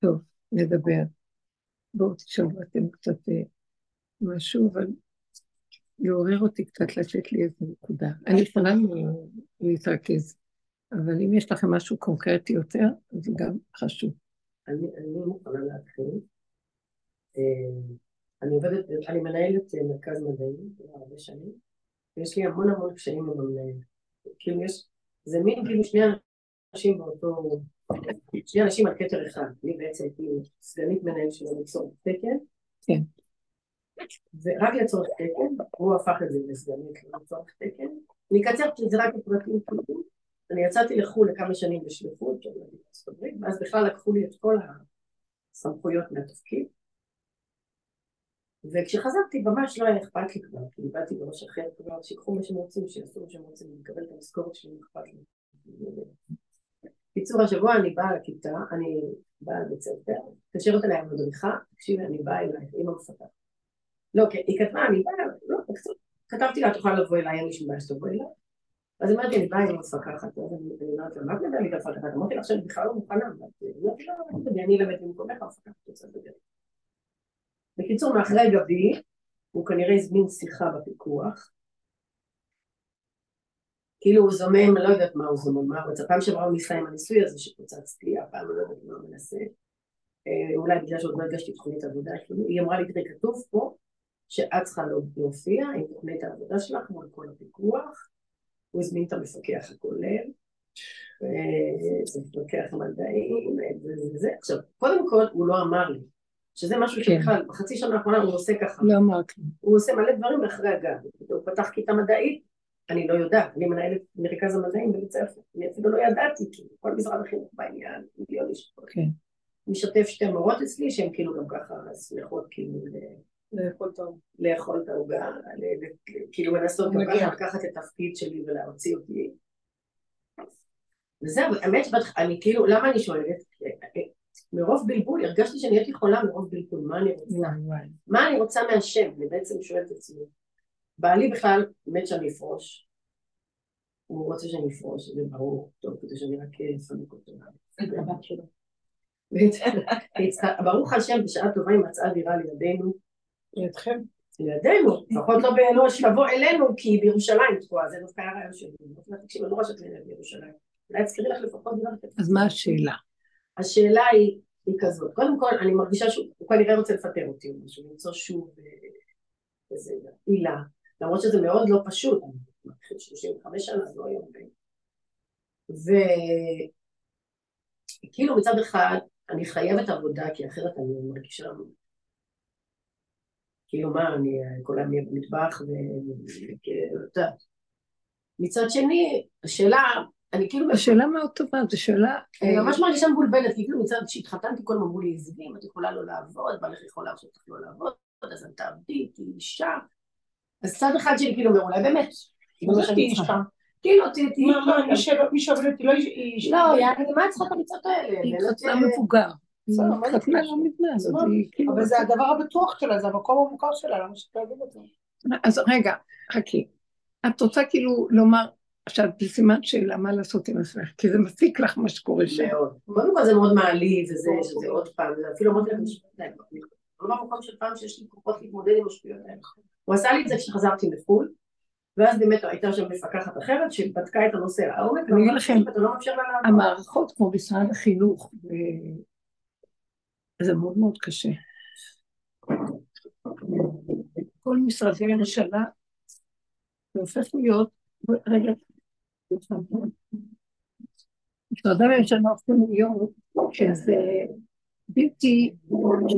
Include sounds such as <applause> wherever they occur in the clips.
טוב, נדבר. בואו תשאלו אתם קצת אה, משהו, אבל יעורר אותי קצת לתת לי איזו נקודה. אני יכולה להתרכז, אבל אם יש לכם משהו קונקרטי יותר, זה גם חשוב. אני, מוכנה להתחיל. אה, אני עובדת, אני מנהלת אה, מרכז מדעים כבר הרבה שנים, ויש לי המון המון קשיים עם המנהל. כאילו יש, זה מין כאילו שני אנשים באותו, שני אנשים על כתר אחד. אני בעצם כאילו סגנית מנהל שלו לצורך תקן. כן. ורק לצורך תקן, הוא הפך את זה לסגנית לצורך תקן. אני אקצר את זה רק בפרטים פשוטים. אני יצאתי לחו"ל לכמה שנים בשליחות, ואז בכלל לקחו לי את כל הסמכויות מהתפקיד. וכשחזרתי ממש לא היה אכפת לי כבר, כי באתי בראש אחר כבר, שיקחו מה שהם רוצים, שיעשו מה שהם רוצים, אני מקבל את המשכורת שלי, אכפת לי. קיצור, השבוע אני באה לכיתה, אני באה לבית ספר, מתקשרת אליי המדריכה, תקשיבי, אני באה אלייך, אימא מפתחת. לא, כי היא כתבה, אני באה, לא, כתבתי לה, תוכל לבוא אליי, אין לי שום בעיה שתבוא אליי. אז אמרתי, אני באה עם המפקחת, אז אני אומרת לה, מה את מדברת לי המפקחת? אמרתי לה, שאני בכלל לא מוכנה, אמרתי לה, אני אלמד במקומך, המפקחת רוצה לדבר. בקיצור, מאחרי גבי, הוא כנראה הזמין שיחה בפיקוח, כאילו הוא זומם, לא יודעת מה הוא זומם, מה הוא רוצה, פעם שעברה הוא ניסה עם הניסוי הזה שפוצצתי, הפעם לא יודעת מה הוא מנסה, אה, אולי בגלל שעוד לא הגשתי תוכנית עבודה, היא אמרה לי, תראי, כתוב פה שאת צריכה להופיע עם תוכנית העבודה שלך מול כל הפיקוח, הוא הזמין את המפקח הכולל, ומפקח המדעים, וזה, עכשיו, קודם כל הוא לא אמר לי, שזה משהו כן. שבכלל, בחצי שנה האחרונה הוא עושה ככה. לא אמרת לי. הוא עושה מלא דברים אחרי הגב. הוא פתח כיתה מדעית, אני לא יודעת, אני מנהלת מרכז המדעים בבית ספר, אני אפילו לא ידעתי, כי כל משרד החינוך בעניין, מיליון איש. כן. משתף שתי מורות אצלי, שהן כאילו גם ככה שמחות כאילו לאכול את העוגה, כאילו מנסות גם ככה לקחת את התפקיד שלי ולהוציא אותי. וזהו, האמת שאני כאילו, למה אני שואלת? מרוב בלבול, הרגשתי שאני הייתי חולה מרוב בלבול, מה אני רוצה? מה אני רוצה מהשם? אני בעצם שואלת את עצמי. בעלי בכלל מת שאני אפרוש. הוא רוצה שאני אפרוש, זה ברור, טוב, כדי שאני רק אסמק אותו. <laughs> ברוך השם, בשעה טובה היא מצאה דירה לידינו. לידכם? לידינו, לפחות לא באנוש לבוא אלינו, כי בירושלים תקועה, זה דווקא היה רעיון שלי. תקשיב, אני לא רואה שאת בירושלים. אולי תזכירי לך לפחות דירה. אז מה השאלה? השאלה היא, היא כזאת, קודם כל אני מרגישה שהוא כנראה רוצה לפטר אותי או משהו, למצוא שוב אה, איזה עילה, למרות שזה מאוד לא פשוט, אני מתחיל 35 שנה, לא היום וכאילו מצד אחד אני חייבת עבודה כי אחרת אני מרגישה כאילו מה, אני כל היום אהיה במטבח ואתה מצד שני, השאלה אני כאילו... השאלה מאוד טובה, זו שאלה... אני ממש מרגישה מבולבלת, כי כאילו מצד שהתחתנתי כל הזמן אמרו לי עזבי, את יכולה לא לעבוד, בעלך יכולה עכשיו לא לעבוד, אז אל תעבדי, תהיי אישה. אז צד אחד שלי כאילו אומר, אולי באמת, מה תהיי אישה? כאילו, תהיי אישה. מי שעובד אותי לא אישה. לא, יעני, מה צריכה את המצוות האלה? היא התחתנה מבוגר. כאילו אבל זה הדבר הבטוח שלה, זה המקום המוכר שלה, למה שתגיד את זה? אז רגע, חכי. את רוצה כאילו לומר, עכשיו, זה סימן שאלה, מה לעשות עם עצמך? כי זה מסיק לך מה שקורה שם. מאוד. קודם כל זה מאוד מעליב, וזה, עוד פעם, אפילו אמרתי לכם, לא במקום של פעם שיש לי כוחות להתמודד עם השטויות האלה. הוא עשה לי את זה כשחזרתי מחו"ל, ואז באמת הייתה שם מפקחת אחרת שבדקה את הנושא לעומק, אני אגיד לכם, לא המערכות כמו משרד החינוך, זה מאוד מאוד קשה. כל משרדי הממשלה, זה הופך להיות, רגע, משרדי הממשלה הופכים להיות שזה בלתי,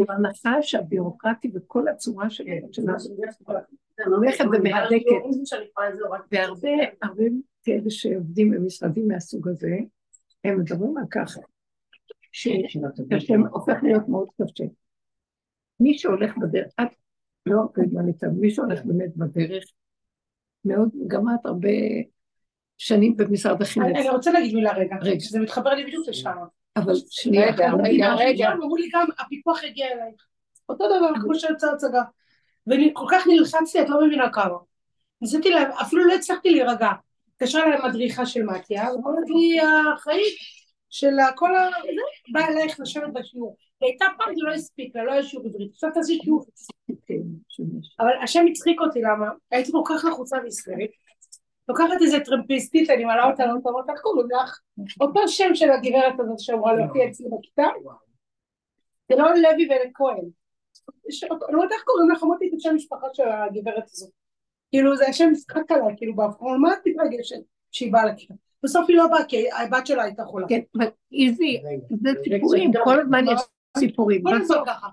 הנחה שהביורוקרטי וכל הצורה שלנו הולכת ומהדקת. והרבה הרבה כאלה שעובדים במשרדים מהסוג הזה, הם מדברים על ככה, שהשם הופך להיות מאוד קשה. מי שהולך בדרך, את לא הרבה מי שהולך באמת בדרך, מאוד, גם את הרבה שנים במשרד החינוך. אני רוצה להגיד מילה רגע, שזה מתחבר לי בדיוק לשם. אבל שנייה, רגע, רגע. אמרו לי גם, הפיקוח הגיע אלייך. אותו דבר, כמו שיצא הצגה. ואני כל כך נלחצתי, את לא מבינה כמה. ניסיתי להם, אפילו לא הצלחתי להירגע. התקשרה אליי מדריכה של מתיה, <laughs> ואומרת לי, האחראית של כל ה... באה אלייך לשבת בשיעור. היא הייתה פעם, זה לא הספיק לה, לא היה שיעור עברית. עכשיו תעשי שיעור. אבל השם הצחיק אותי, למה? הייתי כל כך לחוצה והיסטרית. לוקחת איזה טרמפיסטית, אני מעלה אותה, לא אומרת, איך קוראים לך? אותו שם של הגברת הזאת שאמרה להופיע אצלי בכיתה. זה לא לוי ולכהן. אני אומרת, איך קוראים לך? אמרתי את השם המשפחה של הגברת הזאת. כאילו זה השם משחק עליי, כאילו באפרון, מה את מתרגשת שהיא באה לכיתה? בסוף היא לא באה, כי הבת שלה הייתה חולה. כן, אבל איזי, זה סיפורים, כל הזמן יש סיפורים. כל הזמן ככה.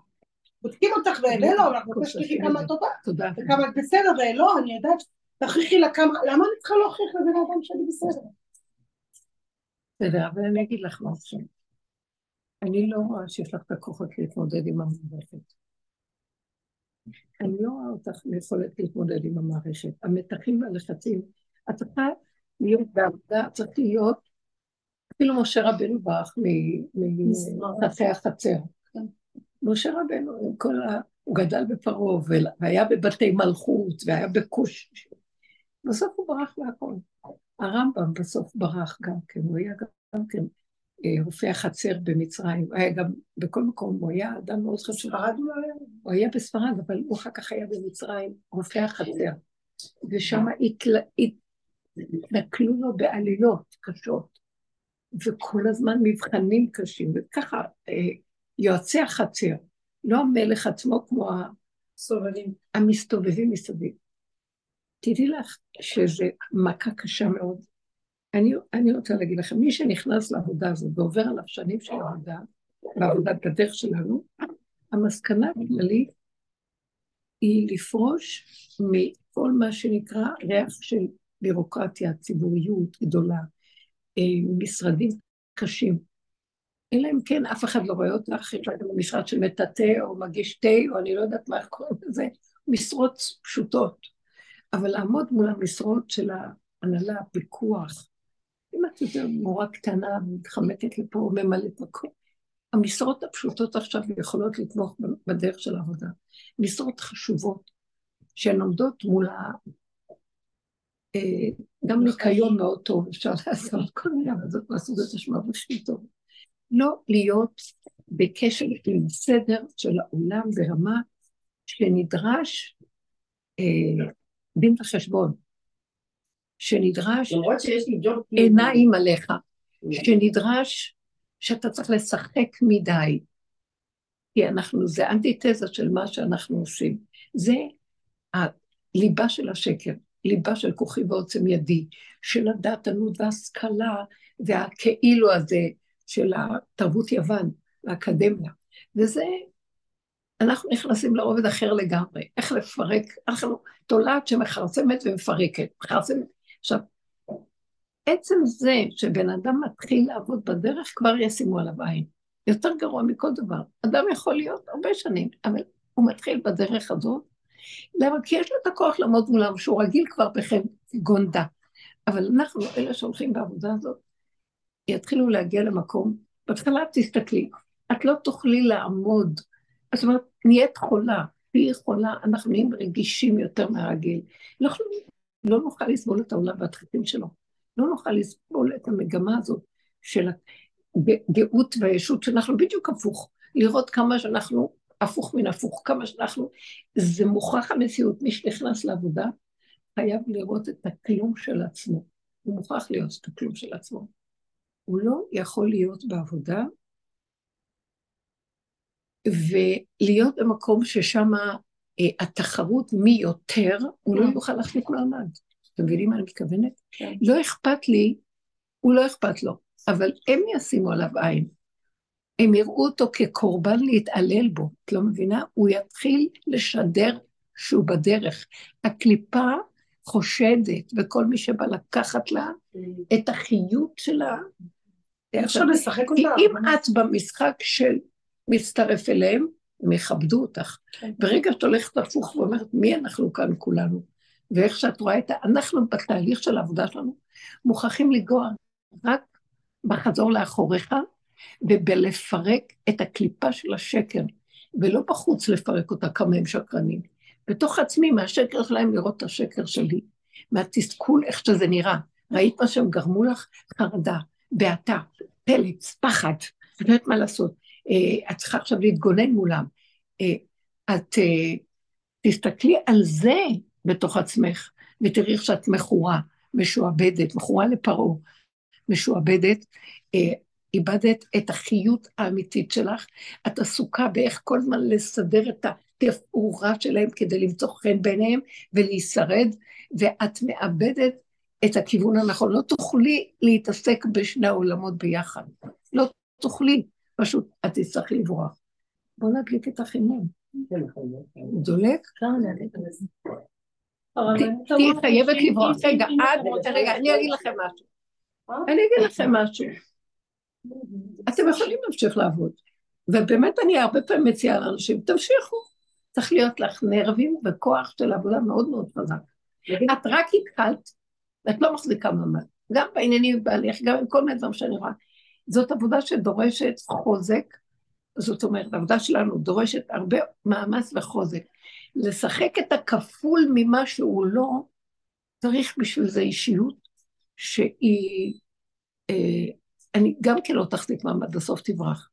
בודקים אותך ולא, אנחנו רוצים שתגידי כמה טובה. תודה. וכמה את בסדר, ולא, אני יודעת, תכריחי לה כמה, למה אני צריכה להוכיח לבן אדם שאני בסדר? בסדר, אבל אני אגיד לך משהו. אני לא רואה שיש לך את הכוחות להתמודד עם המערכת. אני לא רואה אותך יכולת להתמודד עם המערכת. המתחים והלחצים, את צריכה להיות בעבודה, צריך להיות, אפילו משה רבנו ברח מפתחי החצר. משה רבנו, כל ה... הוא גדל בפרעה, והיה בבתי מלכות, והיה בכוש. בסוף הוא ברח מהכל. הרמב"ם בסוף ברח גם כן, הוא היה גם כן אה, רופא החצר במצרים, הוא היה גם בכל מקום, הוא היה אדם מאוד חשוב. בספרד הוא היה? הוא היה בספרד, אבל הוא אחר כך היה במצרים, רופא החצר. ושם התנכלו לו בעלילות קשות, וכל הזמן מבחנים קשים, וככה אה, יועצי החצר, לא המלך עצמו כמו הסובבים, המסתובבים מסביב. תדעי לך שזו מכה קשה מאוד. אני, אני רוצה להגיד לכם, מי שנכנס לעבודה הזאת ועובר עליו שנים של עבודה, בעבודת הדרך שלנו, המסקנה הכללית היא לפרוש מכל מה שנקרא ריח של בירוקרטיה, ציבוריות גדולה, אה, משרדים קשים. אלא אם כן אף אחד לא רואה אותך, יש לך משרד של מטאטא או מגיש תה, או אני לא יודעת מה קוראים לזה, משרות פשוטות. אבל לעמוד מול המשרות של ההנהלה, הפיקוח, אם את יותר מורה קטנה ומתחמקת לפה ממלאת מקום, המשרות הפשוטות עכשיו יכולות לתמוך בדרך של העבודה. משרות חשובות, שהן עומדות מול ה... אה, גם ניקיון מאוד טוב, אפשר לעשות <laughs> כל מיני עבודות מהסוג הזה שמרגישים טוב. לא להיות בקשר עם סדר של העולם ברמה שנדרש אה, דין וחשבון, שנדרש עיניים עליך, שנדרש שאתה צריך לשחק מדי, כי אנחנו, זה אנטיתזה של מה שאנחנו עושים. זה הליבה של השקר, ליבה של כוחי ועוצם ידי, של הדעתנות וההשכלה, והכאילו הזה של התרבות יוון, האקדמיה. וזה אנחנו נכנסים לרובד אחר לגמרי, איך לפרק, אנחנו תולעת שמכרסמת ומפרקת, מכרסמת. עכשיו, עצם זה שבן אדם מתחיל לעבוד בדרך, כבר ישימו עליו עין. יותר גרוע מכל דבר. אדם יכול להיות הרבה שנים, אבל הוא מתחיל בדרך הזאת. למה? כי יש לו את הכוח לעמוד מולם, שהוא רגיל כבר בכם גונדה. אבל אנחנו, אלה שהולכים בעבודה הזאת, יתחילו להגיע למקום, בהתחלה תסתכלי, את לא תוכלי לעמוד זאת אומרת, נהיית חולה, היא חולה, אנחנו נהיים רגישים יותר מהרגיל. אנחנו לא נוכל לסבול את העולם והדחיפים שלו. לא נוכל לסבול את המגמה הזאת של הגאות והישות, שאנחנו בדיוק הפוך. לראות כמה שאנחנו הפוך מן הפוך, כמה שאנחנו... זה מוכרח המציאות. מי שנכנס לעבודה חייב לראות את הכלום של עצמו. הוא מוכרח להיות את הכלום של עצמו. הוא לא יכול להיות בעבודה ולהיות במקום ששם אה, התחרות מי יותר, הוא לא יוכל להחליט מעמד. אתם מבינים מה אני מתכוונת? כן. לא אכפת לי, הוא לא אכפת לו, אבל הם ישימו עליו עין. הם יראו אותו כקורבן להתעלל בו, את לא מבינה? הוא יתחיל לשדר שהוא בדרך. הקליפה חושדת, וכל מי שבא לקחת לה את החיות שלה, אפשר לשחק אותה. אם את במשחק של מצטרף אליהם, הם יכבדו אותך. כן. ברגע שאת הולכת הפוך ואומרת, מי אנחנו כאן כולנו? ואיך שאת רואה את ה... אנחנו בתהליך של העבודה שלנו מוכרחים לגוע רק בחזור לאחוריך ובלפרק את הקליפה של השקר, ולא בחוץ לפרק אותה כמה הם שקרנים. בתוך עצמי, מהשקר שלהם לראות את השקר שלי, מהתסכול, איך שזה נראה. ראית מה שהם גרמו לך? חרדה, בעתה, פלץ, פחד, את יודעת מה לעשות. אה, את צריכה עכשיו להתגונן מולם. אה, את אה, תסתכלי על זה בתוך עצמך, ותראי איך שאת מכורה, משועבדת, מכורה לפרעה, משועבדת, איבדת את החיות האמיתית שלך, את עסוקה באיך כל הזמן לסדר את התפאורה שלהם כדי למצוא חן בעיניהם ולהישרד, ואת מאבדת את הכיוון הנכון. לא תוכלי להתעסק בשני העולמות ביחד. לא תוכלי, פשוט את תצטרכי לברוח. בואו נדליק את החימום. הוא דולק? תהיי חייבת לברוח. רגע, רגע, אני אגיד לכם משהו. אני אגיד לכם משהו. אתם יכולים להמשיך לעבוד. ובאמת אני הרבה פעמים מציעה לאנשים, תמשיכו. צריך להיות לך נרבים וכוח של עבודה מאוד מאוד חזק. את רק התחלת, ואת לא מחזיקה מעמד. גם בעניינים בהליך, גם עם כל מיני דברים שאני רואה. זאת עבודה שדורשת חוזק, זאת אומרת, העבודה שלנו דורשת הרבה מאמץ וחוזק. לשחק את הכפול ממה שהוא לא, צריך בשביל זה אישיות שהיא אה, אני גם כן לא תחזיק מעמד, בסוף תברח.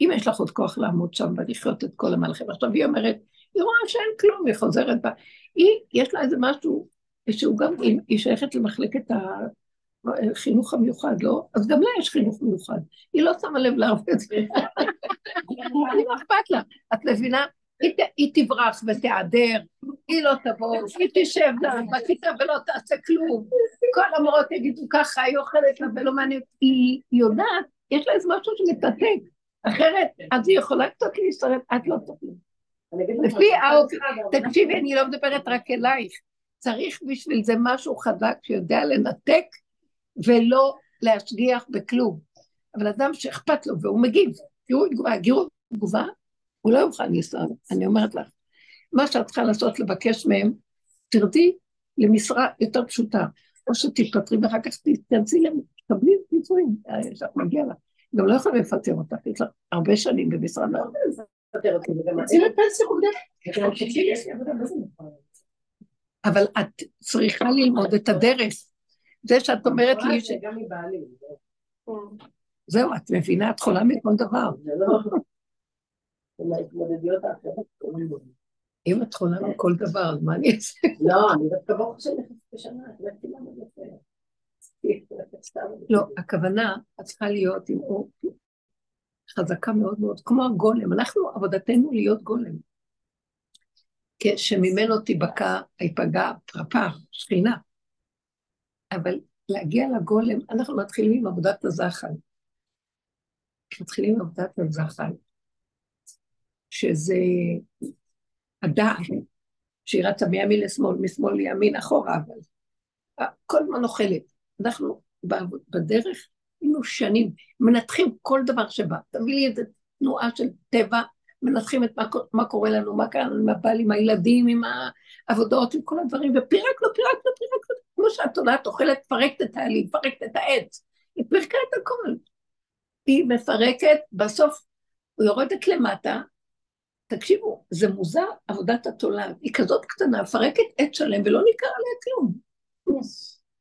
אם יש לך עוד כוח לעמוד שם ולחיות את כל המלכים, עכשיו היא אומרת, היא רואה שאין כלום, היא חוזרת בה. היא, יש לה איזה משהו שהוא גם, היא שייכת למחלקת החינוך המיוחד, לא? אז גם לה יש חינוך מיוחד. היא לא שמה לב להרבה דברים. לא <laughs> אכפת לה. את מבינה? היא תברח ותיעדר, היא לא תבוא, היא תשב בכיתה ולא תעשה כלום. כל המורות יגידו ככה, היא אוכלת לה ולא מעניין. היא יודעת, יש לה איזה משהו שמתעתק. אחרת, אז היא יכולה קצת להשתרף, את לא תוכלי. לפי האופי, תקשיבי, אני לא מדברת רק אלייך. צריך בשביל זה משהו חזק שיודע לנתק ולא להשגיח בכלום. אבל אדם שאכפת לו והוא מגיב, תראו תגובה, גירו תגובה, הוא לא יוכל לנסוע, אני אומרת לך. מה שאת צריכה לעשות, לבקש מהם, תרדי למשרה יותר פשוטה, או שתתפטרי ואחר כך תתכנסי, תקבלי פיצויים, אה, שאת מגיעה לה. גם לא יכולים לפטר אותך, יש לך הרבה שנים במשרד אבל את צריכה ללמוד את הדרך. זה שאת אומרת לי ש... זהו, את מבינה, את חולה מכל דבר. לא-. אם את חולה מכל דבר, אז מה אני אעשה? לא, אני דווקא ברוך השם נכנסת בשנה, החלטתי למה יפה. לא, הכוונה, את צריכה להיות עם אור חזקה מאוד מאוד, כמו הגולם. אנחנו, עבודתנו להיות גולם. שממנו תיבקע, ייפגע פרפה, שכינה. אבל להגיע לגולם, אנחנו מתחילים עם עבודת הזחל. מתחילים עם עבודת הזחל. שזה הדעת, שהיא רצה מימין לשמאל, משמאל לימין, אחורה, אבל כל הזמן אוכלת. אנחנו בדרך היינו שנים, מנתחים כל דבר שבא. תביא לי איזה תנועה של טבע, מנתחים את מה, מה קורה לנו, מה קרה לנו עם הבעל, עם הילדים, עם העבודות, עם כל הדברים, ופירקנו, פירקנו, פירקנו, כמו שאת יודעת, אוכלת, מפרקת את העלים, מפרקת את העץ. היא פירקה את הכל. היא מפרקת, בסוף היא יורדת למטה, תקשיבו, זה מוזר, עבודת התולעת, היא כזאת קטנה, מפרקת עץ שלם ולא ניכר עליה כלום.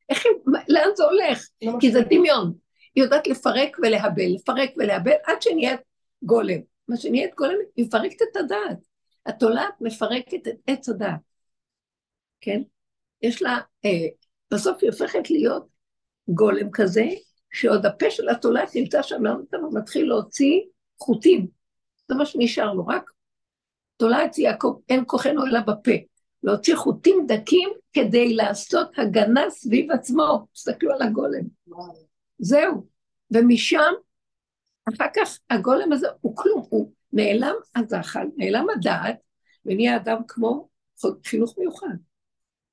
איך היא, לאן זה הולך? לא כי זה דמיון. היא יודעת לפרק ולהבל, לפרק ולהבל, עד שנהיית גולם. מה שנהיית גולם, היא מפרקת את הדעת. התולעת מפרקת את עץ הדעת. כן? יש לה, אה, בסוף היא הופכת להיות גולם כזה, שעוד הפה של התולעת נמצא שם, למה מתחיל להוציא חוטים. זה מה שנשאר לו, רק תולעת יעקב, אין כוחנו אלא בפה. להוציא חוטים דקים כדי לעשות הגנה סביב עצמו. תסתכלו על הגולם. זהו. ומשם, אחר כך הגולם הזה הוא כלום, הוא נעלם הזחל, נעלם הדעת, ונהיה אדם כמו חינוך מיוחד.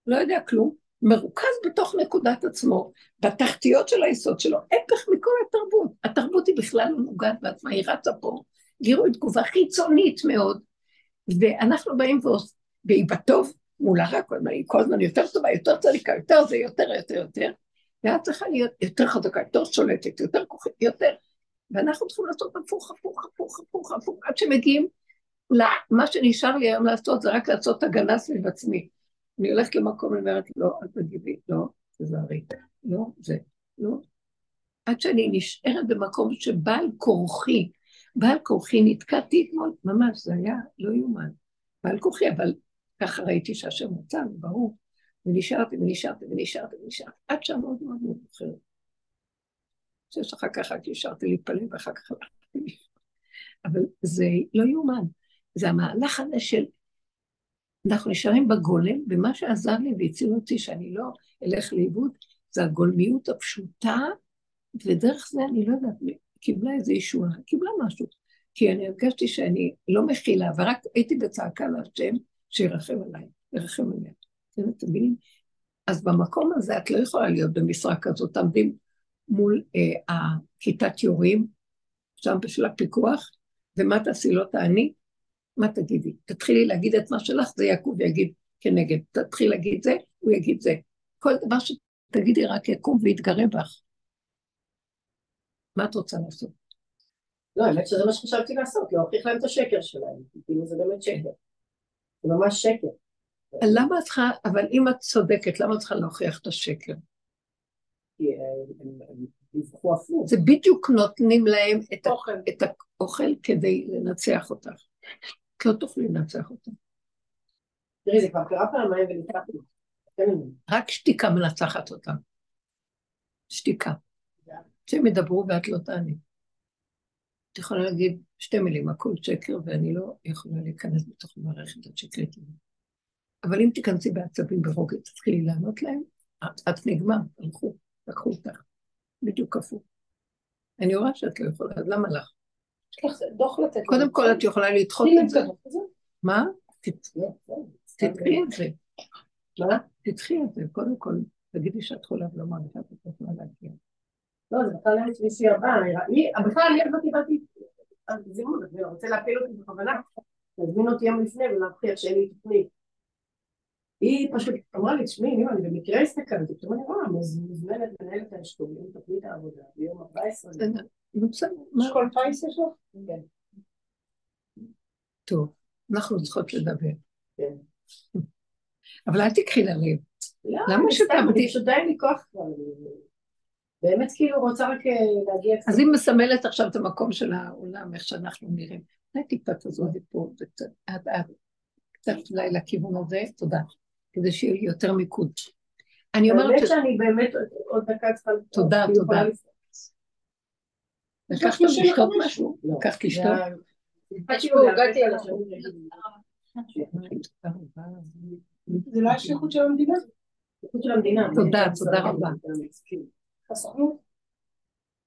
לא יודע כלום, מרוכז בתוך נקודת עצמו, בתחתיות של היסוד שלו, הפך מכל התרבות. התרבות היא בכלל לא נוגעת בעצמה, היא רצה פה, גירוי תגובה חיצונית מאוד, ואנחנו באים והיא בטוב מול הרע, כל הזמן יותר טובה, יותר צדיקה, יותר זה, יותר, יותר, יותר, ואת צריכה להיות יותר חזקה, יותר שולטת, יותר כוחית, יותר, ואנחנו צריכים לעשות הפוך, הפוך, הפוך, הפוך, הפוך, עד שמגיעים מה שנשאר לי היום לעשות זה רק לעשות הגנה סביב עצמי. אני הולכת למקום, אני אומרת, לא, אל תגידי, לא, תזהרי. לא זה, לא. עד שאני נשארת במקום שבעל כורחי, בעל כורחי נתקעתי אתמול, ממש, זה היה לא יאומן. בעל כורחי, אבל ככה ראיתי שהשם רצה, ברור. ונשארתי ונשארתי ונשארתי ונשארתי, עד שעה מאוד מאוד מאוחרת. שיש אחר כך רק נשארתי להתפלל ואחר כך. אבל זה לא יאומן. זה המהלך הזה של אנחנו נשארים בגולם, ומה שעזר לי והציל אותי שאני לא אלך לאיבוד, זה הגולמיות הפשוטה, ודרך זה אני לא יודעת, קיבלה איזו ישועה, קיבלה משהו. כי אני הרגשתי שאני לא מכילה, ורק הייתי בצעקה להשם שירחם עליי, ירחם עליה. אתם מבינים? אז במקום הזה את לא יכולה להיות במשרה כזאת, תעמדי מול אה, הכיתת יורים, שם בשביל הפיקוח, ומה תעשי לא תעני? מה תגידי? תתחילי להגיד את מה שלך, זה יקום ויגיד כנגד. תתחיל להגיד זה, הוא יגיד זה. כל דבר שתגידי רק יקום ויתגרה בך. מה את רוצה לעשות? לא, האמת שזה מה שחשבתי לעשות, להוכיח להם את השקר שלהם. כאילו זה באמת שקר. זה ממש שקר. למה את צריכה, אבל אם את צודקת, למה את צריכה להוכיח את השקר? אה, הם דיווחו הפוך. זה בדיוק נותנים להם. את האוכל כדי לנצח אותך. לא תוכלי לנצח אותם. תראי, זה כבר קרה פעמיים וניצחנו. רק שתיקה מנצחת אותם. שתיקה. שהם ידברו ואת לא תעני. את יכולה להגיד שתי מילים, הכל שקר, ואני לא יכולה להיכנס בתוך המערכת השקרית הזאת. אבל אם תיכנסי בעצבים ברוגע, תתחילי לענות להם, את נגמר, הלכו, לקחו אותך. בדיוק הפוך. אני רואה שאת לא יכולה, אז למה לך? יש לך דוח לתת. קודם כל את יכולה לדחות את זה. מה? תדחי את זה. מה? תדחי את זה, קודם כל, תגידי שאת חולה ולא מרגישה את יכולה להגיע. לא, זה בכלל לא שלישי הבא, בכלל אני עוד לא קיבלתי זימון, אני רוצה להפיל אותי בכוונה, להזמין אותי יום לפני ולהבטיח שאין לי תוכנית. היא פשוט אמרה לי, תשמעי, נימה, אני במקרה הסתכלתי, פתאום אני רואה, מוזמנת מנהלת האשכולים, תוכנית העבודה, ביום 14. בסדר, אשכול פייס יש לך? כן. טוב, אנחנו צריכות לדבר. כן. אבל אל תקחי ללב. לא, למה שתעמדי? פשוט די לי כוח כבר. באמת כאילו רוצה רק אה, להגיע... אז היא מסמלת עכשיו את המקום של העולם, איך שאנחנו נראים. אולי טיפה תעזור לי פה, קצת אולי לכיוון הזה, תודה. כדי שיהיה לי יותר מיקוד. אני אומרת... באמת שאני באמת עוד דקה צריכה... תודה, תודה. לקחת לשתות משהו? לקחת לשתות? זה לא השליחות של המדינה? השליחות של המדינה. תודה, תודה רבה.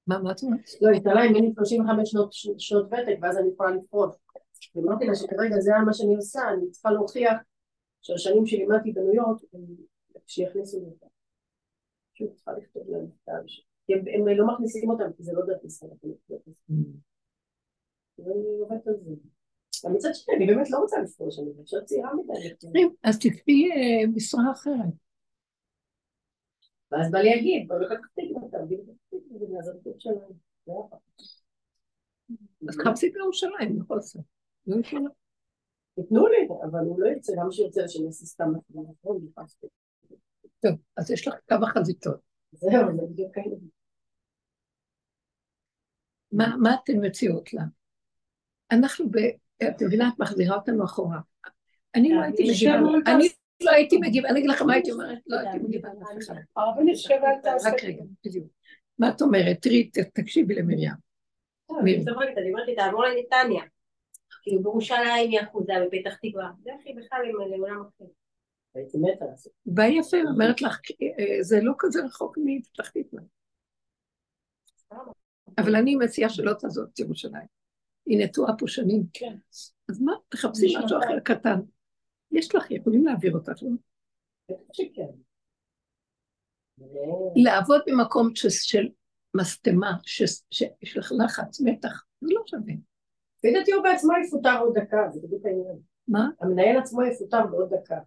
מה, מה את אומרת? לא, התעלה עם אני 35 שנות ותק, ואז אני יכולה לפרוש. ואמרתי לה שכרגע זה מה שאני עושה, אני צריכה להוכיח שהשנים שלימדתי בניו יורק, שיכניסו לי אותם. פשוט צריכה לכתוב להם מכתב. הם לא מכניסים אותם, כי זה לא דרך משרד החינוך. ואני עובדת על זה. מצד שני, אני באמת לא רוצה לפרוש, אני חושבת צעירה מדי. אז תקחי אה, משרה אחרת. ואז בא לי להגיד, בוא לקחת תקווה, תעבדי ונעזוב את ירושלים. אז חפשי בירושלים, בכל זאת. תתנו לי, אבל הוא לא ירצה, למה שירצה שאני אעשה סתם נכון, טוב, אז יש לך כמה חזיתות. זהו, זה בדיוק כאלה. מה אתן מציעות לה? אנחנו, את מבינה, את מחזירה אותנו אחורה. אני לא הייתי מגיבה, אני לא הייתי מגיבה, אני אגיד לכם מה הייתי אומרת, לא הייתי מגיבה לאף אחד. רק רגע, בדיוק. מה את אומרת? תראי, תקשיבי למרים. אני אומרת תעבור לנתניה. כאילו בירושלים היא אחוזה, בפתח תקווה. לכי בכלל לעולם אחר. הייתי מתה לעשות. בא יפה, אומרת לך, אה, זה לא כזה רחוק מפתח תקווה. אבל אני מציעה שלא תעזוב את ירושלים. היא נטועה פה שנים. כן. אז מה, תחפשי משהו אחר קטן. יש לך, יכולים להעביר אותך, לא? שכן. לעבוד במקום של משטמה, שיש לך לחץ, מתח, זה לא שווה. לפי דעתי הוא בעצמו יפוטר עוד דקה, זה בדיוק העניין. מה? המנהל עצמו יפוטר בעוד דקה.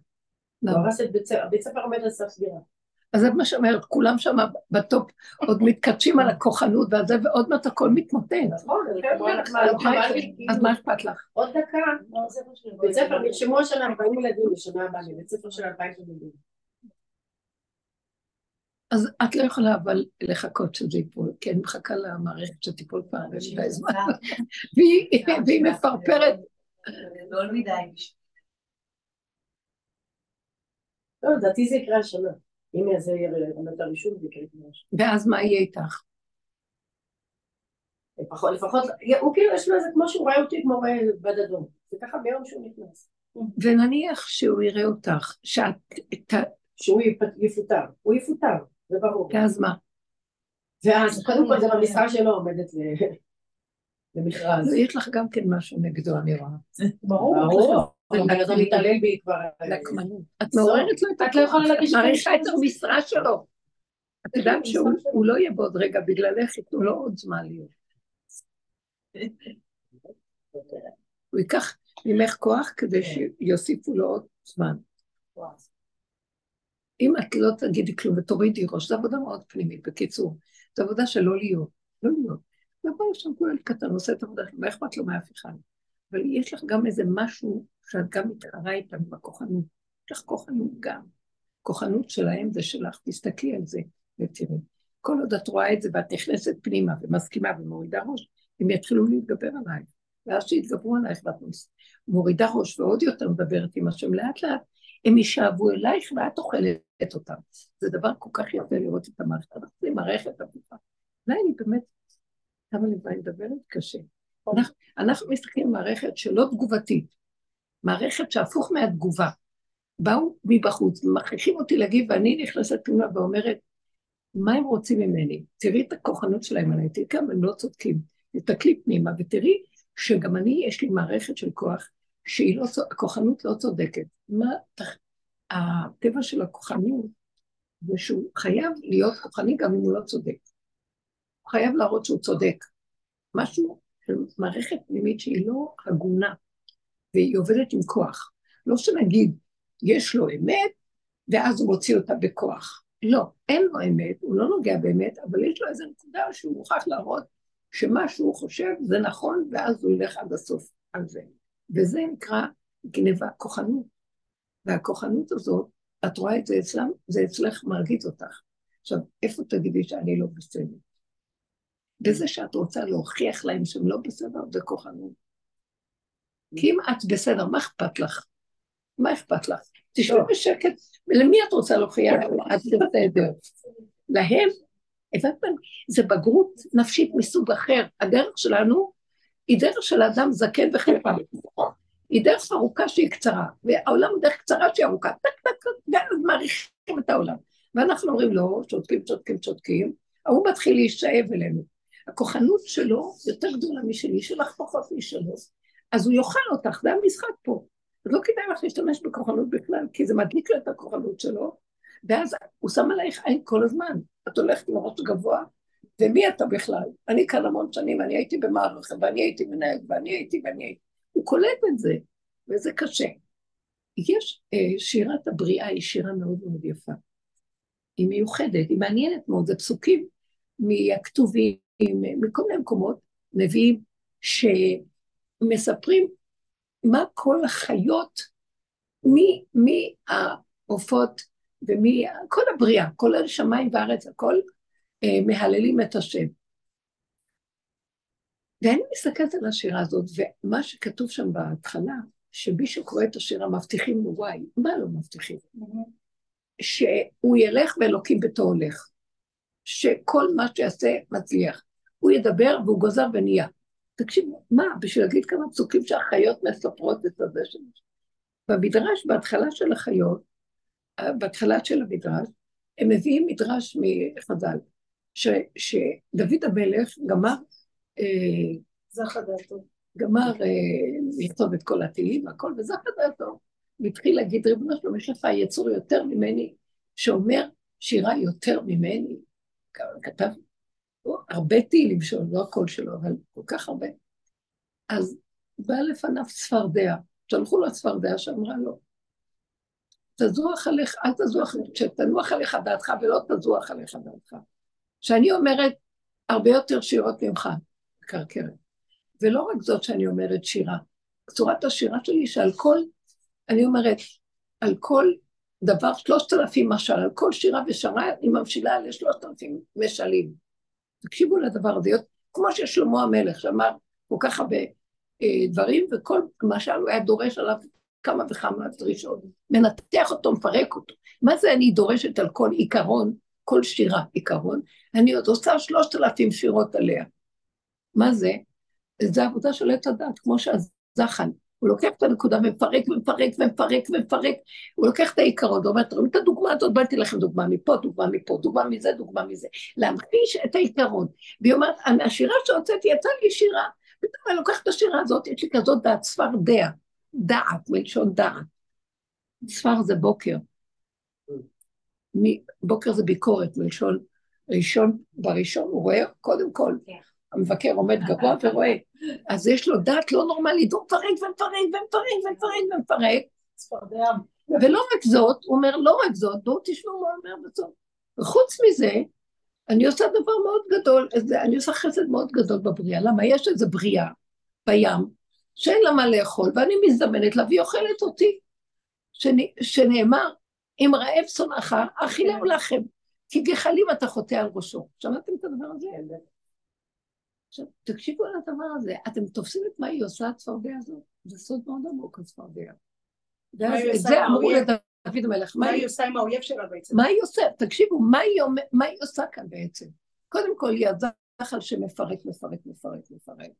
לא. הוא הרס את בית ספר, בית ספר עומד על סף סגירה. אז זה מה שאומרת, כולם שם בטופ עוד מתקדשים על הכוחנות והזה, ועוד מעט הכל מתמוטט. נכון, אז מה אכפת לך? עוד דקה, בית ספר, נרשמו השנה 40 ילדים לשנה הבאה, בית ספר של 2,000 ילדים. אז את לא יכולה אבל לחכות שזה ייפול, כי אני מחכה למערכת שתיפול פעם במדי זמן, <laughs> והיא מפרפרת. גדול מדי. לא, לדעתי זה יקרה השנה. הנה זה יהיה רמת הרישום ויקרה משהו. ואז מה יהיה איתך? לפחות, לפחות, הוא כאילו יש לו איזה כמו שהוא רואה אותי כמו בד אדום. זה ככה ביום שהוא נכנס. ונניח שהוא יראה אותך, שאת... שהוא יפוטר. הוא יפוטר, זה ברור. ואז מה? ואז, קודם כל זה במשרה שלו עומדת למכרז. יש לך גם כן משהו נגדו, אני רואה. ברור. מתעלל בי כבר. נקמנות. את מעוררת לו את את לא יכולה להגיש מעריכה את המשרה שלו. את יודעת שהוא לא יהיה בעוד רגע, בגללך ייתנו לו עוד זמן להיות. <laughs> הוא ייקח ממך כוח כדי שיוסיפו לו עוד זמן. אם את לא תגידי כלום ותורידי ראש, זו עבודה מאוד פנימית, בקיצור. זו עבודה של לא להיות, לא להיות. לבוא לשם כולל קטן, עושה את העבודה מה אכפת לו מאף אחד? אבל יש לך גם איזה משהו שאת גם מתחרה איתם בכוחנות. יש לך כוחנות גם. כוחנות שלהם זה שלך, תסתכלי על זה ותראי. כל עוד את רואה את זה ואת נכנסת פנימה ומסכימה ומורידה ראש, הם יתחילו להתגבר עלייך. ואז שיתגברו עלייך ואת מורידה ראש ועוד יותר מדברת עם השם לאט לאט, הם יישאבו אלייך ואת אוכלת אותם. זה דבר כל כך יפה לראות את המערכת. אנחנו זה מערכת הפוכה. אולי אני באמת, כמה לבד מדברת? קשה. אנחנו, מסתכלים על מערכת שלא תגובתית, מערכת שהפוך מהתגובה. באו מבחוץ, מכריחים אותי להגיב, ואני נכנסת פנימה ואומרת, מה הם רוצים ממני? תראי את הכוחנות שלהם עליי, תראי כמה הם לא צודקים. תסתכלי פנימה ותראי שגם אני, יש לי מערכת של כוח, שהיא לא, הכוחנות לא צודקת. מה, הטבע של הכוחנות זה שהוא חייב להיות כוחני גם אם הוא לא צודק. הוא חייב להראות שהוא צודק. משהו של מערכת פנימית שהיא לא הגונה, והיא עובדת עם כוח. לא שנגיד, יש לו אמת, ואז הוא מוציא אותה בכוח. לא, אין לו אמת, הוא לא נוגע באמת, אבל יש לו איזו נקודה שהוא מוכרח להראות שמה שהוא חושב זה נכון, ואז הוא ילך עד הסוף על זה. וזה נקרא גניבה, כוחנות. והכוחנות הזאת, את רואה את זה אצלם, זה אצלך מרגיז אותך. עכשיו, איפה תגידי שאני לא בסדר? בזה שאת רוצה להוכיח להם שהם לא בסדר, זה כוחנות. כי אם את בסדר, מה אכפת לך? מה אכפת לך? תשבי לא. בשקט, למי את רוצה להוכיח? את בסדר. להם, הבנתם? זה בגרות נפשית מסוג אחר. הדרך שלנו היא דרך של אדם זקן וחיפה. היא דרך ארוכה שהיא קצרה, והעולם הוא דרך קצרה שהיא ארוכה. טק טק טק, מעריכים את העולם. ואנחנו אומרים לו, לא, צודקים, צודקים, צודקים, ההוא מתחיל להישאב אלינו. הכוחנות שלו יותר גדולה משלי, שלך פחות משלו, אז הוא יאכל אותך, זה המשחק פה. אז לא כדאי לך להשתמש בכוחנות בכלל, כי זה מדליק לו את הכוחנות שלו, ואז הוא שם עלייך עין כל הזמן. את הולכת עם הראש גבוה, ומי אתה בכלל? אני כאן המון שנים, אני הייתי במערכת, ואני הייתי מנהלת, ואני הייתי, ואני הייתי. הוא קולט את זה, וזה קשה. יש, אה, שירת הבריאה היא שירה מאוד מאוד יפה. היא מיוחדת, היא מעניינת מאוד, זה פסוקים מהכתובים, מכל מיני מקומות, נביאים, שמספרים מה כל החיות, מי העופות ומי, כל הבריאה, כל השמיים והארץ, הכל אה, מהללים את השם. ואני מסתכלת על השירה הזאת, ומה שכתוב שם בהתחלה, שמי שקורא את השירה מבטיחים לו וואי, מה לא מבטיחים? שהוא ילך ואלוקים ביתו הולך. שכל מה שיעשה מצליח. הוא ידבר והוא גוזר ונהיה. תקשיבו, מה, בשביל להגיד כמה פסוקים שהחיות מספרות את הזה שלנו. במדרש, בהתחלה של החיות, בהתחלה של המדרש, הם מביאים מדרש מחז"ל, שדוד המלך גמר, אה, זכה דעתו, גמר אה, לכתוב את כל התהילים והכל, וזכה דעתו, והתחיל להגיד, ריבונו שלום, יש לך יצור יותר ממני, שאומר שירה יותר ממני, כתב הרבה תהילים שלו, לא הכל שלו, אבל כל כך הרבה. אז בא לפניו צפרדע, שלחו לו צפרדע שאמרה לו, תזוח עליך, אל תזוח, שתנוח עליך דעתך ולא תזוח עליך דעתך. שאני אומרת הרבה יותר שירות ממך, קרקרת. ולא רק זאת שאני אומרת שירה, צורת השירה שלי שעל כל, אני אומרת, על כל דבר שלושת אלפים משל, על כל שירה ושרה היא ממשילה לשלושת אלפים משלים. תקשיבו לדבר הזה, כמו ששלמה המלך שאמר כל כך הרבה אה, דברים, וכל משל הוא היה דורש עליו כמה וכמה דרישות, מנתח אותו, מפרק אותו. מה זה אני דורשת על כל עיקרון, כל שירה עיקרון? אני עוד עושה שלושת אלפים שירות עליה. מה זה? זה עבודה של עץ הדת, כמו שהזחן. הוא לוקח את הנקודה ומפרק ומפרק ומפרק ומפרק, הוא לוקח את העיקרון ואומר, תראו את הדוגמה הזאת, באתי לכם דוגמה מפה, דוגמה מפה, דוגמה מזה, דוגמה מזה, להמחיש את העיקרון. והיא אומרת, מהשירה שהוצאתי יצא לי שירה, פתאום אני לוקחת את השירה הזאת, יש לי כזאת דעת, צפרדע, דעת, מלשון דעת. ספר זה בוקר. בוקר זה ביקורת, מלשון ראשון, בראשון הוא רואה קודם כל, כן. המבקר עומד גבוה ורואה, אז יש לו דעת לא נורמלית, הוא מפרק ומפרק ומפרק ומפרק ומפרק. ולא רק זאת, הוא אומר, לא רק זאת, בואו תשמעו מה הוא אומר בסוף. וחוץ מזה, אני עושה דבר מאוד גדול, אני עושה חסד מאוד גדול בבריאה. למה? יש איזו בריאה בים, שאין לה מה לאכול, ואני מזדמנת לה והיא אוכלת אותי. שנאמר, אם רעב שונאך, אכילהו לכם, כי גחלים אתה חוטא על ראשו. שמעתם את הדבר הזה? עכשיו, תקשיבו על הדבר הזה, אתם תופסים את מה היא עושה, הצפרדע הזאת? זה סוד מאוד עמוק, הצפרדע. את זה אמרו לדוד המלך. מה היא עושה עם האויב שלה בעצם? מה היא עושה? תקשיבו, מה היא עושה כאן בעצם? קודם כל, היא הזחל שמפרק, מפרק, מפרק, מפרק.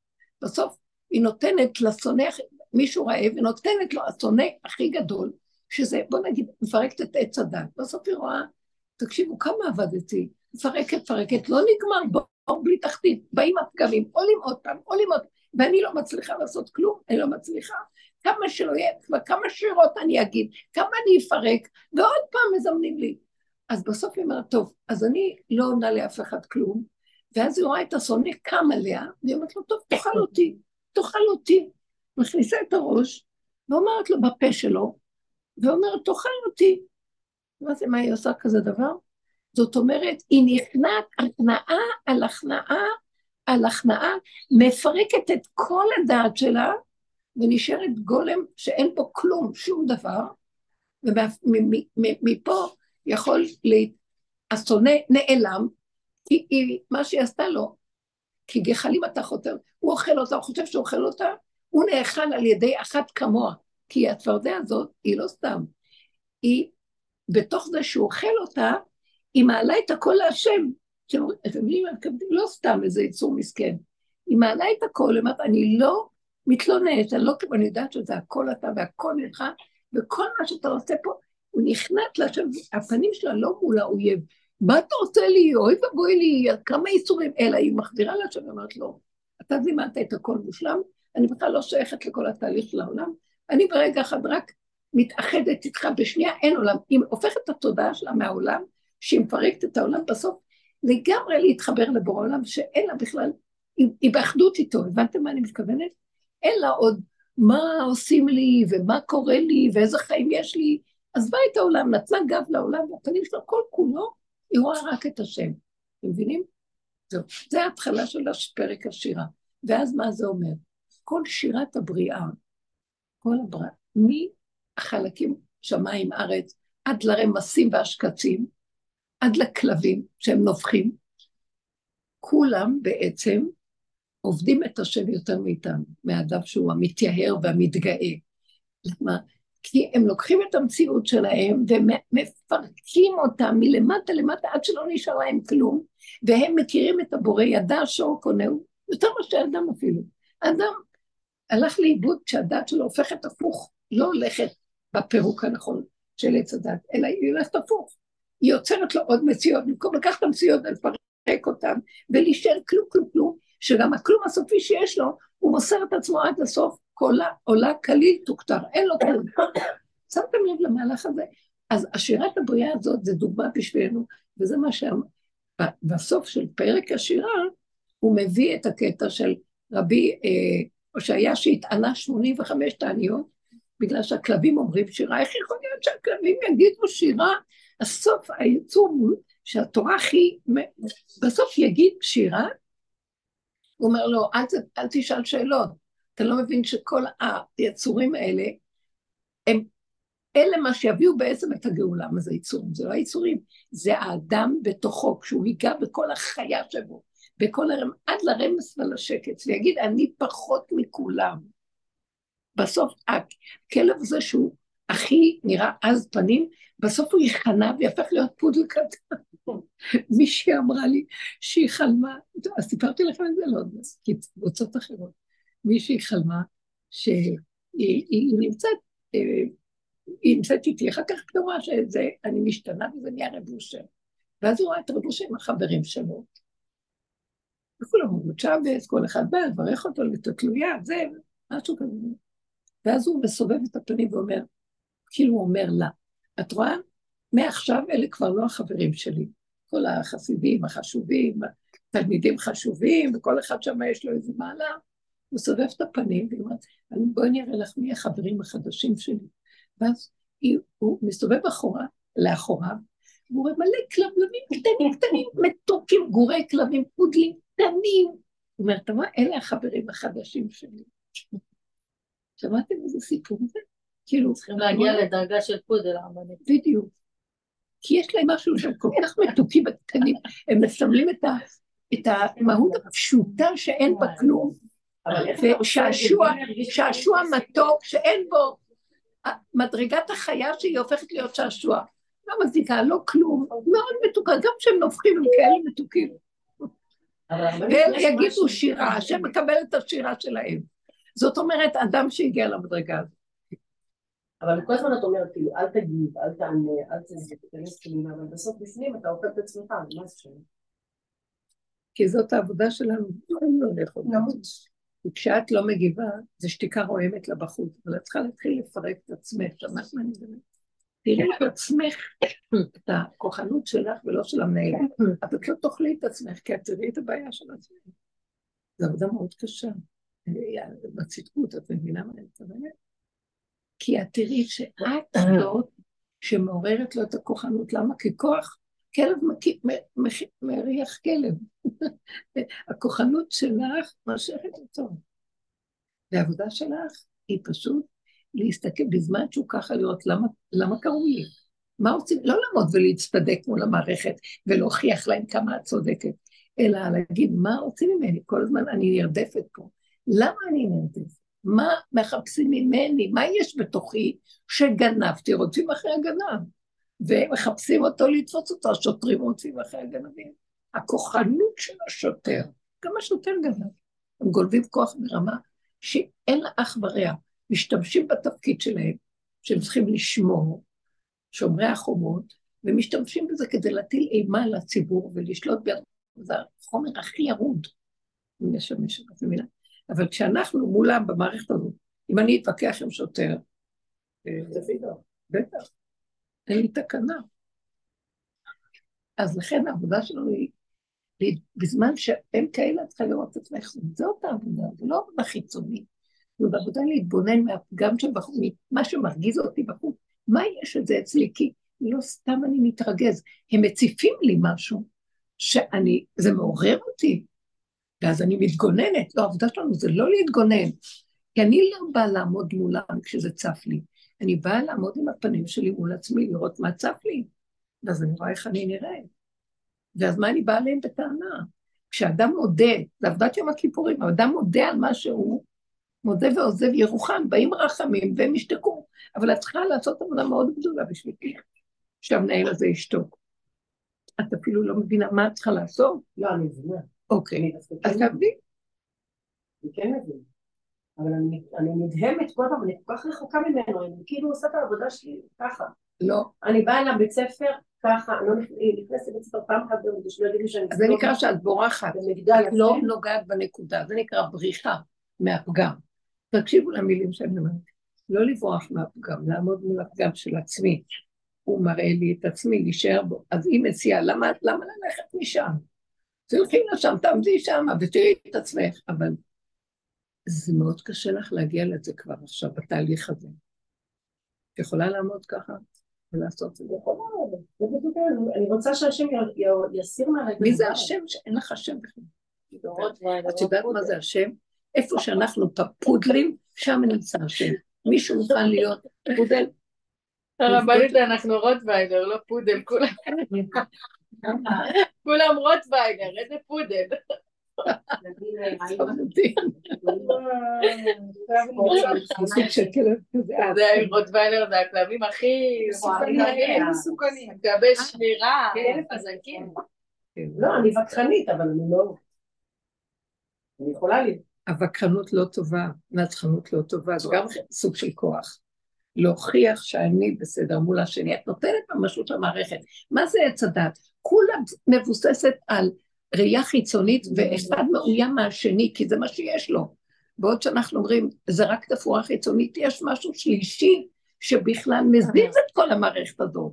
בסוף היא נותנת לשונא, מישהו רעב, היא נותנת לו, השונא הכי גדול, שזה, בוא נגיד, מפרקת את עץ הדת. בסוף היא רואה, תקשיבו, כמה עבדתי, מפרקת, מפרקת, לא נגמר, בואו בלי תחתית, באים הפגמים, עולים עוד פעם, עולים עוד, ואני לא מצליחה לעשות כלום, אני לא מצליחה. כמה שלא יהיה, כמה שירות אני אגיד, כמה אני אפרק, ועוד פעם מזמנים לי. אז בסוף היא אומרת, טוב, אז אני לא עונה לאף אחד כלום, ואז היא רואה את השונא קם עליה, והיא אומרת לו, טוב, תאכל אותי, תאכל אותי. מכניסה את הראש, ואומרת לו בפה שלו, ואומרת, תאכל אותי. זה, מה היא עושה כזה דבר? זאת אומרת, היא נכנעת הכנעה על הכנעה על הכנעה, מפרקת את כל הדעת שלה, ונשארת גולם שאין בו כלום, שום דבר, ומפה יכול, לה... השונא נעלם, כי היא, מה שהיא עשתה לו, כי גחלים אתה חותר, הוא אוכל אותה, הוא חושב שהוא אוכל אותה, הוא נאכל על ידי אחת כמוה, כי הצפרדע הזאת היא לא סתם, היא, בתוך זה שהוא אוכל אותה, היא מעלה את הכל להשם. אתם מבינים, לא סתם איזה יצור מסכן. היא מעלה את הכל, היא אומרת, אני לא מתלוננת, אני לא, אני יודעת שזה הכל אתה והכל ממך, וכל מה שאתה עושה פה, הוא נכנעת להשם, הפנים שלה לא מול האויב. מה אתה עושה לי? אוי ואבוי לי, כמה איסורים, אלא היא מחדירה להשם ואומרת לו, לא, אתה זימנת את הכל מושלם, אני בכלל לא שייכת לכל התהליך של העולם, אני ברגע אחד רק מתאחדת איתך בשנייה, אין עולם. היא הופכת את התודעה שלה מהעולם, שהיא מפרקת את העולם, בסוף לגמרי להתחבר לבורא עולם, שאין לה בכלל, היא, היא באחדות איתו, הבנתם מה אני מתכוונת? אין לה עוד מה עושים לי, ומה קורה לי, ואיזה חיים יש לי. עזבה את העולם, נתנה גב לעולם, והפנים שלו כל כולו, היא רואה רק את השם. אתם מבינים? זהו. זה ההתחלה של פרק השירה. ואז מה זה אומר? כל שירת הבריאה, כל הבריאה, מהחלקים שמיים ארץ, עד לרמסים והשקצים, עד לכלבים שהם נובחים, כולם בעצם עובדים את השם יותר מאיתנו, מהאדם שהוא המתייהר והמתגאה. למה? כי הם לוקחים את המציאות שלהם ומפרקים אותה מלמטה למטה עד שלא נשאר להם כלום, והם מכירים את הבורא, ידע שור קונהו, יותר מאשר אדם אפילו. אדם הלך לאיבוד כשהדת שלו הופכת הפוך, לא הולכת בפירוק הנכון של עץ הדת, אלא היא הולכת הפוך. היא יוצרת לו עוד מציאות, במקום לקחת את המציאות ולפרק אותן, ולהישאר כלום כלום כלום, שגם הכלום הסופי שיש לו, הוא מוסר את עצמו עד הסוף, קולה עולה כליל תוכתר, אין לו כלום. <coughs> שמתם לב למהלך הזה? אז השירת הבריאה הזאת זה דוגמה בשבילנו, וזה מה שבסוף של פרק השירה, הוא מביא את הקטע של רבי אה, הושעיה שהטענה 85 תעניות, בגלל שהכלבים אומרים שירה, איך יכול להיות שהכלבים יגידו שירה הסוף היצור שהתורה הכי, בסוף יגיד שירה, הוא אומר לו, אל, אל תשאל שאלות, אתה לא מבין שכל היצורים האלה, הם אלה מה שיביאו בעצם את הגאולה, מה זה יצורים? זה לא היצורים, זה האדם בתוכו, כשהוא ייגע בכל החיה שבו, בכל הרמ... עד לרמס ולשקץ, ויגיד, אני פחות מכולם. בסוף הכלב הזה שהוא הכי נראה עז פנים, בסוף הוא ייכנע ויהפך להיות פודל קטן. מישהי אמרה לי שהיא חלמה, אז סיפרתי לכם את זה לא כי קבוצות אחרות. מישהי חלמה שהיא היא נמצאת, היא נמצאת איתי, אחר כך היא רואה שזה, אני משתנה וזה נהיה רב אושר. ואז היא רואה את רב אושר עם החברים שלו. וכולם אומרים שבס, כל אחד בא, לברך אותו, לתתלויה, זה, משהו כזה. ואז הוא מסובב את הפנים ואומר, כאילו הוא אומר לה, את רואה? מעכשיו אלה כבר לא החברים שלי. כל החסידים החשובים, תלמידים חשובים, וכל אחד שם יש לו איזה מעלה. הוא סובב את הפנים והיא אומרת, בואי נראה לך מי החברים החדשים שלי. ואז הוא מסתובב אחורה, לאחוריו, והוא רואה מלא כלבלבים קטנים קטנים, מתוקים, גורי כלבים, פודלים קטנים. הוא אומר, אתה רואה, אלה החברים החדשים שלי. שמעתם איזה סיפור זה? כאילו... צריכים להגיע לדרגה של פודל הרבנית. בדיוק. כי יש להם משהו שהם כל כך מתוקים וקטנים, הם מסמלים את, ה, את המהות הפשוטה שאין בה כלום. ושעשוע, שעשוע מתוק שאין בו, מדרגת החיה שהיא הופכת להיות שעשוע. לא מזיקה, לא כלום, מאוד מתוקה, גם כשהם נופחים הם כאלה מתוקים. והם יגידו שירה, השם מקבל את השירה שלהם. זאת אומרת, אדם שהגיע למדרגה הזאת. אבל כל הזמן את אומרת, כאילו, אל תגיב, אל תענה, אל תיכנס פנימה, אבל בסוף בפנים אתה אוכל את עצמך, מה זה שם? כי זאת העבודה שלנו, לא לאכול. וכשאת לא מגיבה, זה שתיקה רועמת לה בחוץ, אבל את צריכה להתחיל לפרק את עצמך, שמעת מה אני מדברת? תראי את עצמך, את הכוחנות שלך ולא של המנהל, אבל את לא תאכלי את עצמך, כי את תראי את הבעיה של עצמך. זו עבודה מאוד קשה. בצדקות, את מבינה מה אני מתכוונת? כי את תראי שאת זאת שמעוררת לו את הכוחנות. למה? כי כוח, כלב מריח כלב. <laughs> הכוחנות שלך מושכת אותו. והעבודה שלך היא פשוט להסתכל בזמן שהוא ככה לראות למה, למה קראו לי. מה רוצים? לא לעמוד ולהצטדק מול המערכת ולהוכיח להם כמה את צודקת, אלא להגיד מה רוצים ממני, כל הזמן אני נרדפת פה. למה אני נרדפת? מה מחפשים ממני? מה יש בתוכי שגנבתי? רוצים אחרי הגנב. והם מחפשים אותו לתפוס אותו, השוטרים רוצים אחרי הגנבים. הכוחנות של השוטר, גם השוטר גנב. הם גולבים כוח ברמה שאין לה אח ורע. משתמשים בתפקיד שלהם, שהם צריכים לשמור, שומרי החומות, ומשתמשים בזה כדי להטיל אימה על הציבור ולשלוט ביד. זה החומר הכי ירוד. אם משמש, את מבינה? אבל כשאנחנו מולם במערכת הזאת, אם אני אתווכח עם שוטר, אה, בטח, אין לי תקנה. אז לכן העבודה שלנו היא, בזמן שהם כאלה, את צריכה לראות את עצמך, זאת העבודה, זה לא עבודה חיצונית, זאת עבודה להתבונן מהפגם שבחוץ, מה שמרגיז אותי בחוץ, מה יש את זה אצלי? כי לא סתם אני מתרגז, הם מציפים לי משהו, שאני, זה מעורר אותי, ואז אני מתגוננת. לא, העבודה שלנו זה לא להתגונן, כי אני לא באה לעמוד מולם כשזה צף לי. אני באה לעמוד עם הפנים שלי מול עצמי, לראות מה צף לי, ואז אני רואה איך אני נראית. ואז מה אני באה אליהם בטענה? כשאדם מודה, זה עבודת יום הכיפורים, האדם מודה על מה שהוא, מודה ועוזב ירוחם, באים רחמים והם ישתקו, אבל את צריכה לעשות עבודה מאוד גדולה בשבילי, שהמנהל הזה ישתוק. את אפילו לא מבינה מה את צריכה לעשות? לא, אני מבינה. אוקיי, אז תעבדי. אני כן מבינה. אבל אני נדהמת כל פעם, אני כל כך רחוקה ממנו, אני כאילו עושה את העבודה שלי ככה. לא. אני באה לבית ספר ככה, אני לא נכנסת לבית ספר פעם אחת ביום, כדי שלא יגידו שאני... זה נקרא שאת בורחת. את לא נוגעת בנקודה, זה נקרא בריחה מהפגם. תקשיבו למילים שאני אומרת. לא לברוח מהפגם, לעמוד מול הפגם של עצמי. הוא מראה לי את עצמי, להישאר בו. אז היא מציעה, למה ללכת משם? תלכי לשם, תעמדי שם ותראי את עצמך, אבל זה מאוד קשה לך להגיע לזה כבר עכשיו, בתהליך הזה. את יכולה לעמוד ככה ולעשות את זה? אני רוצה שהשם יסיר מהרגע. מי זה השם שאין לך שם בכלל? את יודעת מה זה השם? איפה שאנחנו פודלים, שם נמצא השם. מישהו מוכן להיות פודל? הרבנית אנחנו רוטוויילר, לא פודל, כולם כולם רוטוויילר, איזה פודל. סוג של כלב כזה. זה רוטוויילר זה הכלבים הכי מסוכנים. מקבל שמירה, חזקים. לא, אני וכחנית, אבל אני לא... אני יכולה לי. הווכחנות לא טובה, נצחנות לא טובה, זה גם סוג של כוח. להוכיח שאני בסדר מול השני, את נותנת ממשות למערכת. מה זה עץ הדת? כולה מבוססת על ראייה חיצונית ואחד מאוים מהשני, כי זה מה שיש לו. בעוד שאנחנו אומרים, זה רק תפאורה חיצונית, יש משהו שלישי שבכלל מזיז את כל המערכת הזאת.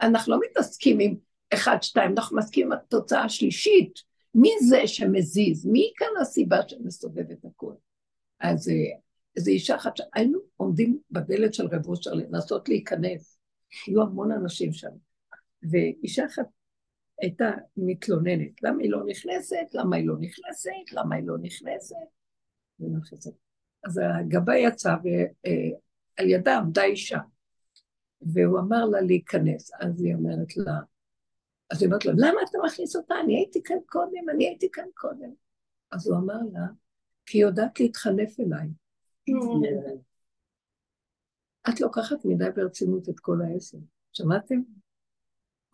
אנחנו לא מתעסקים עם אחד, שתיים, אנחנו מסכימים עם התוצאה השלישית. מי זה שמזיז? מי כאן הסיבה שמסובבת הכול? אז איזו אישה אחת, היינו עומדים בדלת של רב אושר לנסות להיכנס, היו המון אנשים שם, ואישה אחת הייתה מתלוננת, למה היא לא נכנסת? למה היא לא נכנסת? למה היא לא נכנסת? אז הגבה יצא ועל ידה עמדה אישה, והוא אמר לה להיכנס, אז היא אומרת לה, אז היא אומרת לו, למה אתה מכניס אותה? אני הייתי כאן קודם, אני הייתי כאן קודם. אז הוא אמר לה, כי היא יודעת להתחנף אליי. את לוקחת מדי ברצינות את כל העשר, שמעתם?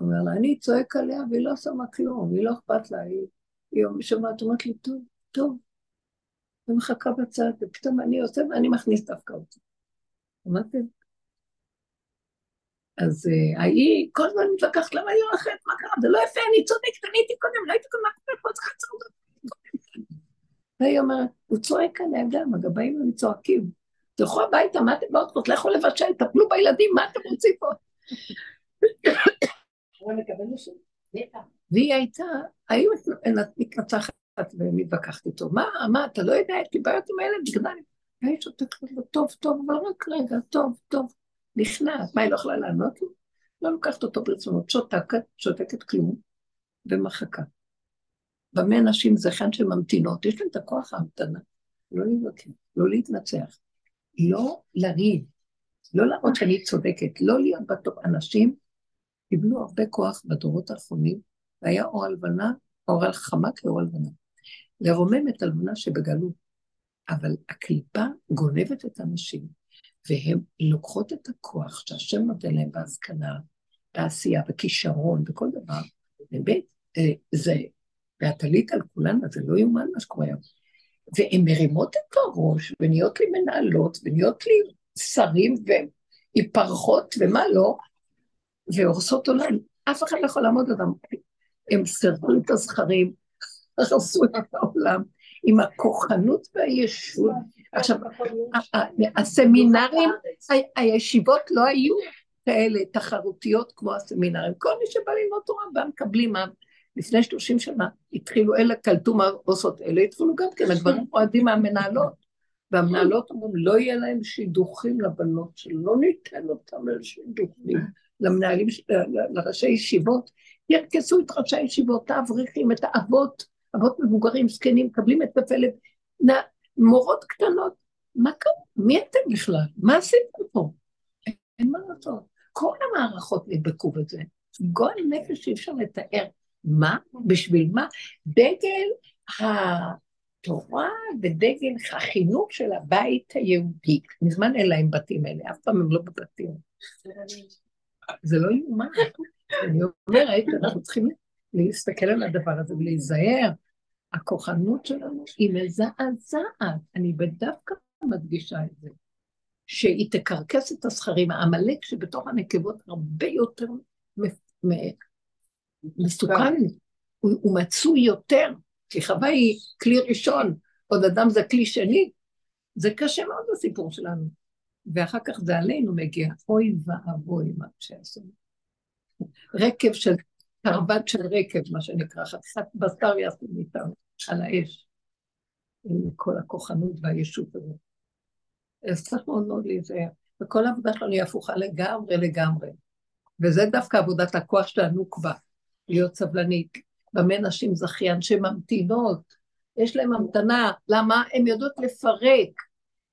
אומר לה, אני צועק עליה והיא לא שמה כלום, היא לא אכפת לה, היא, היא שומעת, אומרת לי, טוב, טוב. ומחכה בצד, ופתאום אני עושה ואני מכניס דווקא אותה. שמעתם? אז ההיא כל הזמן מתווכחת, למה היא הולכת, מה קרה? זה לא יפה, אני צודקת, אני הייתי קודם, לא הייתי קודם, מה קורה פה, לעצור אותו. והיא אומרת, הוא צועק עליה, גם הגבאים הם צועקים. תלכו הביתה, מה אתם באות? לכו לבשל, טפלו בילדים, מה אתם רוצים פה? והיא הייתה, היו מתנצחת ומתווכחת איתו, מה, מה, אתה לא יודע, יש לי בעיות עם הילד, בגלל... והיא שותקת לו, טוב, טוב, אבל רק רגע, טוב, טוב. נכנעת, מה, היא לא יכולה לענות לו? לא לוקחת אותו ברצינות, שותקת, שותקת כלום, ומחקה. במה נשים זה חן שממתינות, יש להם את הכוח ההמתנה, לא להתווכח, לא להתנצח, לא לריב, לא להראות שאני צודקת, לא להיות בטוב. אנשים קיבלו הרבה כוח בדורות האחרונים, והיה אור הלבנה, אור על חמה כאור הלבנה. לרומם את הלבנה שבגלות, אבל הקליפה גונבת את הנשים. והן לוקחות את הכוח שהשם נותן להן בהשכלה, בעשייה, בכישרון, בכל דבר, באמת, אה, זה, והטלית על כולן, זה לא יאומן מה שקורה היום. והן מרימות את הראש, ונהיות לי מנהלות, ונהיות לי שרים, והיפרחות, ומה לא, והורסות עולם. אף אחד לא יכול לעמוד אותם. הם סירבו את הזכרים, הרסו את העולם, עם הכוחנות והישות. עכשיו, הסמינרים, הישיבות לא היו כאלה תחרותיות כמו הסמינרים. כל מי שבא ללמוד תורה בא מקבלים מה... לפני 30 שנה התחילו אלה, קלטו מה עושות אלה, התחילו גם כן, הגברים אוהדים מהמנהלות. והמנהלות אומרים, לא יהיה להם שידוכים לבנות שלו, לא ניתן אותם לשידוכים, למנהלים, לראשי ישיבות, ירכסו את ראשי הישיבות, את האברכים, את האבות, אבות מבוגרים, זקנים, מקבלים את הפלט, מורות קטנות, מה קרה? מי אתם בכלל? מה עשיתם פה? אין מה לעשות. כל המערכות נדבקו בזה. גועל נפש אי אפשר לתאר. מה? בשביל מה? דגל התורה ודגל החינוך של הבית היהודי. מזמן אין להם בתים אלה, אף פעם הם לא בבתים. זה לא יאומן. אני אומרת, אנחנו צריכים להסתכל על הדבר הזה ולהיזהר. הכוחנות שלנו היא מזעזעת, אני בדווקא מדגישה את זה, שהיא תקרקס את הזכרים, העמלק שבתוך הנקבות הרבה יותר מסוכן, הוא, מצוי יותר, כי חווה היא כלי ראשון, עוד אדם זה כלי שני, זה קשה מאוד בסיפור שלנו. ואחר כך זה עלינו מגיע, אוי ואבוי מה שעשו. רקב של, תרבת של רקב, מה שנקרא, חתיכת בשר יעשו מאיתנו. על האש, עם כל הכוחנות והישות הזאת. אז צריך מאוד מאוד להיזהר. וכל העבודה שלנו היא הפוכה לגמרי לגמרי. וזה דווקא עבודת הכוח של הנוקבה, להיות סבלנית. במה נשים זכיין שממתינות, יש להן המתנה, למה? הן יודעות לפרק.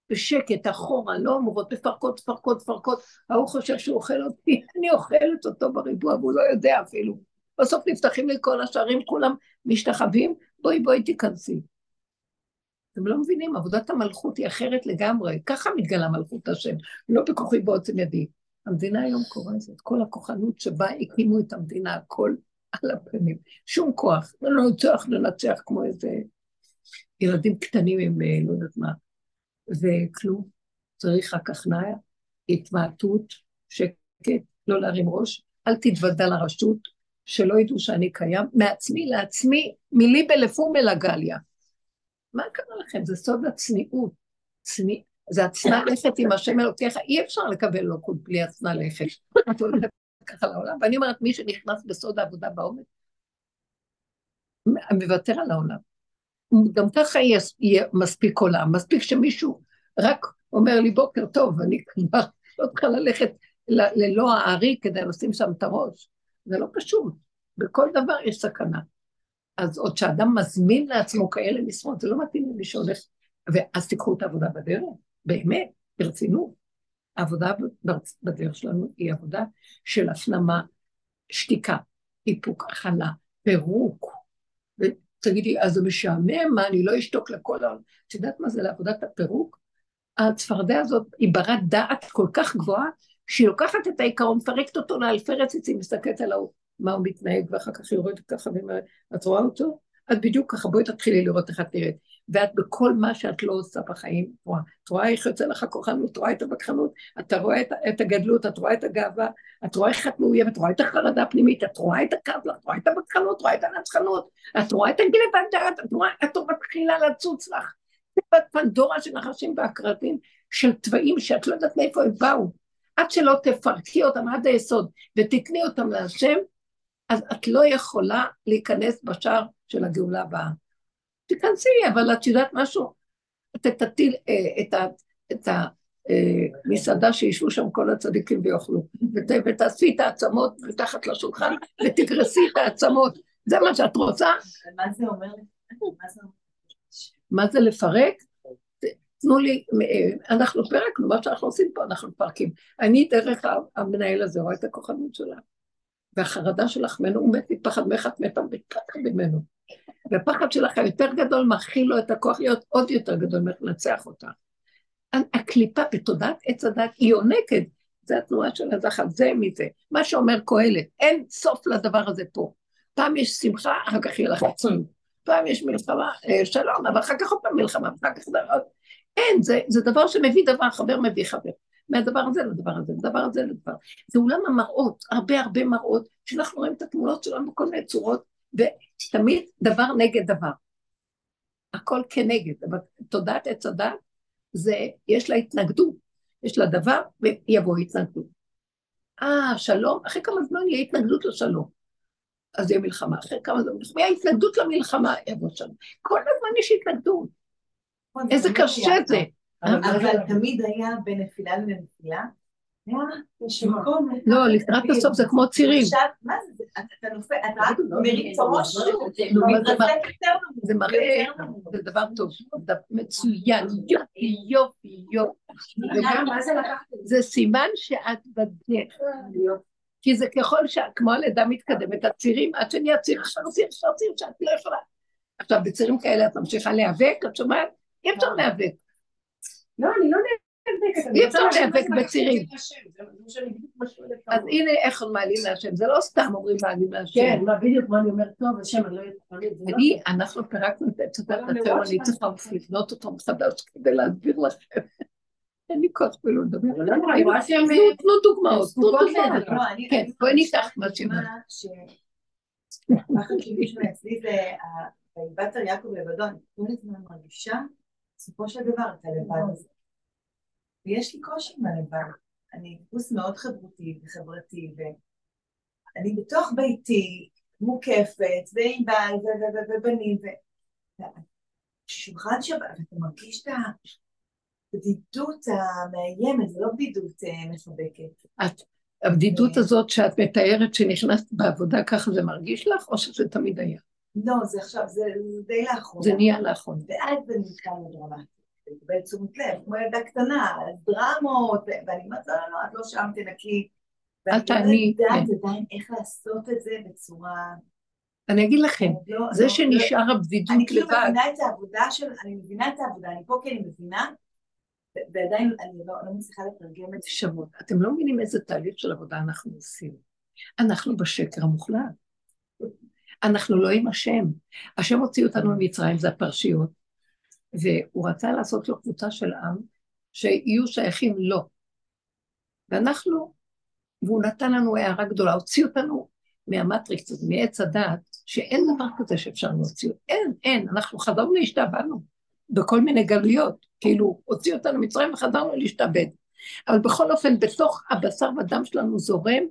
בשקט, אחורה, לא אומרות, מפרקות, מפרקות, מפרקות, ההוא חושב שהוא אוכל אותי, <laughs> אני אוכלת אותו בריבוע, והוא לא יודע אפילו. בסוף נפתחים לי כל השערים, כולם משתחווים, בואי בואי תיכנסי. אתם לא מבינים, עבודת המלכות היא אחרת לגמרי, ככה מתגלה מלכות השם, לא בכוחי בעוצם ידי. המדינה היום קורסת, כל הכוחנות שבה הקימו את המדינה, הכל על הפנים, שום כוח, לא נצח לנצח כמו איזה ילדים קטנים עם אה, לא יודעת מה, וכלום, צריך רק הכנעה, התמעטות, שקט, לא להרים ראש, אל תתוודע לרשות, שלא ידעו שאני קיים, מעצמי לעצמי, מילי בלפום אל הגליה. מה קרה לכם? זה סוד הצניעות. צני... זה הצנע לכת עם השם אלוקיך, אי אפשר לקבל אלוקות בלי הצנע לכת. <laughs> ככה לעולם, ואני אומרת, מי שנכנס בסוד העבודה בעומק, מוותר על העולם. גם ככה יהיה, מספיק עולם, מספיק שמישהו רק אומר לי בוקר טוב, אני כבר <laughs> לא צריכה ללכת ללא הארי כדי לשים שם את הראש. זה לא פשוט, בכל דבר יש סכנה. אז עוד שאדם מזמין לעצמו כאלה משרות, זה לא מתאים למי שהולך, ואז תיקחו את העבודה בדרך, באמת, ברצינות. העבודה בדרך שלנו היא עבודה של הפנמה, שתיקה, איפוק, הכלה, פירוק. ותגידי, אז זה משעמם, מה, אני לא אשתוק לכל העולם? את יודעת מה זה לעבודת הפירוק? הצפרדע הזאת היא ברת דעת כל כך גבוהה, שהיא לוקחת את העיקרון, מפרקת אותו לאלפי רציצים, מסתכלת על ההוא, מה הוא מתנהג, ואחר כך היא יורדת ככה ואומרת, את רואה אותו? את בדיוק ככה, בואי תתחילי לראות איך את נראית. ואת בכל מה שאת לא עושה בחיים, רואה. את רואה איך יוצא לך הכוחנות, את רואה את הווכחנות, אתה רואה את, את הגדלות, את רואה את הגאווה, את רואה איך את מאוימת, את רואה את החרדה הפנימית, את רואה את לך, את רואה את הווכחנות, את רואה את הנצחנות, את רואה את הגנבת דעת, את רואה, את מתחילה לצוץ לך. תיבת פנדורה של נחשים ועקרבים, של תוואים שאת לא יודעת מאיפה הם באו. עד שלא תפרקי אותם עד היסוד ותתני אותם להשם, אז את לא יכולה להיכנס בשער של הגאולה הבאה. תיכנסי, אבל את יודעת משהו? תטיל אה, את המסעדה אה, שישבו שם כל הצדיקים ויאכלו, ותעשי את העצמות מתחת לשולחן ותגרסי את העצמות. זה מה שאת רוצה? מה זה אומר? מה זה לפרק? תנו לי, אה, אנחנו פרקנו, מה שאנחנו עושים פה, אנחנו מפרקים. אני דרך המנהל הזה רואה את הכוחנות שלה. והחרדה שלך ממנו, הוא מת מפחד ממך, את מתה מפחד ממנו. והפחד שלך היותר גדול מכיל לו את הכוח להיות עוד יותר גדול ממך לנצח אותה. הקליפה בתודעת עץ הדת היא יונקת, זה התנועה של הזחל, זה מזה. מה שאומר קהלת, אין סוף לדבר הזה פה. פעם יש שמחה, אחר כך יהיה לך עצום. פעם יש מלחמה, אה, שלום, אבל אחר כך עוד פעם מלחמה, אחר כך דבר... אין, זה, זה דבר שמביא דבר, חבר מביא חבר. מהדבר הזה לדבר הזה, לדבר הזה לדבר. זה עולם המראות, הרבה הרבה מראות, שאנחנו רואים את התמונות שלנו בכל מיני צורות, ותמיד דבר נגד דבר. הכל כנגד, אבל תודעת עץ הדת, זה, יש לה התנגדות, יש לה דבר ויבוא התנגדות. אה, שלום, אחרי כמה זמן יהיה התנגדות לשלום. אז יהיה מלחמה, אחרי כמה זמן, יהיה התנגדות למלחמה, יבוא שלום. כל הזמן יש התנגדות. נכון, איזה קשה זה. אבל תמיד היה בין נפילה לנפילה. לא, לקראת הסוף זה כמו צירים. עכשיו, מה זה? אתה נופל, אתה רק מריץ ראש, זה מראה, זה דבר טוב, מצוין, יופי, יופי, יופי. זה סימן שאת בדרך. כי זה ככל ש... כמו הלידה מתקדמת, הצירים, עד שאני אציר, עכשיו אציר, עכשיו אציר, שאת לא יכולה. עכשיו, בצירים כאלה את ממשיכה להיאבק, את שומעת? אי אפשר להיאבק. לא, אני לא נאבקת. אי אפשר להיאבק בצירים. אז הנה איך מעלים להשם, זה לא סתם אומרים מעלים להשם. כן, מה בדיוק מה אני אומרת, טוב, השם, אני לא יודעת. אני, אנחנו פירקנו את הדת התיאור, אני צריכה לבנות אותו מחדש כדי להסביר לכם. <laughs> אין לי כוח אפילו לדבר. תנו דוגמאות, תנו דוגמאות. כן, בואי ניקח מה חשוב שאצלי זה, ויבצר יעקב לבדון, תנו לי זמן מרגישה בסופו של דבר את הלבד הזה. ויש לי קושי עם הלבד. אני טיפוס מאוד חברותי וחברתי, ואני בתוך ביתי מוקפת, ועם בעל ובנים, שולחן שבת, ואתה מרגיש את הבדידות המאיימת, זה לא בדידות אה, מחבקת. את, הבדידות הזאת שאת מתארת שנכנסת בעבודה, ככה זה מרגיש לך, או שזה תמיד היה? לא, זה עכשיו, זה די לאחרונה. זה נהיה לאחרונה. ואז זה נתקע לדרמטי. לקבל תשומת לב, כמו ילדה קטנה, דרמות, ואני אומרת, לא, לא, לא, את לא שם, תנקי. ואני לא תעני, יודעת כן. עדיין איך לעשות את זה בצורה... אני אגיד לכם, לא- זה שנשאר אני הבדידות כאילו לבד, מבינה את העבודה של, אני מבינה את העבודה, אני פה כי אני מבינה, ועדיין אני לא לא מצליחה לתרגם את זה. שמות. אתם לא מבינים איזה תהליך של עבודה אנחנו עושים. אנחנו בשקר המוחלט. אנחנו לא עם השם. השם הוציא אותנו ממצרים, זה הפרשיות, והוא רצה לעשות לו קבוצה של עם שיהיו שייכים לו. ואנחנו, והוא נתן לנו הערה גדולה, הוציא אותנו מהמטריקס מעץ הדעת, שאין דבר כזה שאפשר להוציא. אין, אין, אנחנו חזרנו להשתעבדנו בכל מיני גלויות, כאילו הוציא אותנו ממצרים וחזרנו להשתעבד. אבל בכל אופן, בתוך הבשר והדם שלנו זורם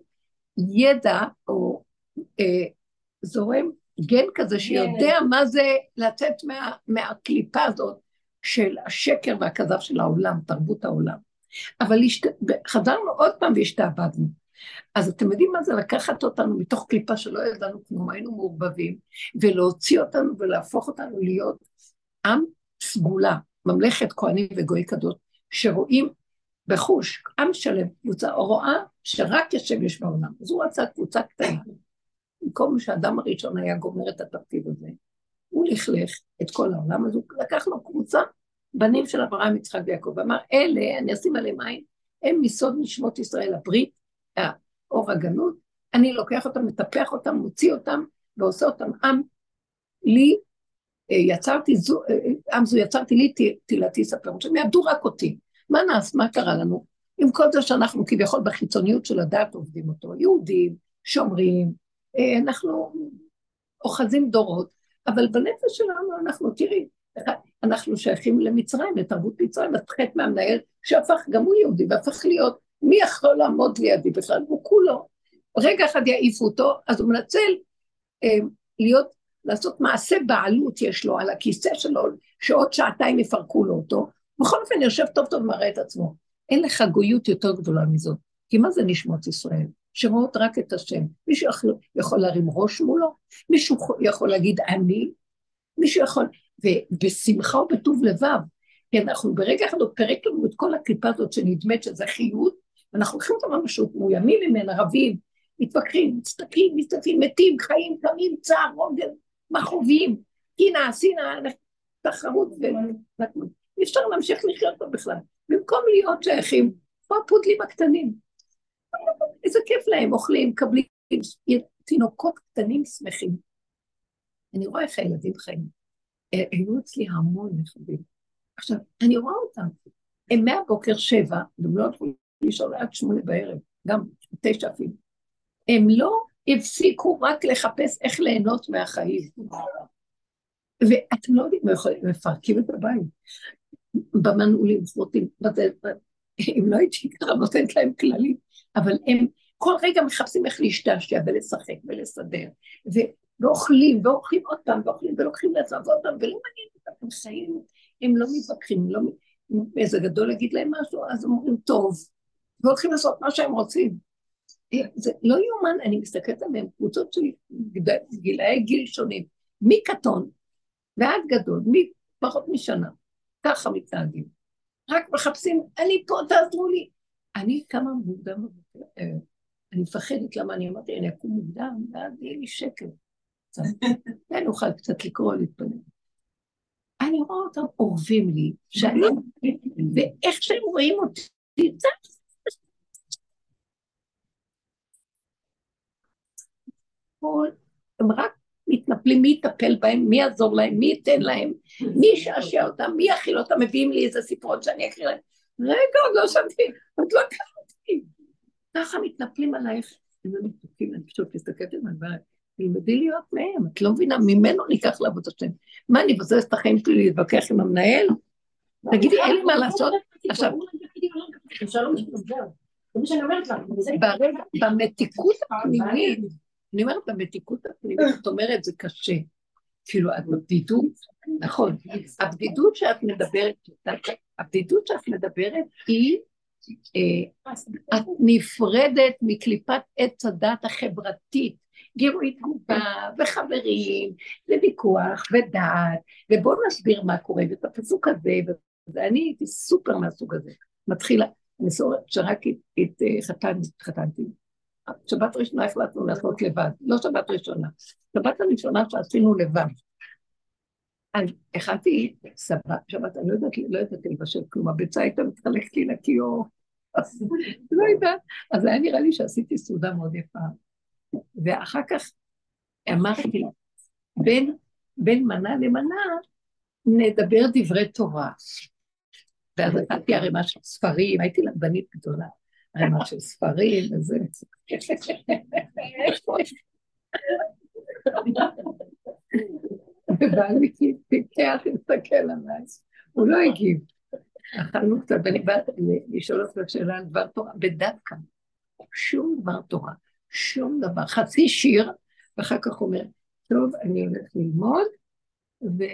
ידע, או אה, זורם גן כזה שיודע מה זה לצאת מה, מהקליפה הזאת של השקר והכזב של העולם, תרבות העולם. אבל השת... חזרנו עוד פעם והשתעבדנו. אז אתם יודעים מה זה לקחת אותנו מתוך קליפה שלא ידענו כלום, היינו מעורבבים, ולהוציא אותנו ולהפוך אותנו להיות עם סגולה, ממלכת כהנים וגוי קדוש, שרואים בחוש, עם שלם, קבוצה, רואה שרק השם יש בעולם. אז הוא רצה קבוצה קטנה. במקום שהאדם הראשון היה גומר את התפקיד הזה, הוא לכלך את כל העולם, הוא לקח לו קבוצה, בנים של אברהם, יצחק ויעקב, ואמר, אלה, אני אשים עליהם עין, הם מסוד נשמות ישראל, הברית, האור הגנות, אני לוקח אותם, מטפח אותם, מוציא אותם, ועושה אותם עם. לי, אה, יצרתי זו, אה, עם זו יצרתי לי, תהילתי ספר. עכשיו, יעבדו רק אותי. מה נעש, מה קרה לנו? עם כל זה שאנחנו כביכול בחיצוניות של הדת עובדים אותו, יהודים, שומרים, אה, אנחנו אוחזים דורות, אבל בנפש שלנו אנחנו, תראי, אנחנו שייכים למצרים, לתרבות מצרים, אז חטא מהמנהל, שהפך, גם הוא יהודי, והפך להיות, מי יכול לעמוד לידי בכלל? הוא כולו. רגע אחד יעיפו אותו, אז הוא מנצל אה, להיות, לעשות מעשה בעלות יש לו על הכיסא שלו, שעוד שעתיים יפרקו לו אותו, בכל אופן יושב טוב טוב ומראה את עצמו. אין לך גויות יותר גדולה מזאת. כי מה זה נשמות ישראל? שרואות רק את השם. מישהו יכול, להרים ראש מולו? מישהו יכול להגיד אני? מישהו יכול... ובשמחה ובטוב לבב, כי אנחנו ברגע אחד הוא פירק לנו את כל הקליפה הזאת שנדמת שזה חיות, ואנחנו לוקחים אותה ממשות, מאוימים ממנה, רבים, מתווכחים, מצטקים, מצטקים, מתים, חיים, קמים, צער, רוגל, מכאובים, קנאה, שנאה, תחרות ו... אי אפשר להמשיך לחיות פה בכלל. במקום להיות שייכים, כמו הפודלים הקטנים. איזה כיף להם, אוכלים, מקבלים, תינוקות קטנים שמחים. אני רואה איך הילדים חיים. אה, היו אצלי המון נכדים. עכשיו, אני רואה אותם. הם מהבוקר שבע, והם לא הלכו לישון עד שמונה בערב, גם תשע אפילו. הם לא הפסיקו רק לחפש איך ליהנות מהחיים. ואתם לא יודעים, הם מפרקים את הבית. במנעולים, סרוטים, בזה, אם לא הייתי ככה נותנת להם כללים, אבל הם כל רגע מחפשים איך להשתעשע ולשחק ולסדר, ו- ואוכלים, ואוכלים עוד פעם, ואוכלים, ולוקחים לעצמם עוד פעם, ולא מעניין אותם, הם חיים, הם לא מתווכחים, לא... איזה גדול להגיד להם משהו, אז אומרים טוב, והולכים לעשות מה שהם רוצים. זה לא יאומן, אני מסתכלת עליהם, קבוצות של גילאי גיל שונים, מקטון ועד גדול, מפחות משנה, ככה מתנהגים. רק מחפשים, אני פה, תעזרו לי. אני קמה מוקדם בבוקר, אה, אני מפחדת, למה אני אמרתי, אני אקום מוקדם, ואז יהיה לי שקט. קצת. <laughs> אני אוכל קצת לקרוא, להתפלל. אני רואה אותם אורבים לי, שאני, <laughs> ואיך שהם רואים אותי, זה הם רק מתנפלים, מי יטפל בהם, מי יעזור להם, מי ייתן להם, מי ישעשע אותם, מי יכיל אותם, מביאים לי איזה ספרות שאני אקריא להם. רגע, עוד לא שמתי, עוד לא קראתי. ככה מתנפלים עלייך. הם לא מתנפלים, אני פשוט מסתכלת עליהם, תלמדי להיות מהם, את לא מבינה, ממנו ניקח לעבוד השם. מה, אני מבזבז את החיים שלי להתווכח עם המנהל? תגידי, אין לי מה לעשות. עכשיו, במתיקות הפנימית, אני אומרת, במתיקות הפנימית, את אומרת, זה קשה. כאילו, את בבדידות, נכון, הבדידות שאת מדברת, הבדידות שאת מדברת היא, אה, את נפרדת מקליפת עץ הדת החברתית, גירוי תגובה וחברים, וויכוח ודעת, ובואו נסביר מה קורה, ואת הפסוק הזה, ואני הייתי סופר מהסוג הזה. מתחילה, אני זוכרת שרק התחתנתי. שבת ראשונה החלטנו לעשות לבד, לא שבת ראשונה, שבת הראשונה שעשינו לבד. אז הכנתי סבבה, שבת, אני לא יודעת, לא יודעת לבשל כלום, הביצה הייתה מתחלקת לי לכיור, <laughs> לא יודעת, אז היה נראה לי שעשיתי סעודה מאוד יפה. ואחר כך אמרתי, בין, בין מנה למנה נדבר דברי תורה. ואז נתתי ערימה של ספרים, הייתי למדנית גדולה, ערימה של ספרים וזה. <laughs> ובעלי פיתח להסתכל עליי, הוא לא הגיב. אכלנו קצת, ואני באת לשאול אותך שאלה על דבר תורה, בדווקא, שום דבר תורה, שום דבר, חצי שיר, ואחר כך אומר, טוב, אני הולך ללמוד, ו...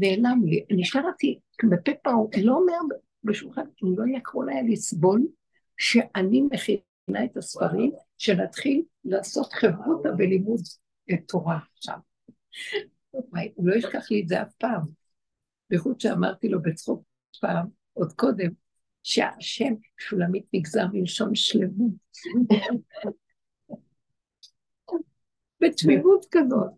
נעלם לי. נשארתי בפה פעור, לא אומר בשולחן, הוא לא יכול היה לסבול שאני מכינה את הספרים, שנתחיל לעשות חברותא בלימוד תורה שם. הוא לא ישכח לי את זה אף פעם. בייחוד שאמרתי לו בצחוק פעם, עוד קודם, שהשם שולמית נגזר מלשון שלמות. <laughs> בתמימות כזאת.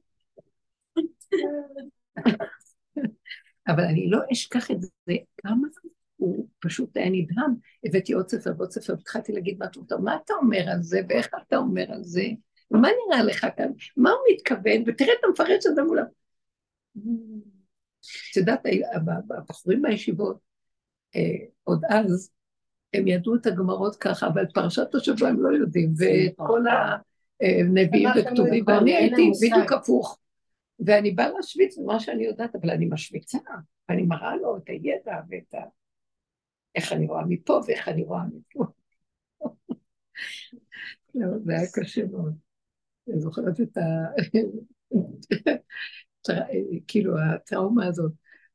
אבל אני לא אשכח את זה, כמה הוא פשוט היה נדהם. הבאתי עוד ספר ועוד ספר, והתחלתי להגיד מה אתה אומר על זה, ואיך אתה אומר על זה, ומה נראה לך כאן, מה הוא מתכוון, ותראה את זה מולם. את יודעת, הבחורים בישיבות, אה, עוד אז, הם ידעו את הגמרות ככה, אבל פרשת השבוע הם לא יודעים, וכל הנביאים וכתובים, ואני הייתי בדיוק הפוך. ואני באה להשוויץ במה שאני יודעת, אבל אני משוויצה, ואני מראה לו את הידע ואת ה... איך אני רואה מפה ואיך אני רואה מפה. <laughs> לא, זה היה קשה מאוד. אני זוכרת את ה... כאילו, הטראומה הזאת.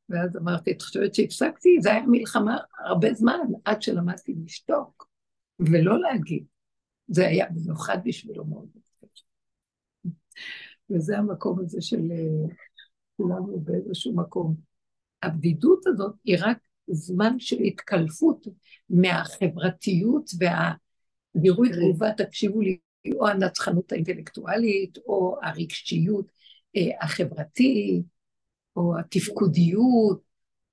ואז אמרתי, את חושבת שהפסקתי? זה היה מלחמה הרבה זמן, עד שלמדתי לשתוק ולא להגיד. זה היה במיוחד בשבילו מאוד. וזה המקום הזה של אה, כולנו באיזשהו מקום. הבדידות הזאת היא רק זמן של התקלפות מהחברתיות והגירוי תגובה, תקשיבו לי, או הנצחנות האינטלקטואלית, או הרגשיות אה, החברתית, או התפקודיות.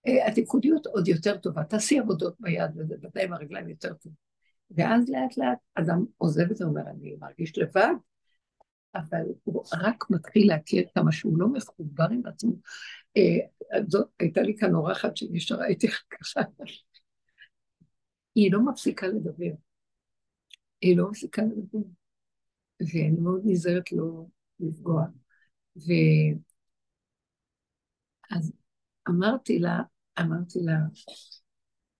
אה, התפקודיות עוד יותר טובה, תעשי עבודות ביד, וזה ודאי עם הרגליים יותר טוב. ואז לאט לאט אדם עוזב את זה, אומר, אני מרגיש לבד, אבל הוא רק מתחיל להכיר כמה שהוא לא מחובר עם עצמו. אה, זאת הייתה לי כאן אורחת שנשארה איתי ככה. היא לא מפסיקה לדבר. היא לא מפסיקה לדבר. ואני מאוד נזהרת לא לפגוע. ואז אמרתי לה, אמרתי לה,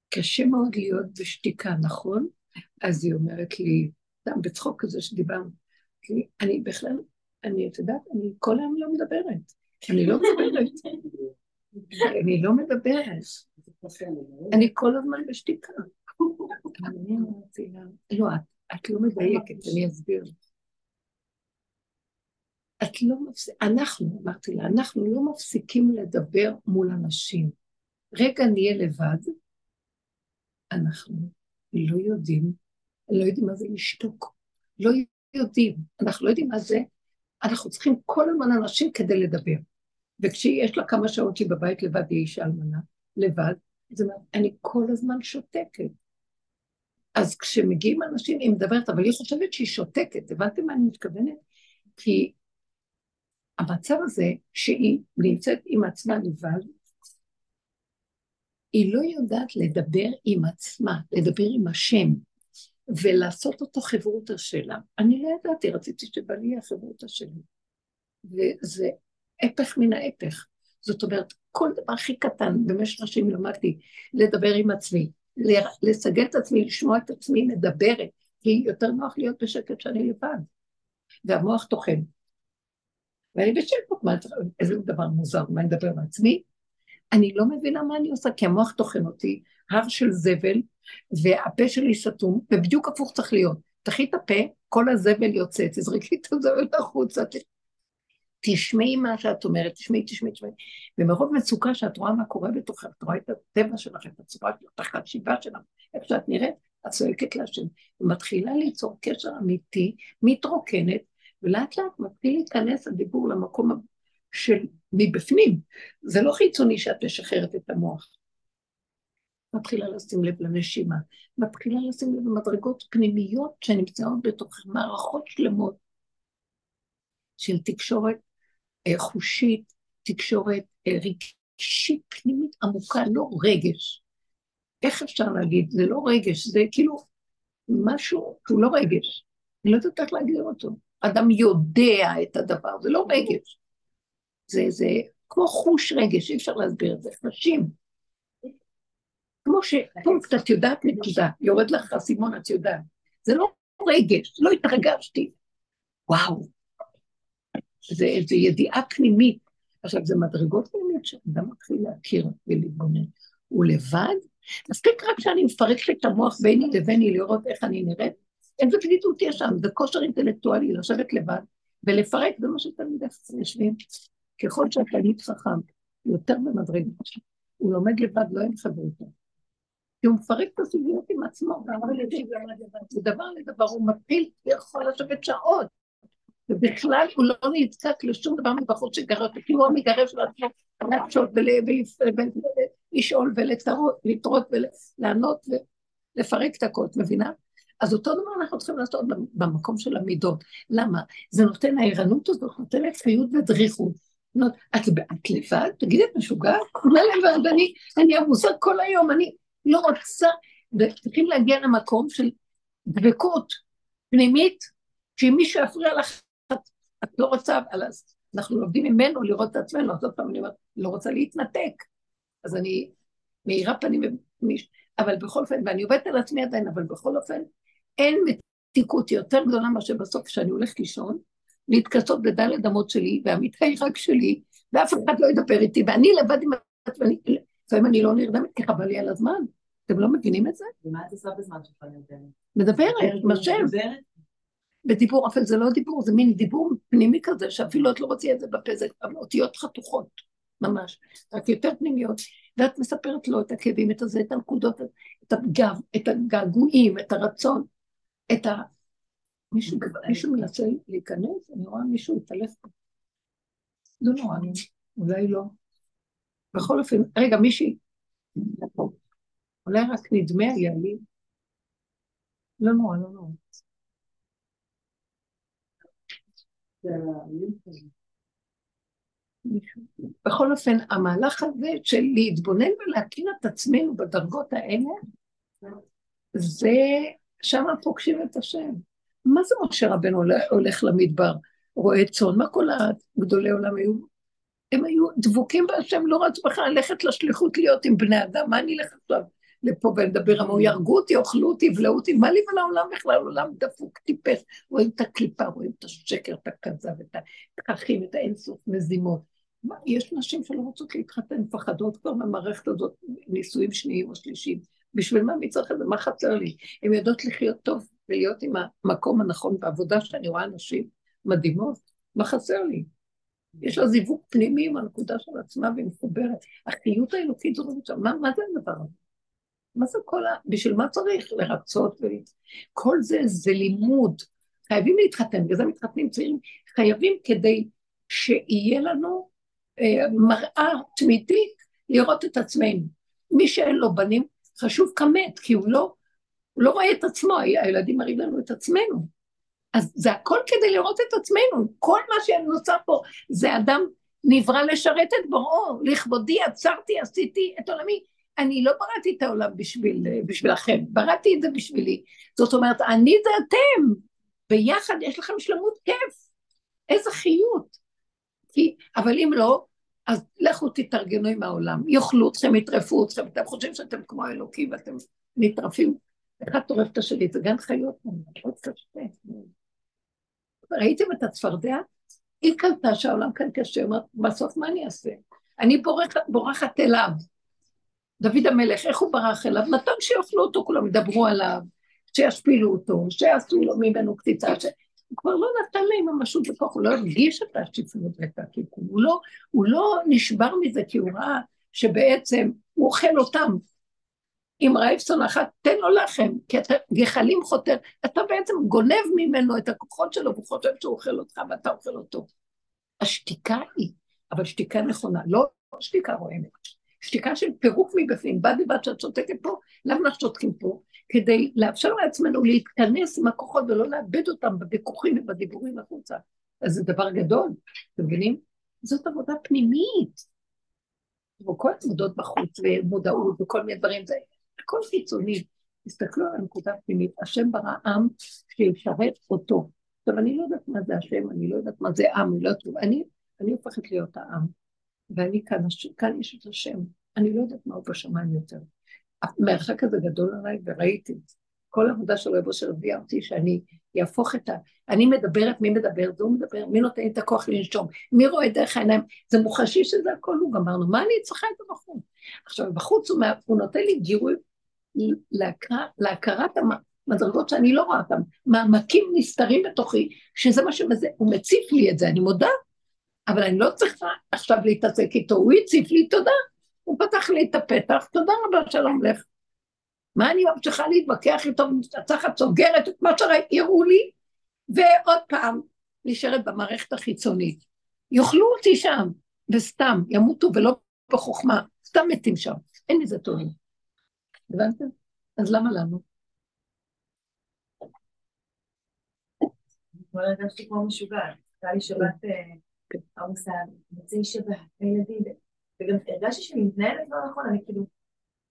קשה מאוד להיות בשתיקה, נכון? אז היא אומרת לי, סתם בצחוק כזה שדיברנו, כי אני בכלל, אני, את יודעת, אני כל היום לא מדברת. אני לא מדברת. אני לא מדברת. אני כל הזמן בשתיקה. אני אמרתי לה, לא, את לא מדייקת, אני אסביר. את לא מפסיקה, אנחנו, אמרתי לה, אנחנו לא מפסיקים לדבר מול אנשים. רגע נהיה לבד, אנחנו לא יודעים, לא יודעים מה זה לשתוק. לא יודעים, אנחנו לא יודעים מה זה, אנחנו צריכים כל הזמן אנשים כדי לדבר. וכשיש לה כמה שעות שהיא בבית לבד, היא אישה אלמנה, לבד, זה אומר, אני כל הזמן שותקת. אז כשמגיעים אנשים, היא מדברת, אבל היא חושבת שהיא שותקת, הבנתם מה אני מתכוונת? כי המצב הזה שהיא נמצאת עם עצמה לבד, היא לא יודעת לדבר עם עצמה, לדבר עם השם. ולעשות אותו חברותא שלה. אני לא ידעתי, רציתי שבעלי יהיה חברותא שלי. וזה הפך מן ההפך. זאת אומרת, כל דבר הכי קטן, במשך השנים למדתי לדבר עם עצמי, לסגל את עצמי, לשמוע את עצמי מדברת, כי יותר נוח להיות בשקט שאני לבד. והמוח טוחן. ואני בשקט, איזה דבר מוזר, מה אני מדבר עם עצמי? אני לא מבינה מה אני עושה, כי המוח טוחן אותי, הר של זבל, והפה שלי סתום, ובדיוק הפוך צריך להיות. תחי את הפה, כל הזבל יוצא, תזרקי את הזבל החוצה. תשמעי מה שאת אומרת, תשמעי, תשמעי, תשמעי. ומרוב מצוקה שאת רואה מה קורה בתוכך, את רואה את הטבע שלך, את הצורה שלך, את החשיבה שלך, איך שאת נראית, את צועקת להשם, ומתחילה ליצור קשר אמיתי, מתרוקנת, ולאט לאט מתחיל להיכנס הדיבור למקום של מבפנים. זה לא חיצוני שאת משחררת את המוח. מתחילה לשים לב לנשימה, מתחילה לשים לב למדרגות פנימיות שנמצאות בתוך מערכות שלמות של תקשורת אה, חושית, תקשורת אה, רגשית פנימית עמוקה, לא רגש. איך אפשר להגיד? זה לא רגש, זה כאילו משהו שהוא לא רגש. אני לא יודעת איך להגדיר אותו. אדם יודע את הדבר, זה לא רגש. זה, זה כמו חוש רגש, אי אפשר להסביר את זה, חשים. כמו שפונקט את יודעת נקודה, יורד לך אסימון את יודעת. זה לא רגש, לא התרגשתי. וואו, זה איזו ידיעה פנימית. עכשיו, זה מדרגות פנימיות שאדם מתחיל להכיר ולהתבונן. הוא לבד, מספיק רק שאני מפרקת את המוח ביני לביני לראות איך אני נראית. איזה בדידות יש שם, זה כושר אינטלקטואלי לשבת לבד ולפרק, זה מה שתלמידי חכם יושבים. ככל שהתלמיד חכם יותר במדרגות, הוא לומד לבד, לא עם חברותו. כי הוא מפרק את הסוגיות עם עצמו, זה דבר לדבר, הוא מתחיל, יכול לשבת שעות, ובכלל הוא לא נזקק לשום דבר מבחוץ שגרר כי הוא המגרש של עצמו להקשות ולשאול ולטרות ולענות ולפרק את הכל, מבינה? אז אותו דבר אנחנו צריכים לעשות במקום של המידות. למה? זה נותן, הערנות הזאת נותנת חיות ודריכות. את, את לבד? תגידי, את משוגעת? מה לבד? אני, אני עמוסה כל היום, אני לא רוצה... צריכים להגיע למקום של דבקות פנימית, שאם מישהו יפריע לך את לא רוצה, אז אנחנו לומדים ממנו לראות את עצמנו, אז עוד פעם אני אומרת, לא רוצה להתנתק. אז אני מאירה פנים. אבל בכל אופן, ואני עובדת על עצמי עדיין, אבל בכל אופן, אין מתיקות יותר גדולה מאשר בסוף, כשאני הולך לישון, להתכסות בדלת אמות שלי, והמיטה היא רק שלי, ואף אחד לא ידבר איתי, ואני לבד עם עצמי, לפעמים אני לא נרדמת, כי חבל לי על הזמן. אתם לא מבינים את זה? ומה את עושה בזמן שלך נרדמת? מדברת, עם השם. מדברת? בדיבור, אבל זה לא דיבור, זה מין דיבור פנימי כזה, שאפילו את לא רוצה את זה בפה, זה אותיות חתוכות, ממש, רק יותר פנימיות, ואת מספרת לו את הכאבים, את הזה, את הנקודות, את הגב, את הגעגועים, את הרצון, את ה... מישהו, מישהו מנסה להיכנס? אני רואה מישהו התעלף פה. לא נורא, אני... אולי לא. בכל אופן, רגע, מישהי, אולי רק נדמה לי. לא נורא, לא נורא. בכל אופן, המהלך הזה של להתבונן ולהכיר את עצמנו בדרגות האלה, זה, שם פוגשים את השם. מה זה משה רבנו הולך למדבר, רואה צאן? מה כל הגדולי עולם היו? הם היו דבוקים בהשם, לא רצו בכלל ללכת לשליחות להיות עם בני אדם, מה אני אלך עכשיו? לפה ולדבר, אמרו, יהרגו אותי, אוכלו אותי, יבלעו אותי, מה לי ולעולם בכלל, עולם דפוק, טיפש, רואים את הקליפה, רואים את השקר, את הכזב, את התככים, את האינסוף מזימות. מה, יש נשים שלא רוצות להתחתן, מפחדות כבר מהמערכת הזאת, נישואים שניים או שלישיים. בשביל מה מי צריך את זה? מה חסר לי? הן יודעות לחיות טוב ולהיות עם המקום הנכון בעבודה שאני רואה נשים מדהימות, מה חסר לי? יש לה זיווג פנימי עם הנקודה של עצמה והיא מחוברת. החיות האלוקית זאת, מה, מה זה הדבר הזה? מה זה כל ה... בשביל מה צריך לרצות? ו... כל זה זה לימוד. חייבים להתחתן, בגלל זה מתחתנים צעירים. חייבים כדי שיהיה לנו אה, מראה תמידית לראות את עצמנו. מי שאין לו בנים, חשוב כמת, כי הוא לא, הוא לא רואה את עצמו, הילדים מראים לנו את עצמנו. אז זה הכל כדי לראות את עצמנו. כל מה שנוצר פה זה אדם נברא לשרת את בוראו, לכבודי עצרתי, עשיתי את עולמי. אני לא בראתי את העולם בשביל, בשבילכם, בראתי את זה בשבילי. זאת אומרת, אני זה אתם, ביחד יש לכם שלמות כיף. איזה חיות. כי, אבל אם לא, אז לכו תתארגנו עם העולם, יאכלו אתכם, יטרפו אתכם, אתם חושבים שאתם כמו אלוקים ואתם נטרפים, אחד טורף את השני, זה גן חיות, מאוד קשה. ראיתם את הצפרדע? היא קלטה שהעולם כאן קשה, אומרת, בסוף מה אני אעשה? אני בורחת, בורחת אליו. דוד המלך, איך הוא ברח אליו? נתן שיאכלו אותו, כולם ידברו עליו, שישפילו אותו, שיעשו לו ממנו קציצה, ש... הוא כבר לא נתן להם ממשות בכוח, הוא לא הרגיש את השפלות ואת הקלקול, הוא לא, הוא לא נשבר מזה כי הוא ראה שבעצם הוא אוכל אותם. אם רעב צונחת, תן לו לחם, כי אתה גחלים חותר, אתה בעצם גונב ממנו את הכוחות שלו, והוא חושב שהוא אוכל אותך ואתה אוכל אותו. השתיקה היא, אבל שתיקה נכונה, לא שתיקה רועמת, שתיקה של פירוק מבפנים, בד בבד שאת שותקת פה, למה אנחנו שותקים פה? כדי לאפשר לעצמנו להתכנס עם הכוחות ולא לאבד אותם בוויכוחים ובדיבורים החוצה. אז זה דבר גדול, אתם מבינים? זאת עבודה פנימית. וכל העבודות בחוץ ומודעות וכל מיני דברים, זה הכל חיצוני. תסתכלו על הנקודה הפנימית, השם ברא עם שישרת אותו. עכשיו, אני לא יודעת מה זה השם, אני לא יודעת מה זה עם, אני לא יודעת, אני, אני הופכת להיות העם, ואני כאן, כאן יש את השם, אני לא יודעת מה הוא בשמיים יותר. המרחק הזה גדול עליי וראיתי את זה. כל העבודה של רבו של הביאה אותי שאני יהפוך את ה... אני מדברת, מי מדבר? זה הוא מדבר, מי נותן את הכוח לנשום? מי רואה דרך העיניים? זה מוחשי שזה הכל הוא גמרנו, מה אני צריכה את הבחור? עכשיו, בחוץ הוא, הוא נותן לי גירוי להכר, להכרת המדרגות שאני לא רואה אותן, מעמקים נסתרים בתוכי, שזה מה שמזה, הוא מציף לי את זה, אני מודה, אבל אני לא צריכה עכשיו להתעסק איתו, הוא הציף לי תודה, הוא פתח לי את הפתח, תודה רבה, שלום לך. מה אני ממשיכה להתווכח איתו, מנצחת, סוגרת את מה שהראו לי, ועוד פעם, נשארת במערכת החיצונית. יאכלו אותי שם, וסתם, ימותו ולא בחוכמה, סתם מתים שם, אין מזה טובים. הבנתם? אז למה לנו? אתמול הרגשתי כמו משוגעת, הייתה לי שבת כן. עמוסה, מוצאי שבת, הילדים, וגם הרגשתי שאני מתנהלת לא נכון, אני כאילו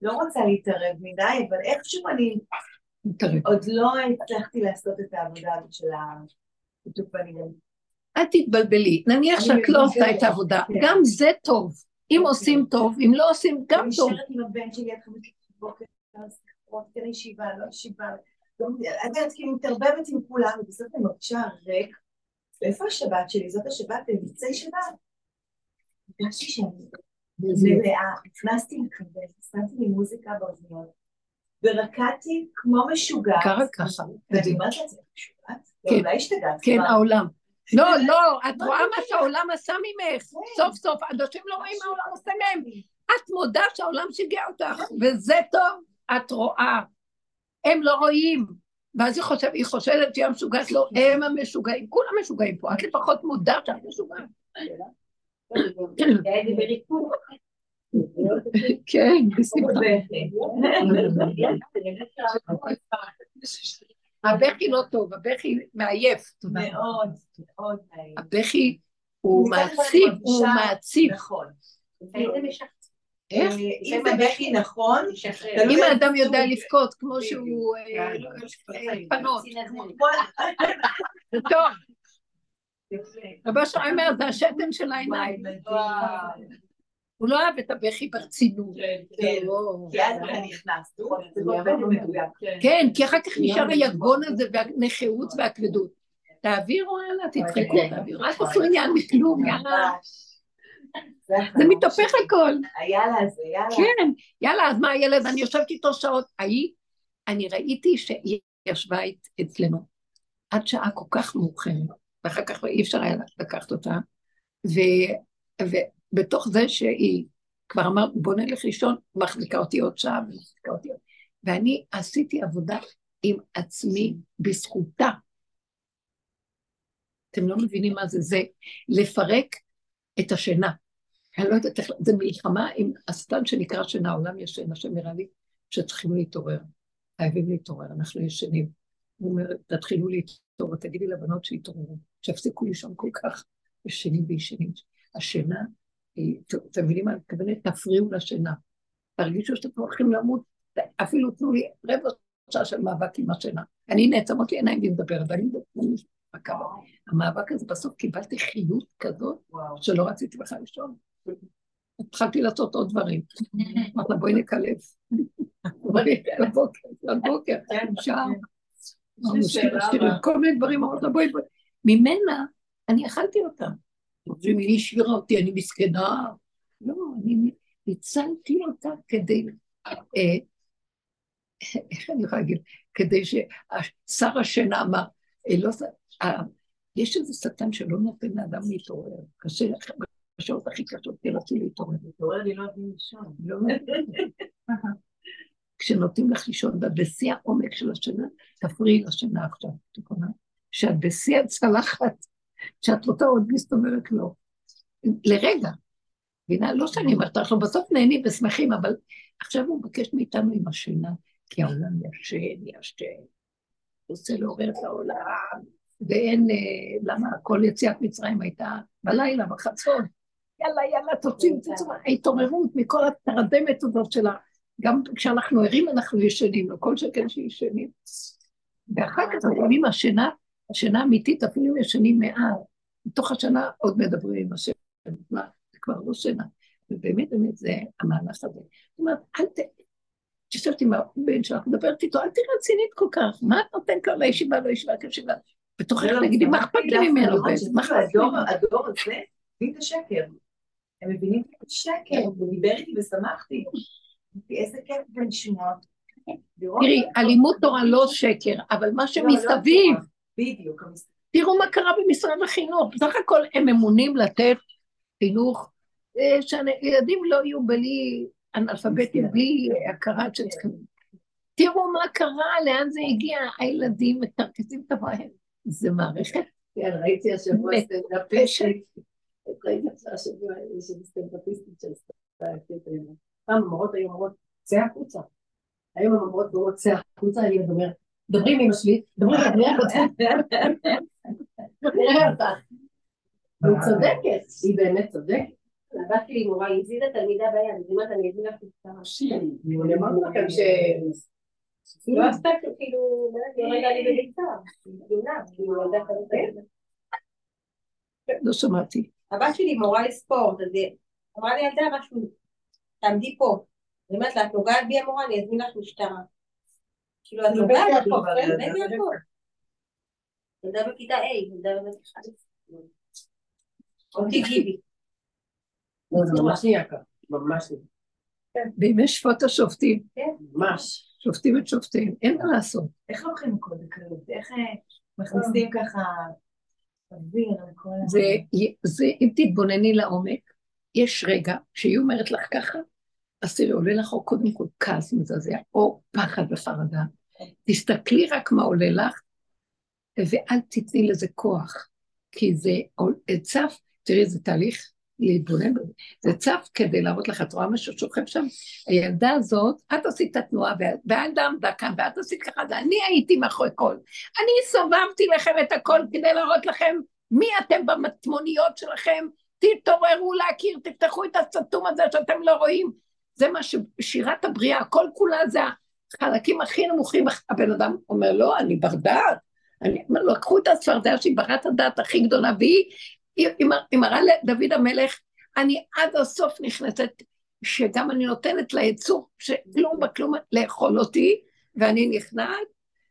לא רוצה להתערב מדי, אבל איכשהו אני. עוד לא הצלחתי לעשות את העבודה הזאת של הביטוק בניגוד. אל תתבלבלי, נניח אני שאת לא עושה את העבודה, כן. גם זה טוב. אם אוקיי. עושים טוב, אם לא עושים, גם טוב. נשארת עם הבן שלי עד חמש בבוקר, שיחות, כן ישיבה, לא ישיבה. גם- את יודעת, כאילו מתערבבת עם כולם, ובסוף אני מרגישה ריק. ואיפה השבת שלי? זאת השבת, במבצעי שבת. הרגשתי שאני מלאה, נכנסתי לחבר, שמתי לי מוזיקה באוזניות, ורקדתי כמו משוגעת. קרה ככה. ואני אומרת לעצמי, משוגעת? כן. אולי השתגעת. כן. העולם. לא, לא, את רואה מה? שהעולם עשה ממך. כן. סוף סוף, אנשים לא רואים מה העולם עושה מהם. את מודה שהעולם שיגע אותך, וזה טוב, את רואה. הם לא רואים. ואז היא חושבת, היא חושבת שהיא המשוגעת, לא, הם המשוגעים, כולם משוגעים פה, את לפחות מודה שאת משוגעת. כן, בשמחה. הבכי לא טוב, הבכי מעייף. מאוד, מאוד נעים. הבכי הוא מעציב, הוא מעציב. נכון. איך? אה, אם הבכי נכון, תלוי אם האדם יודע. לבכות כמו שהוא אה, אה, פנות, <laughs> כל- זה טוב. רבו שלום אומר, זה השתן של העיניים. הוא לא אוהב את הבכי ברצינות. כן. לא. כי אז אתה נכנס, זה באופן מדויק. כן, כי אחר כך נשאר היגון הזה והנכאות והכבדות. תעבירו הלאה, תדחקו, תעבירו, אל תעשו עניין מכלום, יאללה. זה מתהפך הכל. היאללה הזה, יאללה. כן, יאללה, אז מה הילד, אני יושבת איתו שעות. ההיא, אני ראיתי שהיא ישבה אצ- אצלנו עד שעה כל כך מאוחרת, ואחר כך אי אפשר היה לקחת אותה, ו- ובתוך זה שהיא כבר אמרת, בוא נלך לישון, מחזיקה אותי עוד שעה, ומחזיקה אותי עוד. ואני עשיתי עבודה עם עצמי בזכותה. אתם לא מבינים מה זה, זה לפרק את השינה. אני לא יודעת איך, זה מלחמה עם השטן שנקרא שינה, העולם ישן, השם נראה לי שצריכים להתעורר. חייבים להתעורר, אנחנו ישנים. הוא אומר, תתחילו להתעורר, תגידי לבנות שיתעוררו, שיפסיקו לישון כל כך ישנים וישנים. השינה, אתם מבינים מה אני מתכוונת? תפריעו לשינה. תרגישו שאתם הולכים למות, אפילו תנו לי רבע שעה של מאבק עם השינה. אני נעצמות לי עיניים והיא מדברת, ואני מדברת. המאבק הזה, בסוף קיבלתי חיות כזאת. שלא רציתי בכלל לישון. התחלתי לעשות עוד דברים. אמרתי לה, בואי נקלב. בואי <laughs> לבוקר, לבוקר, כן, כל מיני דברים, אמרתי לה, בואי, בואי. ממנה, אני אכלתי אותה. אומרים לי, היא השאירה אותי, אני מסכנה. לא, אני הצלתי אותה כדי, אה, איך אני יכולה להגיד? כדי ששר השינה אמר, אה, לא, שר- ה- יש איזה שטן שלא נותן לאדם להתעורר. קשה לכם בשעות הכי קשות, תנסו להתעורר. מתעורר לי לא יודעים לישון. לא <laughs> כשנותנים לך לישון, ואת בשיא העומק של השינה, תפריעי לשינה עכשיו, את מבינה? שאת בשיא הצלחת, שאת רוצה עוד מסתובבת לא. לרגע. מבינה? לא שאני אומרת, אנחנו בסוף נהנים ושמחים, אבל עכשיו הוא מבקש מאיתנו עם השינה, כי העולם ישן, ישן. הוא רוצה לעורר את העולם, ואין, אה, למה כל יציאת מצרים הייתה בלילה, בחצות. יאללה, יאללה, תוציאו, תצאו, ההתעוררות מכל התרדמת הזאת שלה. גם כשאנחנו ערים אנחנו ישנים, לא כל שכן שישנים. ואחר כך לפעמים השינה, השינה האמיתית, אפילו אם ישנים מעל, מתוך השנה עוד מדברים עם השם, מה, זה כבר לא שינה. ובאמת, באמת, זה המהלך הזה. זאת אומרת, אל ת... יושבת עם הבן שלך, מדברת איתו, אל תהיה רצינית כל כך, מה את נותנת לו לישיבה, לא ישיבה, כישיבה? בתוכך תגידי, מה אכפת לי ממנו? מה אכפת לי? הדור הזה מבין את השקר. הם מבינים את השקר, הוא דיבר איתי ושמחתי. איזה כיף. לראות תראי, אלימות תורה לא שקר, אבל מה לא, שמסביב, לא, בדיוק, המסביב. תראו מה קרה במשרד החינוך. בסך הכל הם ממונים לתת חינוך, אה, שהילדים לא יהיו בלי אנאלפביתים, בלי הכרה שצריכים. תראו מה קרה, לאן זה הגיע, הילדים מקרקסים את הבעיה. זה מערכת כן, ראיתי השבוע. סטנדאפיסטית, ראיתי השבוע איזו סטנדאפיסטית את זה. פעם המורות היו אומרות, צא החוצה. היום המורות אומרות, צא החוצה, הילד אומר, דברי עם אמא שלי, דברי עם אמא שלי. נראה אותך. היא צודקת, היא באמת צודקת. הבת שלי מורה, היא הזיזה תלמידה ביד, אז אמרת, אני אזמין לך את כמה שנים. אני אמרתי לכם ש... לא עשתה כאילו, היא לי <laughs> בביצה. היא תלונה, כאילו, ילדה כזאת. לא שמעתי. הבת שלי מורה לספורט, אז היא אמרה לי, ילדה משהו, תעמדי פה. אני אומרת לה, את נוגעת בי המורה, אני אזמין לך משטרה. כאילו, את נוגעת בי. זה- יעקב. ילדה בכיתה A, ילדה בבית אחד. אותי גיבי. לא, זה ממש נהיה ככה, ממש נהיה. בימי שפוט השופטים, ממש. שופטים את שופטיהם, אין מה לעשות. איך לוקחים הכל בקלות? איך אה, מכניסים ככה אוויר לכל ה... זה, אם תתבונני לעומק, יש רגע שהיא אומרת לך ככה, אז תראי, עולה לך או קודם כל כעס מזעזע, או פחד וחרדה. תסתכלי רק מה עולה לך, ואל תתני לזה כוח, כי זה צף, תראי, זה תהליך להתבונן בזה. זה צף כדי להראות לך, את רואה משהו שוכב שם? הילדה הזאת, את עשית את התנועה, וה- והילדה עמדה כאן, ואת עשית ככה, ואני הייתי מאחורי כל. אני סובבתי לכם את הכל כדי להראות לכם מי אתם במטמוניות שלכם, תתעוררו להכיר, תפתחו את הסתום הזה שאתם לא רואים. זה מה ששירת הבריאה, כל כולה זה החלקים הכי נמוכים. הבן אדם אומר, לא, אני בר דעת. אני, לקחו את הצפרדע שהיא ברת הדעת הכי גדולה, והיא היא, היא, היא מראה לדוד המלך, אני עד הסוף נכנסת, שגם אני נותנת ליצור שכלום בכלום לאכול אותי, ואני נכנעת,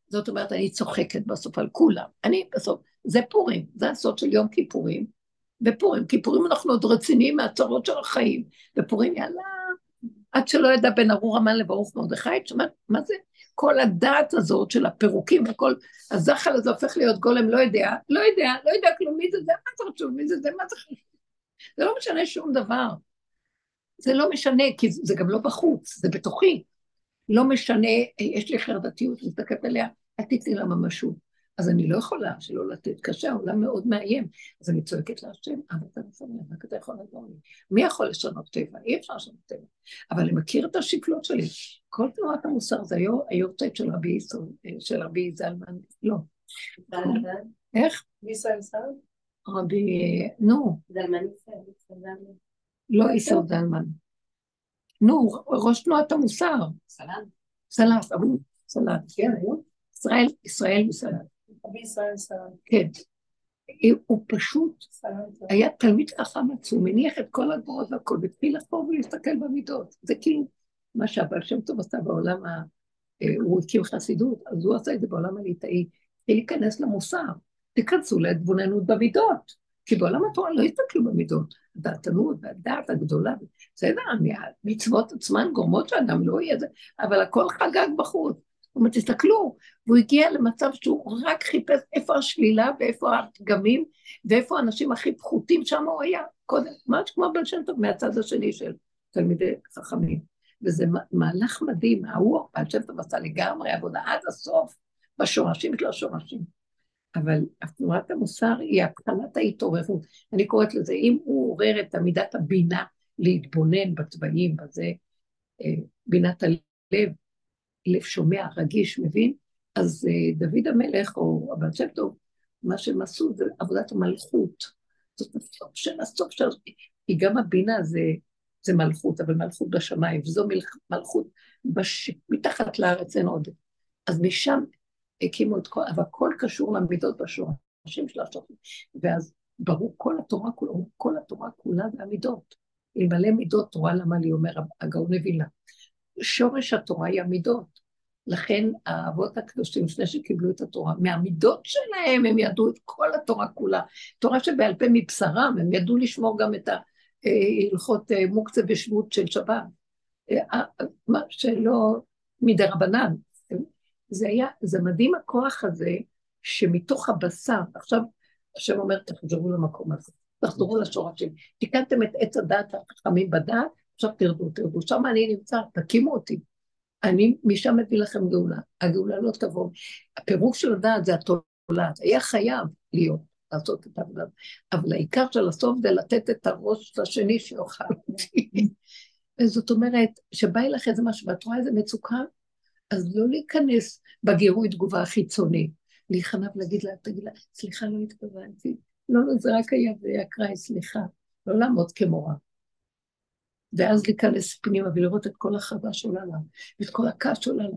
זאת אומרת, אני צוחקת בסוף על כולם. אני בסוף, זה פורים, זה הסוד של יום כיפורים. בפורים, כיפורים אנחנו עוד רציניים מהצרות של החיים. בפורים, יאללה, עד שלא ידע בין ארור המן לברוך מרדכי, את שומעת, מה זה? כל הדעת הזאת של הפירוקים וכל הזחל הזה הופך להיות גולם, לא יודע, לא יודע, לא יודע כלום, מי זה זה, מה זה חשוב, מי זה זה, מה זה חשוב. זה לא משנה שום דבר. זה לא משנה, כי זה זה גם לא בחוץ, זה בתוכי. לא משנה, יש לי חרדתיות, מסתכלת עליה, אל תתני לה ממשות. אז אני לא יכולה שלא לתת, קשה, העולם מאוד מאיים. אז אני צועקת להשם, אבל אתה מפנה, רק אתה יכול לעזור לי. מי יכול לשנות טבע? אי אפשר לשנות טבע. אבל אני מכיר את השקלות שלי. כל תנועת המוסר זה היור- היורצייט של רבי ישראל, של רבי זלמן, לא. איך? בישראל ישראל? רבי, נו, זלמן. לא איסר זלמן. נו, ראש תנועת המוסר. סלט, אבל סלט. כן, היו. ישראל, ישראל מסלט. כן. הוא פשוט היה תלמיד חכם עצום, הניח את כל הגבוהות והכל, והתחיל לחפור ולהסתכל במידות. זה כאילו מה שהבעל שם טוב עשה בעולם ה... אה, הוא הקים חסידות, אז הוא עשה את זה בעולם הליטאי. התחיל להיכנס למוסר, תיכנסו להתבוננות במידות, כי בעולם התורה לא הסתכלו במידות. הדעתנות והדעת הגדולה, בסדר, המצוות עצמן גורמות שאדם לא יהיה זה, אבל הכל חגג בחוץ. אומר, תסתכלו, והוא הגיע למצב שהוא רק חיפש איפה השלילה ואיפה הפגמים ואיפה האנשים הכי פחותים, שם הוא היה קודם, ממש כמו הבן שם טוב מהצד השני של תלמידי חכמים. וזה מהלך מדהים, ההוא, בעל שם טוב עשה לגמרי עבודה עד הסוף, בשורשים של השורשים. אבל תנועת המוסר היא התחלת ההתעוררות. אני קוראת לזה, אם הוא עורר את עמידת הבינה להתבונן בצבעים, בזה, אה, בינת הלב, לב שומע, רגיש, מבין, אז אה, דוד המלך או הבן שם טוב, מה שהם עשו זה עבודת המלכות. זאת הסוף של הסוף של... כי גם הבינה זה, זה מלכות, אבל מלכות בשמיים, וזו מלכות בש... מתחת לארץ אין עוד. אז משם הקימו את כל, אבל הכל קשור למידות בשורשים של השורשים. ואז ברור כל התורה כולה, כל התורה כולה זה המידות. אלמלא מידות תורה למה לי אומר הגאון מווילנה. שורש התורה היא המידות. לכן האבות הקדושים, לפני שקיבלו את התורה, מהמידות שלהם הם ידעו את כל התורה כולה. תורה שבעל פה מבשרם, הם ידעו לשמור גם את ההלכות אה, מוקצה ושבות של שבת. אה, מה שלא מדי רבנן. זה היה, זה מדהים הכוח הזה, שמתוך הבשר, עכשיו השם אומר, תחזרו למקום הזה, תחזרו לשורשים. תיקנתם את עץ הדעת החכמים בדעת, עכשיו תרדו, תרדו. שם אני נמצא, תקימו אותי. אני משם מביא לכם גאולה. הגאולה לא תבוא. הפירוק של הדעת זה התולעת. היה חייב להיות, לעשות את העבודה. אבל העיקר של הסוף זה לתת את הראש לשני שיאכל אותי. <laughs> זאת אומרת, שבא לך איזה משהו, ואת רואה איזה מצוקה, אז לא להיכנס בגירוי תגובה החיצוני. להיכנע ולהגיד לה, תגיד לה, סליחה, לא התכוונתי. לא, לא, זה רק היה, זה היה קראי, סליחה. לא לעמוד כמורה. ואז להיכנס פנימה ולראות את כל החווה שעולה לה, ואת כל הכעס שעולה לה.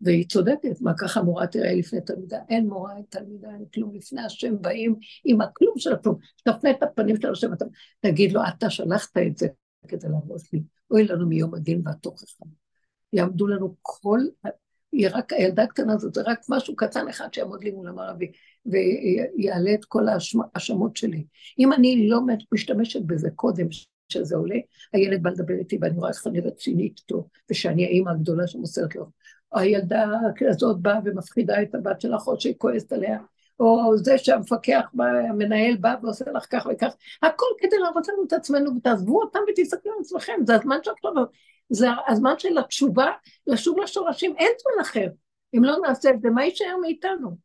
והיא צודקת, מה ככה מורה תראה לפני תלמידה? אין מורה, אין תלמידה, אין כלום. לפני השם באים עם הכלום של הכלום. תפנה את הפנים של השם, אתה תגיד לו, אתה שלחת את זה כדי להרוס לי. אוי לנו מיום הדין והתוכחה. יעמדו לנו כל, היא רק, הילדה הקטנה הזאת, זה רק משהו קטן אחד שיעמוד לי מול המערבי, ויעלה את כל ההאשמות שלי. אם אני לא משתמשת בזה קודם, שזה עולה, הילד בא לדבר איתי ואני רואה איך אני רצינית איתו, ושאני האימא הגדולה שמוסרת לו. הילדה הזאת באה ומפחידה את הבת של אחות שהיא כועסת עליה, או זה שהמפקח המנהל בא ועושה לך כך וכך, הכל כדי להראות לנו את עצמנו ותעזבו אותם ותסתכלו על עצמכם, זה הזמן שלכם, זה הזמן של התשובה, לשוב לשורשים, אין זמן אחר. אם לא נעשה את זה, מה יישאר מאיתנו?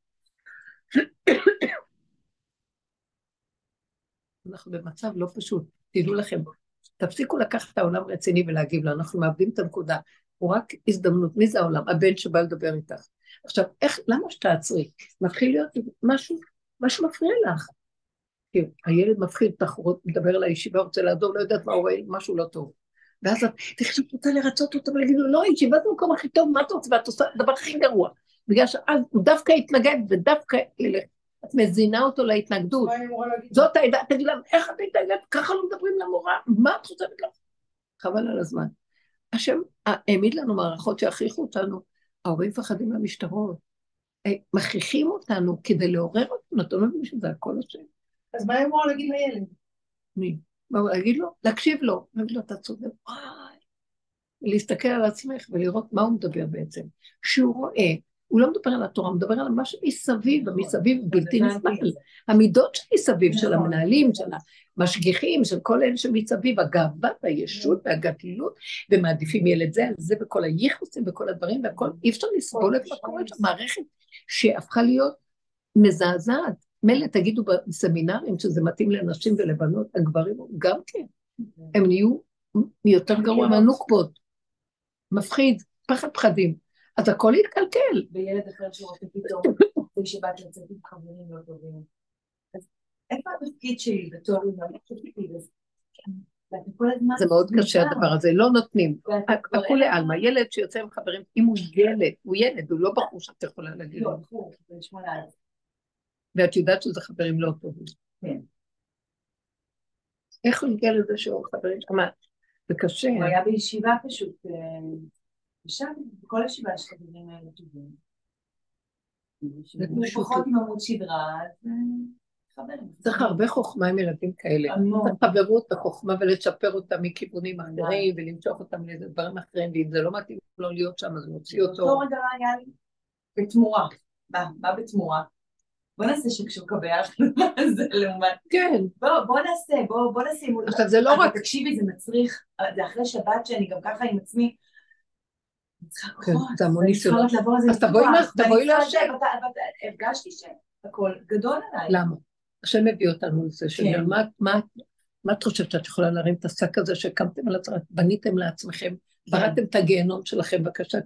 <coughs> אנחנו במצב לא פשוט. תדעו לכם, תפסיקו לקחת את העולם רציני ולהגיב לו, אנחנו מאבדים את הנקודה. הוא רק הזדמנות. מי זה העולם? הבן שבא לדבר איתך. עכשיו, איך, למה שתעצרי? מתחיל להיות משהו, משהו מפריע לך. כי הילד מפחיד אותך, הוא מדבר על הישיבה, רוצה לעזור, לא יודעת מה הוא רואה, משהו לא טוב. ואז את, תכף את רוצה לרצות אותו ולהגיד לו, לא, ישיבה זה המקום הכי טוב, מה אתה רוצה? ואת עושה דבר הכי גרוע. בגלל שאז הוא דווקא יתנגד ודווקא ילך. את מזינה אותו להתנגדות. זאת העדה, תגיד להם, איך את מתנגדת? ככה לא מדברים למורה, מה את חושבת לך? חבל על הזמן. השם העמיד לנו מערכות שהכריחו אותנו, ההורים מפחדים מהמשטרות, אה, מכריחים אותנו כדי לעורר אותנו, אתה לא מבין שזה הכל השם. אז מה היא אמורה להגיד לילד? מי? מה הוא להגיד לו? להקשיב לו. להגיד לו, אתה צודק, וואי. להסתכל על עצמך ולראות מה הוא מדבר בעצם. כשהוא רואה הוא לא מדבר על התורה, הוא מדבר על מה שמסביב, המסביב בלתי נסבל. המידות שמסביב, של נכון. המנהלים, של המשגיחים, של כל אלה שמסביב, הגאווה והישות והגדלות, ומעדיפים ילד זה על זה, וכל הייחוסים וכל הדברים, והכל, אי אפשר לסבול את מה קורה שם, מערכת שהפכה להיות מזעזעת. מילא תגידו בסמינרים שזה מתאים לנשים ולבנות, הגברים גם כן, הם נהיו יותר גרוע מהנוקבות, מפחיד, פחד פחדים. אז הכל יתקלקל. וילד אחר שרוצה פתאום, לפני שבאת לצאת עם חברים לא טובים. אז איפה התפקיד שלי בתור אימא? זה מאוד קשה הדבר הזה, לא נותנים. הכולי עלמא, ילד שיוצא עם חברים, אם הוא ילד, הוא ילד, הוא לא בחור שאת יכולה להגיד לו. לא, הוא בן שמונה ואת יודעת שזה חברים לא טובים. כן. איך הוא הגיע לזה שהוא חברים? זה קשה. הוא היה בישיבה פשוט. אה, ושם, בכל ישיבה יש חברים האלה טובים. פחות עם עמוד שדרה, אז חברים. צריך הרבה חוכמה עם ילדים כאלה. צריך חברות וחוכמה ולצ'פר אותם מכיוונים אחרים ולמשוך אותם לדברים אחרים, ואם זה לא מתאים לו להיות שם, אז נוציא אותו. באותו רגע היה לי, בתמורה. מה, מה בתמורה? בוא נעשה מה <laughs> זה לעומת... כן. בוא, נעשה, בוא, נשים... עכשיו זה לא רק... תקשיבי, זה מצריך, זה אחרי שבת שאני גם ככה עם עצמי. אני צריכה כן, כוחות, ואני צריכה לעבור על זה אז תבואי תבואי להשם. הרגשתי שהכל גדול עליי. למה? השם מביא אותנו לזה, שאני כן. מה, את חושבת שאת יכולה להרים את השק הזה שהקמתם על עצמכם, בניתם לעצמכם, בראתם את הגיהנום שלכם, בבקשה,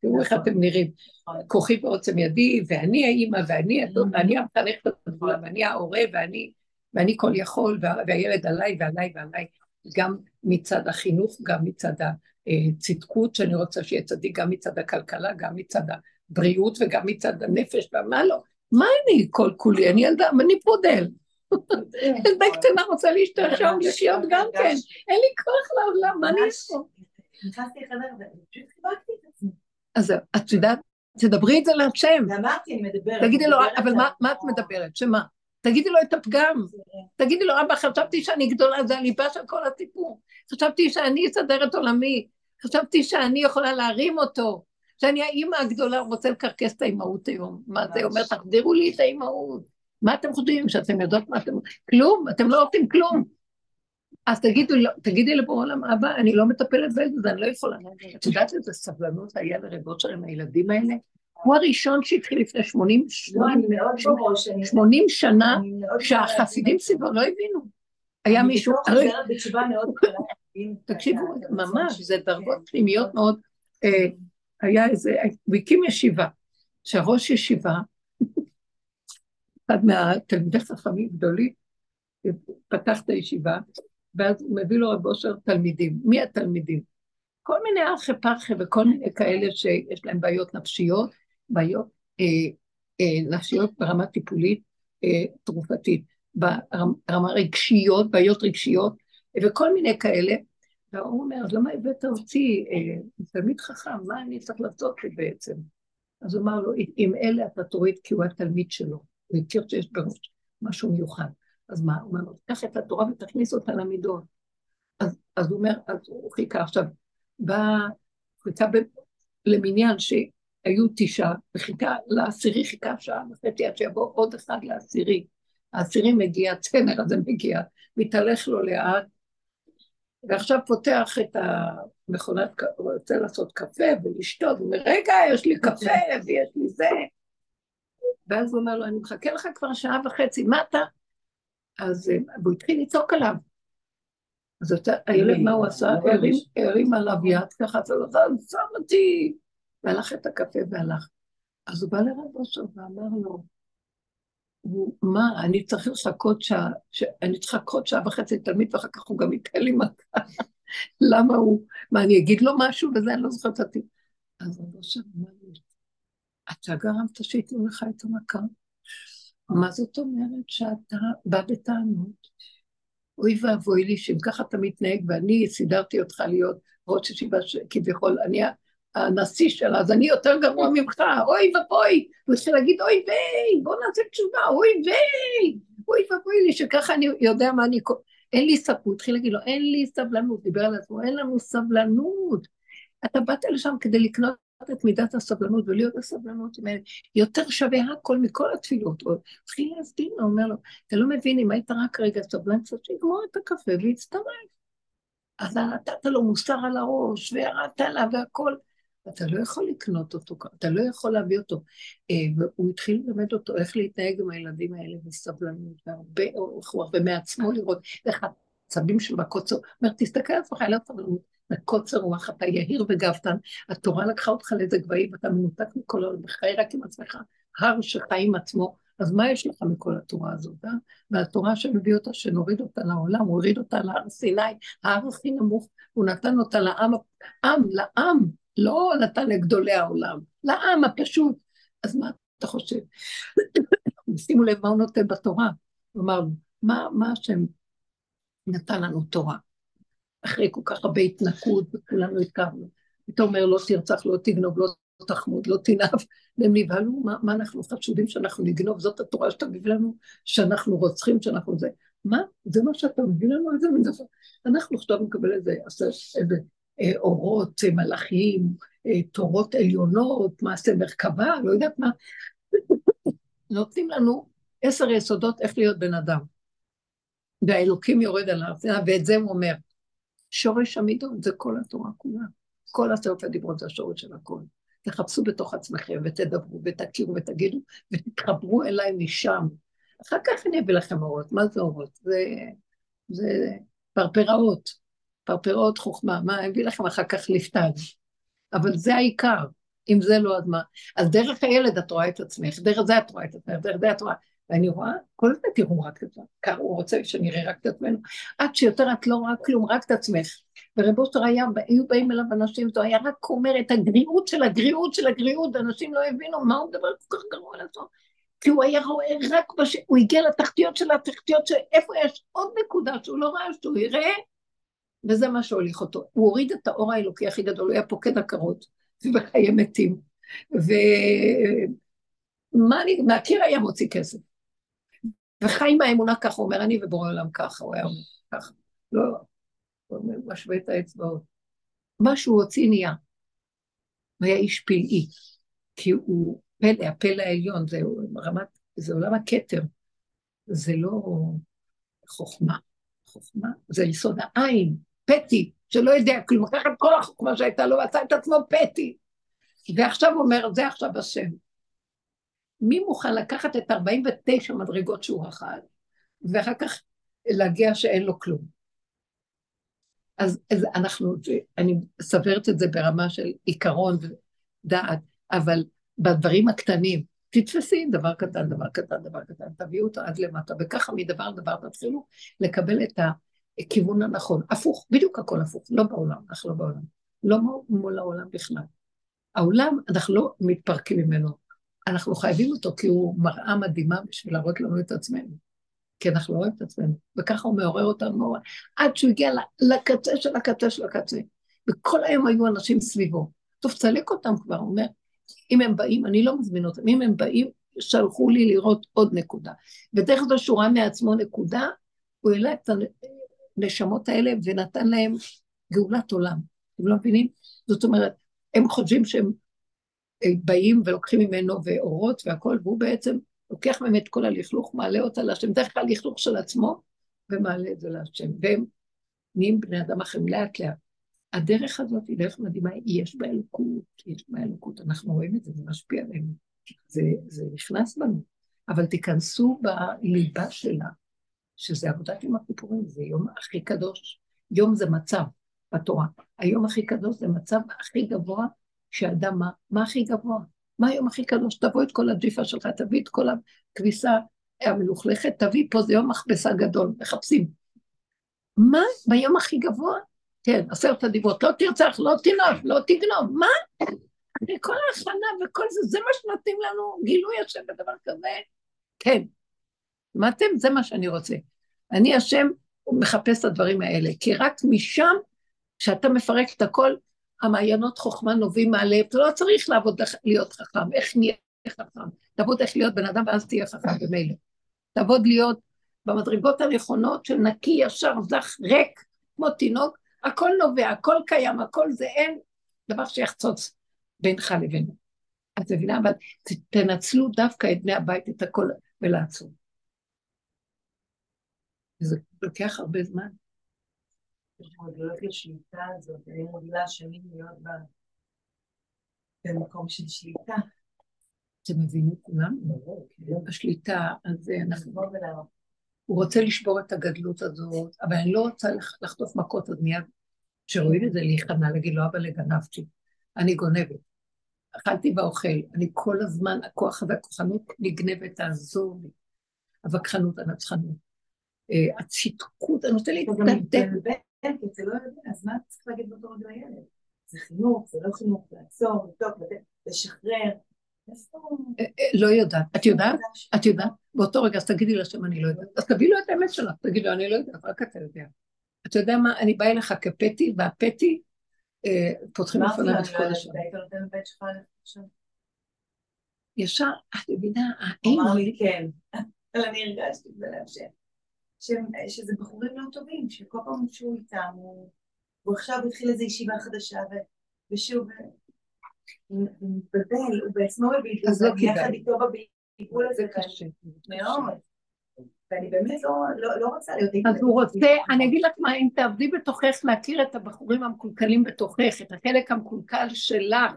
תראו איך נכון. אתם נראים. נכון. כוחי ועוצם ידי, ואני האימא, ואני Mhm. ואני המחנכת הגדולה, ואני ההורה, ואני, ואני כל יכול, וה- והילד עליי ועליי ועליי, גם מצד החינוך, גם מצד הצדקות, שאני רוצה שיהיה צדיק, גם מצד הכלכלה, גם מצד הבריאות, וגם מצד הנפש, ומה לא. מה אני כל כולי? אני ילדה, אני פודל. <laughs> ילדה קטנה רוצה להשתעשע ולחיות גם כן. אין לי כוח לעולם, מה אני אעשה? נכנסתי לחדר ופשוט חיבקתי את עצמי. אז את יודעת, תדברי את זה להשם. ואמרתי, אני מדברת. תגידי לו, אבל מה את מדברת? שמה? תגידי לו את הפגם. תגידי לו, אבא, חשבתי שאני גדולה, זה הליבה של כל הסיפור. חשבתי שאני אסדר את עולמי. חשבתי שאני יכולה להרים אותו. שאני האימא הגדולה, רוצה לקרקס את האימהות היום. מה זה אומר? תחזירו לי את האימהות. מה אתם חושבים? שאתם יודעות מה אתם... כלום, אתם לא עושים כלום. אז תגידו, לו- תגידי לבורא עולם, אבא, אני לא מטפלת בזה, אני לא יכולה. את יודעת איזה סבלנות היה לרבות של עם הילדים האלה? הוא הראשון שהתחיל לפני 80, לא, אני מאוד בראש. אני- 80 שנה, אני שהחסידים סביבו לא הבינו. היה אני מישהו, חוזרת בתשובה מאוד גדולה. תקשיבו, ממש. זה דרגות כן. פנימיות מאוד. אה, היה איזה, הוא הקים ישיבה, שהראש ישיבה, אחד מהתלמידי חכמים גדולים, פתח את הישיבה, ואז הוא מביא לו רב אושר תלמידים. מי התלמידים? כל מיני ארכי פרחי וכל מיני כאלה שיש להם בעיות נפשיות, בעיות אה, אה, נפשיות ברמה טיפולית, אה, תרופתית, ברמה רגשיות, בעיות רגשיות, וכל מיני כאלה. והוא אומר, אז למה הבאת אותי, אה, תלמיד חכם, מה אני צריך לעשות לי בעצם? אז הוא אמר לו, עם אלה אתה תוריד כי הוא התלמיד שלו, הוא הכיר שיש בראש משהו מיוחד. אז מה? הוא אומר קח את התורה ותכניס אותה למידות. אז, אז הוא אומר, אז הוא חיכה עכשיו, בא, חיכה ב, למניין שהיו תשעה, וחיכה לעשירי, חיכה שעה וחצי עד שיבוא עוד אחד לעשירי. העשירי מגיע, הצנר הזה מגיע, מתהלך לו לאט, ועכשיו פותח את המכונת, רוצה לעשות קפה ולשתות, הוא אומר, רגע, יש לי קפה ויש לי זה. ואז הוא אומר לו, אני מחכה לך כבר שעה וחצי, מה אתה? אז אה, הוא התחיל לצעוק עליו. אז הילד, מה הוא עשה? הרים, הרים עליו יד, ככה, אז הוא אמר, שם אותי. והלך את הקפה והלך. אז הוא בא לרב אושר ואמר לו, מה, אני צריך לחכות שעה, ש... אני צריך לחכות שעה וחצי תלמיד, ואחר כך הוא גם ייתן לי מכה. <laughs> למה הוא, מה, אני אגיד לו משהו וזה, אני לא זוכרת אותי. אז רב אושר אמר לי, אתה גרמת שייתנו לך את המכה? מה זאת אומרת שאתה בא בטענות? אוי ואבוי לי שאם ככה אתה מתנהג ואני סידרתי אותך להיות ראש ישיבה שכביכול אני הנשיא שלה, אז אני יותר גרוע ממך, אוי ואבוי, הוא התחיל להגיד אוי ויי, בוא נעשה תשובה, אוי ויי, אוי ואבוי לי שככה אני יודע מה אני, אין לי סבלנות, הוא התחיל להגיד לו, אין לי סבלנות, דיבר על עצמו, אין לנו סבלנות. אתה באת לשם כדי לקנות את מידת הסבלנות ולהיות הסבלנות יותר שווה הכל מכל התפילות. הוא התחיל להסביר לו, אומר לו, אתה לא מבין, אם היית רק רגע סבלן קצת, שיגמור את הקפה ויצטרף. אז נתת לו מוסר על הראש, וירדת עליו והכל. אתה לא יכול לקנות אותו, אתה לא יכול להביא אותו. והוא התחיל ללמד אותו איך להתנהג עם הילדים האלה בסבלנות, והרבה אורך רוח, ומעצמו לראות איך העצבים. הוא אומר, תסתכל על עצמך, אין לו סבלנות. בקוצר רוח, אתה יהיר וגבתן, התורה לקחה אותך לאיזה גבהים, ואתה מנותק מכל העולם, וחי רק עם עצמך, הר שחי עם עצמו, אז מה יש לך מכל התורה הזאת, אה? והתורה שמביא אותה, שנוריד אותה לעולם, הוריד אותה להר סיני, ההר הכי נמוך, הוא נתן אותה לעם, עם, לעם, לא נתן לגדולי העולם, לעם הפשוט. אז מה אתה חושב? שימו לב מה הוא נותן בתורה. הוא אמר, מה, מה השם נתן לנו תורה? אחרי כל כך הרבה התנקות, וכולנו התקרבנו. פתאום אומר, לא תרצח, לא תגנוב, לא תחמוד, לא תנאף. והם נבהלו, מה, מה אנחנו חשודים שאנחנו נגנוב? זאת התורה שאתה מביא לנו, שאנחנו רוצחים, שאנחנו זה. מה? זה מה שאתה מביא לנו? איזה מין דבר? אנחנו עכשיו נקבל איזה, איזה אה, אורות אה, מלאכיים, אה, תורות עליונות, מעשה מרכבה, לא יודעת מה. נותנים לנו עשר יסודות איך להיות בן אדם. והאלוקים יורד על הארץ, ואת זה הוא אומר. שורש המידות זה כל התורה כולה. כל עשרת הדיברות זה השורש של הכל. תחפשו בתוך עצמכם ותדברו ותכירו ותגידו ותתחברו אליי משם. אחר כך אני אביא לכם אורות. מה זה אורות? זה, זה פרפראות. פרפראות חוכמה. מה, אביא לכם אחר כך לפתן. אבל זה העיקר. אם זה לא, אז מה? אז דרך הילד את רואה את עצמך, דרך זה את רואה את עצמך, דרך זה את רואה. ואני רואה, כל הזמן תראו רק את עצמך, ככה הוא רוצה שנראה רק את עצמנו. עד שיותר את לא רואה כלום, רק את עצמך. ורב אושר היה, היו באים אליו אנשים, הוא היה רק אומר את הגריעות של הגריעות של הגריעות, ואנשים לא הבינו מה הוא מדבר כל כך גרוע לעצמו. כי הוא היה רואה רק בש... הוא הגיע לתחתיות של התחתיות של איפה יש עוד נקודה שהוא לא ראה שהוא יראה, וזה מה שהוליך אותו. הוא הוריד את האור האלוקי הכי גדול, הוא היה פוקד עקרות וחיי מתים. ומה אני, מהקיר היה מוציא כסף. וחי עם האמונה ככה, אומר אני ובורא עולם ככה, הוא היה אומר ככה. לא, הוא משווה את האצבעות. מה שהוא הוציא נהיה. הוא היה איש פלאי, כי הוא פלא, הפלא העליון, זה רמת, זה עולם הכתר, זה לא חוכמה. חוכמה זה יסוד העין, פטי, שלא יודע כלום, לקח את כל החוכמה שהייתה לו, עשה את עצמו פטי. ועכשיו הוא אומר, זה עכשיו השם. מי מוכן לקחת את 49 מדרגות שהוא אכל, ואחר כך להגיע שאין לו כלום? אז, אז אנחנו, אני סברת את זה ברמה של עיקרון ודעת, אבל בדברים הקטנים, תתפסי דבר קטן, דבר קטן, דבר קטן, תביאו אותו עד למטה, וככה מדבר לדבר תתחילו לקבל את הכיוון הנכון. הפוך, בדיוק הכל הפוך, לא בעולם, אנחנו לא בעולם. לא מול העולם בכלל. העולם, אנחנו לא מתפרקים ממנו, אנחנו חייבים אותו כי הוא מראה מדהימה בשביל להראות לנו את עצמנו. כי אנחנו לא רואים את עצמנו, וככה הוא מעורר אותנו עד שהוא הגיע לקצה של הקצה של הקצה. וכל היום היו אנשים סביבו. טוב, צלק אותם כבר, הוא אומר, אם הם באים, אני לא מזמין אותם, אם הם באים, שלחו לי לראות עוד נקודה. ודרך זו שהוא ראה מעצמו נקודה, הוא העלה את הנשמות האלה ונתן להם גאולת עולם. אתם לא מבינים? זאת אומרת, הם חושבים שהם אה, באים ולוקחים ממנו ואורות והכול, והוא בעצם לוקח מהם את כל הלכלוך, מעלה אותה להשם, דרך כלל לכלוך של עצמו, ומעלה את זה להשם. והם נהיים בני אדם אחרים לאט לאט. הדרך הזאת היא דרך מדהימה, יש בה אלוקות, יש בה אלוקות, אנחנו רואים את זה, זה משפיע עלינו, זה, זה נכנס בנו, אבל תיכנסו בליבה שלה, שזה עבודת יום הכיפורים, זה יום הכי קדוש, יום זה מצב בתורה, היום הכי קדוש זה מצב הכי גבוה שאדם, מה, מה הכי גבוה? מה היום הכי קדוש? תבוא את כל הג'יפה שלך, תביא את כל הכביסה המלוכלכת, תביא פה, זה יום מכבסה גדול, מחפשים. מה ביום הכי גבוה? כן, עשרת הדיברות, לא תרצח, לא תנוף, לא תגנוב, מה? כל ההכנה וכל זה, זה מה שנותנים לנו גילוי השם בדבר כזה? כן. שמעתם? זה מה שאני רוצה. אני השם מחפש את הדברים האלה, כי רק משם, כשאתה מפרק את הכל, המעיינות חוכמה נובעים מהלב, אתה לא צריך לעבוד להיות חכם, איך נהיה חכם? תעבוד איך להיות בן אדם ואז תהיה חכם במילא. תעבוד להיות במדרגות הנכונות של נקי, ישר, זך, ריק, כמו תינוק, הכל נובע, הכל קיים, הכל זה אין דבר שיחצוץ בינך לבינו. את מבינה? אבל תנצלו דווקא את בני הבית, את הכל, ולעצור. זה לוקח הרבה זמן. יש מודלות לשליטה הזאת, אני מובילה שנים להיות במקום של שליטה. אתם מבינים כולם? השליטה, אז אנחנו... הוא רוצה לשבור את הגדלות הזאת, אבל אני לא רוצה לחטוף מכות, אז מיד כשרואים את זה להיכנע, להגיד לו, אבל גנבתי, אני גונבת. אכלתי באוכל, אני כל הזמן, הכוח הזה, הכוחנות נגנבת, תעזור לי. הווכחנות, הנצחנות. אה, הציטקות, אני רוצה להתנדב. כי זה לא יודע, אז מה צריך להגיד באותו רגע לילד? זה חינוך, זה לא חינוך, לעצור, לבדוק, לשחרר. אה, אה, לא יודעת. את יודעת? את יודעת? באותו רגע, אז תגידי לשם, אני לא יודעת. אז תביאי לו את האמת שלך, תגידי לו, אני לא יודעת, רק אתה יודע. אתה יודע מה, אני באה אליך כפטי, והפטי אה, פותחים לפניו את כל השם. ישר, את מבינה, האם... אמר לי כן, אבל אני הרגשתי בלב שזה בחורים לא טובים, שכל פעם שהוא איתם הוא... הוא עכשיו התחיל איזו ישיבה חדשה, ו- ושוב, אה, הוא מתבלבל, הוא בעצמו בבלבול, אז לא ואני יחד כדאי. איתו בבלבול הזה, זה קשה. מאוד. ואני באמת לא, לא, לא רוצה להיות... אז הוא רוצה, אני אגיד לך מה, אם תעבדי בתוכך להכיר את הבחורים המקולקלים בתוכך, את החלק המקולקל שלך,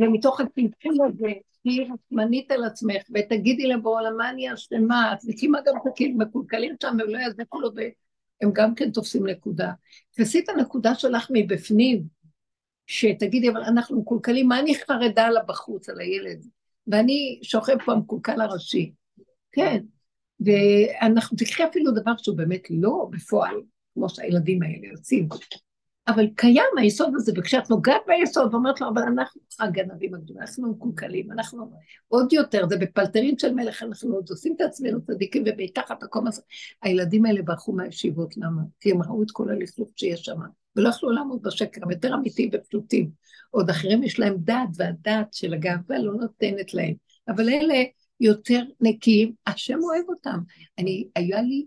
ומתוך הקלקול הזה, רחמנית על עצמך, ותגידי לבורא עולם, מה אני אשמה, תבדקי מה גם תקים מקולקלים שם, והם לא יזדקו לו, והם גם כן תופסים נקודה. תעשי את הנקודה שלך מבפנים, שתגידי, אבל אנחנו מקולקלים, מה אני חרדה עליו בחוץ, על הילד? ואני שוכב פה המקולקל הראשי. כן, ואנחנו, תקחי אפילו דבר שהוא באמת לא בפועל, כמו שהילדים האלה יוצאים, אבל קיים היסוד הזה, וכשאת נוגעת ביסוד ואומרת לו, אבל אנחנו הגנבים הגדולים, אנחנו מקולקלים, אנחנו עוד יותר, זה בפלטרין של מלך, אנחנו עוד עושים את עצמנו צדיקים, ומתחת הכל הזה, הילדים האלה ברחו מהישיבות, למה? כי הם ראו את כל הלכלוך שיש שם, ולא יכלו לעמוד בשקר, הם יותר אמיתיים ופשוטים. עוד אחרים יש להם דעת, והדעת של הגאווה לא נותנת להם. אבל אלה יותר נקיים, השם אוהב אותם. אני, היה לי,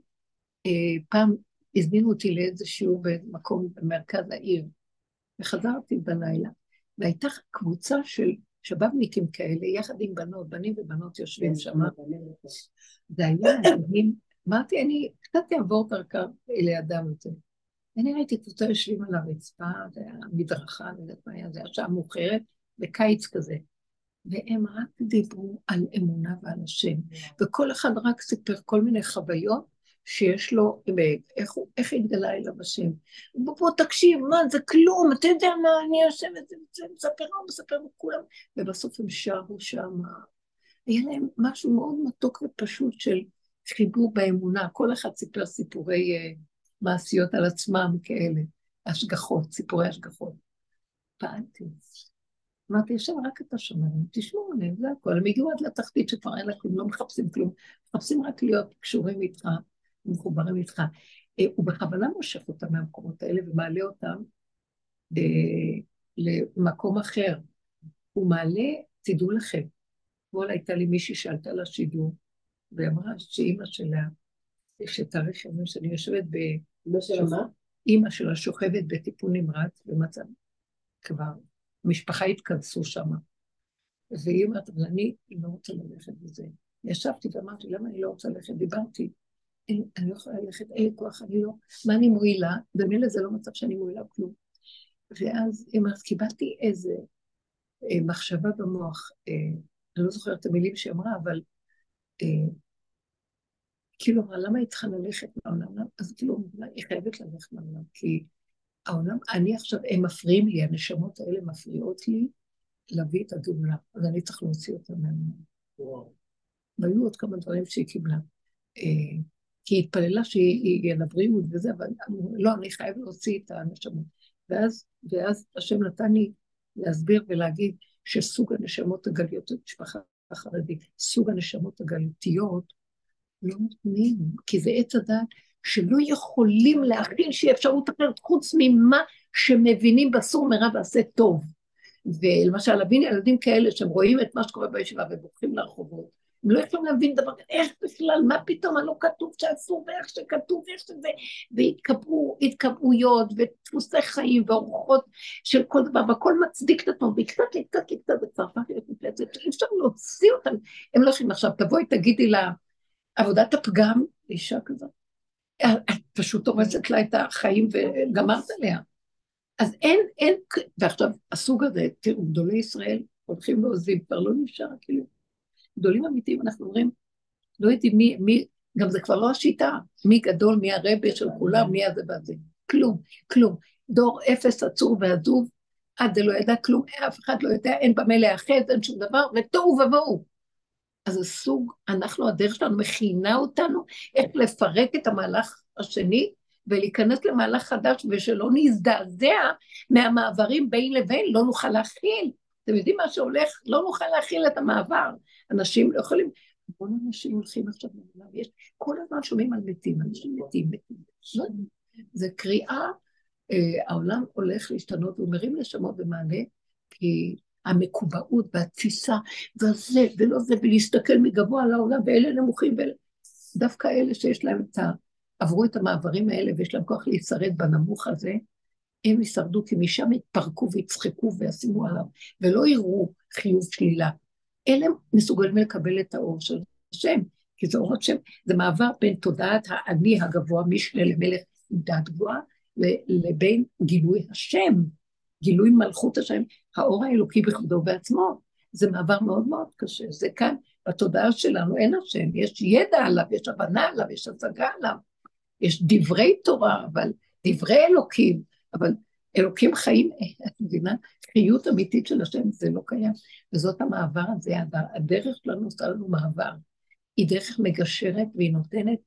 אה, פעם הזמינו אותי לאיזה שיעור במקום במרכז העיר, וחזרתי בלילה, והייתה קבוצה של שבבניקים כאלה, יחד עם בנות, בנים ובנות יושבים שם. זה היה מדהים. אמרתי, אני קצת אעבור דרכה לידם יותר. אני ראיתי קבוצה יושבים על הרצפה, זה היה מדרכה, אני יודעת מה היה, זה היה שעה מאוחרת, בקיץ כזה. והם רק דיברו על אמונה ועל השם, וכל אחד רק סיפר כל מיני חוויות שיש לו, איך, איך התגלה אליו השם. בוא, בוא תקשיב, מה זה כלום, אתה יודע מה, אני יושבת ומספר, הוא מספר לכולם, ובסוף הם שרו שם. היה להם משהו מאוד מתוק ופשוט של חיבור באמונה, כל אחד סיפר סיפורי אה, מעשיות על עצמם כאלה, השגחות, סיפורי השגחות. פעלתי. אמרתי, השם, רק אתה שומע, תשמעו עליהם, זה הכל. הם הגיעו עד לתחתית שכבר אין לה כלום, לא מחפשים כלום, מחפשים רק להיות קשורים איתך, מחוברים איתך. אה, הוא בכוונה מושך אותם מהמקומות האלה ומעלה אותם אה, למקום אחר. הוא מעלה, תדעו לכם, אתמול הייתה לי מישהי שעלתה לשידור, והיא אמרה שאימא שלה, שתאריך ימים שאני יושבת ב... אמא שלה מה? אימא שלה שוכבת בטיפול נמרץ במצב כבר, המשפחה התכנסו שם. והיא אומרת, אבל אני לא רוצה ללכת בזה. ישבתי ואמרתי, למה אני לא רוצה ללכת? דיברתי, אין, אני לא יכולה ללכת, אין לי כוח, אני לא, מה אני מועילה? במילא זה לא מצב שאני מועילה כלום. ואז היא אומרת, קיבלתי איזה אה, מחשבה במוח, אה, אני לא זוכרת את המילים שהיא אמרה, אבל אה, כאילו אמרה, למה היא צריכה ללכת מהעולם? אז כאילו, היא חייבת ללכת מהעולם, כי העולם, אני עכשיו, הם מפריעים לי, הנשמות האלה מפריעות לי להביא את הגאולה, אז אני צריך להוציא אותם מהעולם. והיו עוד כמה דברים שהיא קיבלה. כי היא התפללה שהיא על הבריאות וזה, אבל לא, אני חייב להוציא את הנשמות. ואז, ואז השם נתן לי להסביר ולהגיד שסוג הנשמות הגלויות, זאת משפחה החרדית, סוג הנשמות הגלותיות לא נותנים, כי זה עץ הדעת שלא יכולים להכיל שיהיה אפשרות אחרת חוץ ממה שמבינים בסור מרע ועשה טוב. ולמשל, להבין ילדים כאלה שהם רואים את מה שקורה בישיבה ובורחים לרחובות, הם לא יכולים להבין דבר כזה, איך בכלל, מה פתאום, הלא כתוב שאסור ואיך שכתוב, ואיך שזה, והתקבעו התקבעויות ודפוסי חיים ואורחות של כל דבר, והכל מצדיק את עצמו, וקצת לקצת זה הפך להיות מפלצת, שאי אפשר להוציא אותם, הם לא יכולים עכשיו, תבואי תגידי לה, עבודת הפגם, אישה כזאת, את פשוט הורסת לה את החיים וגמרת עליה. אז אין, אין, ועכשיו הסוג הזה, תראו, גדולי ישראל הולכים ועוזבים, כבר לא נשאר כאילו. גדולים אמיתיים, אנחנו אומרים, לא יודעים מי, מי, גם זה כבר לא השיטה, מי גדול, מי הרבה של כולם, מי הזה והזה, כלום, כלום. דור אפס עצור ועזוב, עד זה לא ידע כלום, אף אחד לא יודע, אין במה להיאחז, אין שום דבר, ותוהו ובוהו. אז הסוג, אנחנו, הדרך שלנו מכינה אותנו איך לפרק את המהלך השני ולהיכנס למהלך חדש ושלא נזדעזע מהמעברים בין לבין, לא נוכל להכיל. אתם יודעים מה שהולך? לא נוכל להכיל את המעבר. אנשים לא יכולים... המון אנשים הולכים עכשיו לעולם, יש כל הזמן שומעים על מתים, אנשים מתים, מתים. לא, זה קריאה, אה, העולם הולך להשתנות, והוא מרים נשמות במעלה, כי המקובעות והתפיסה, וזה ולא זה, ולהסתכל מגבוה על העולם, ואלה נמוכים, ואלה... דווקא אלה שיש להם את ה... עברו את המעברים האלה ויש להם כוח להישרד בנמוך הזה, הם ישרדו כי משם יתפרקו ויצחקו וישימו עליו, ולא יראו חיוב שלילה. אלה מסוגלים לקבל את האור של השם, כי זה אור השם, זה מעבר בין תודעת האני הגבוה, משנה למלך עם דעת גבוהה, לבין גילוי השם, גילוי מלכות השם, האור האלוקי בכבודו בעצמו. זה מעבר מאוד מאוד קשה. זה כאן, בתודעה שלנו אין השם, יש ידע עליו, יש הבנה עליו, יש השגה עליו, יש דברי תורה, אבל דברי אלוקים, אבל אלוקים חיים, את מבינה? חיות אמיתית של השם, זה לא קיים. וזאת המעבר הזה, הדרך שלנו עושה לנו מעבר. היא דרך מגשרת והיא נותנת,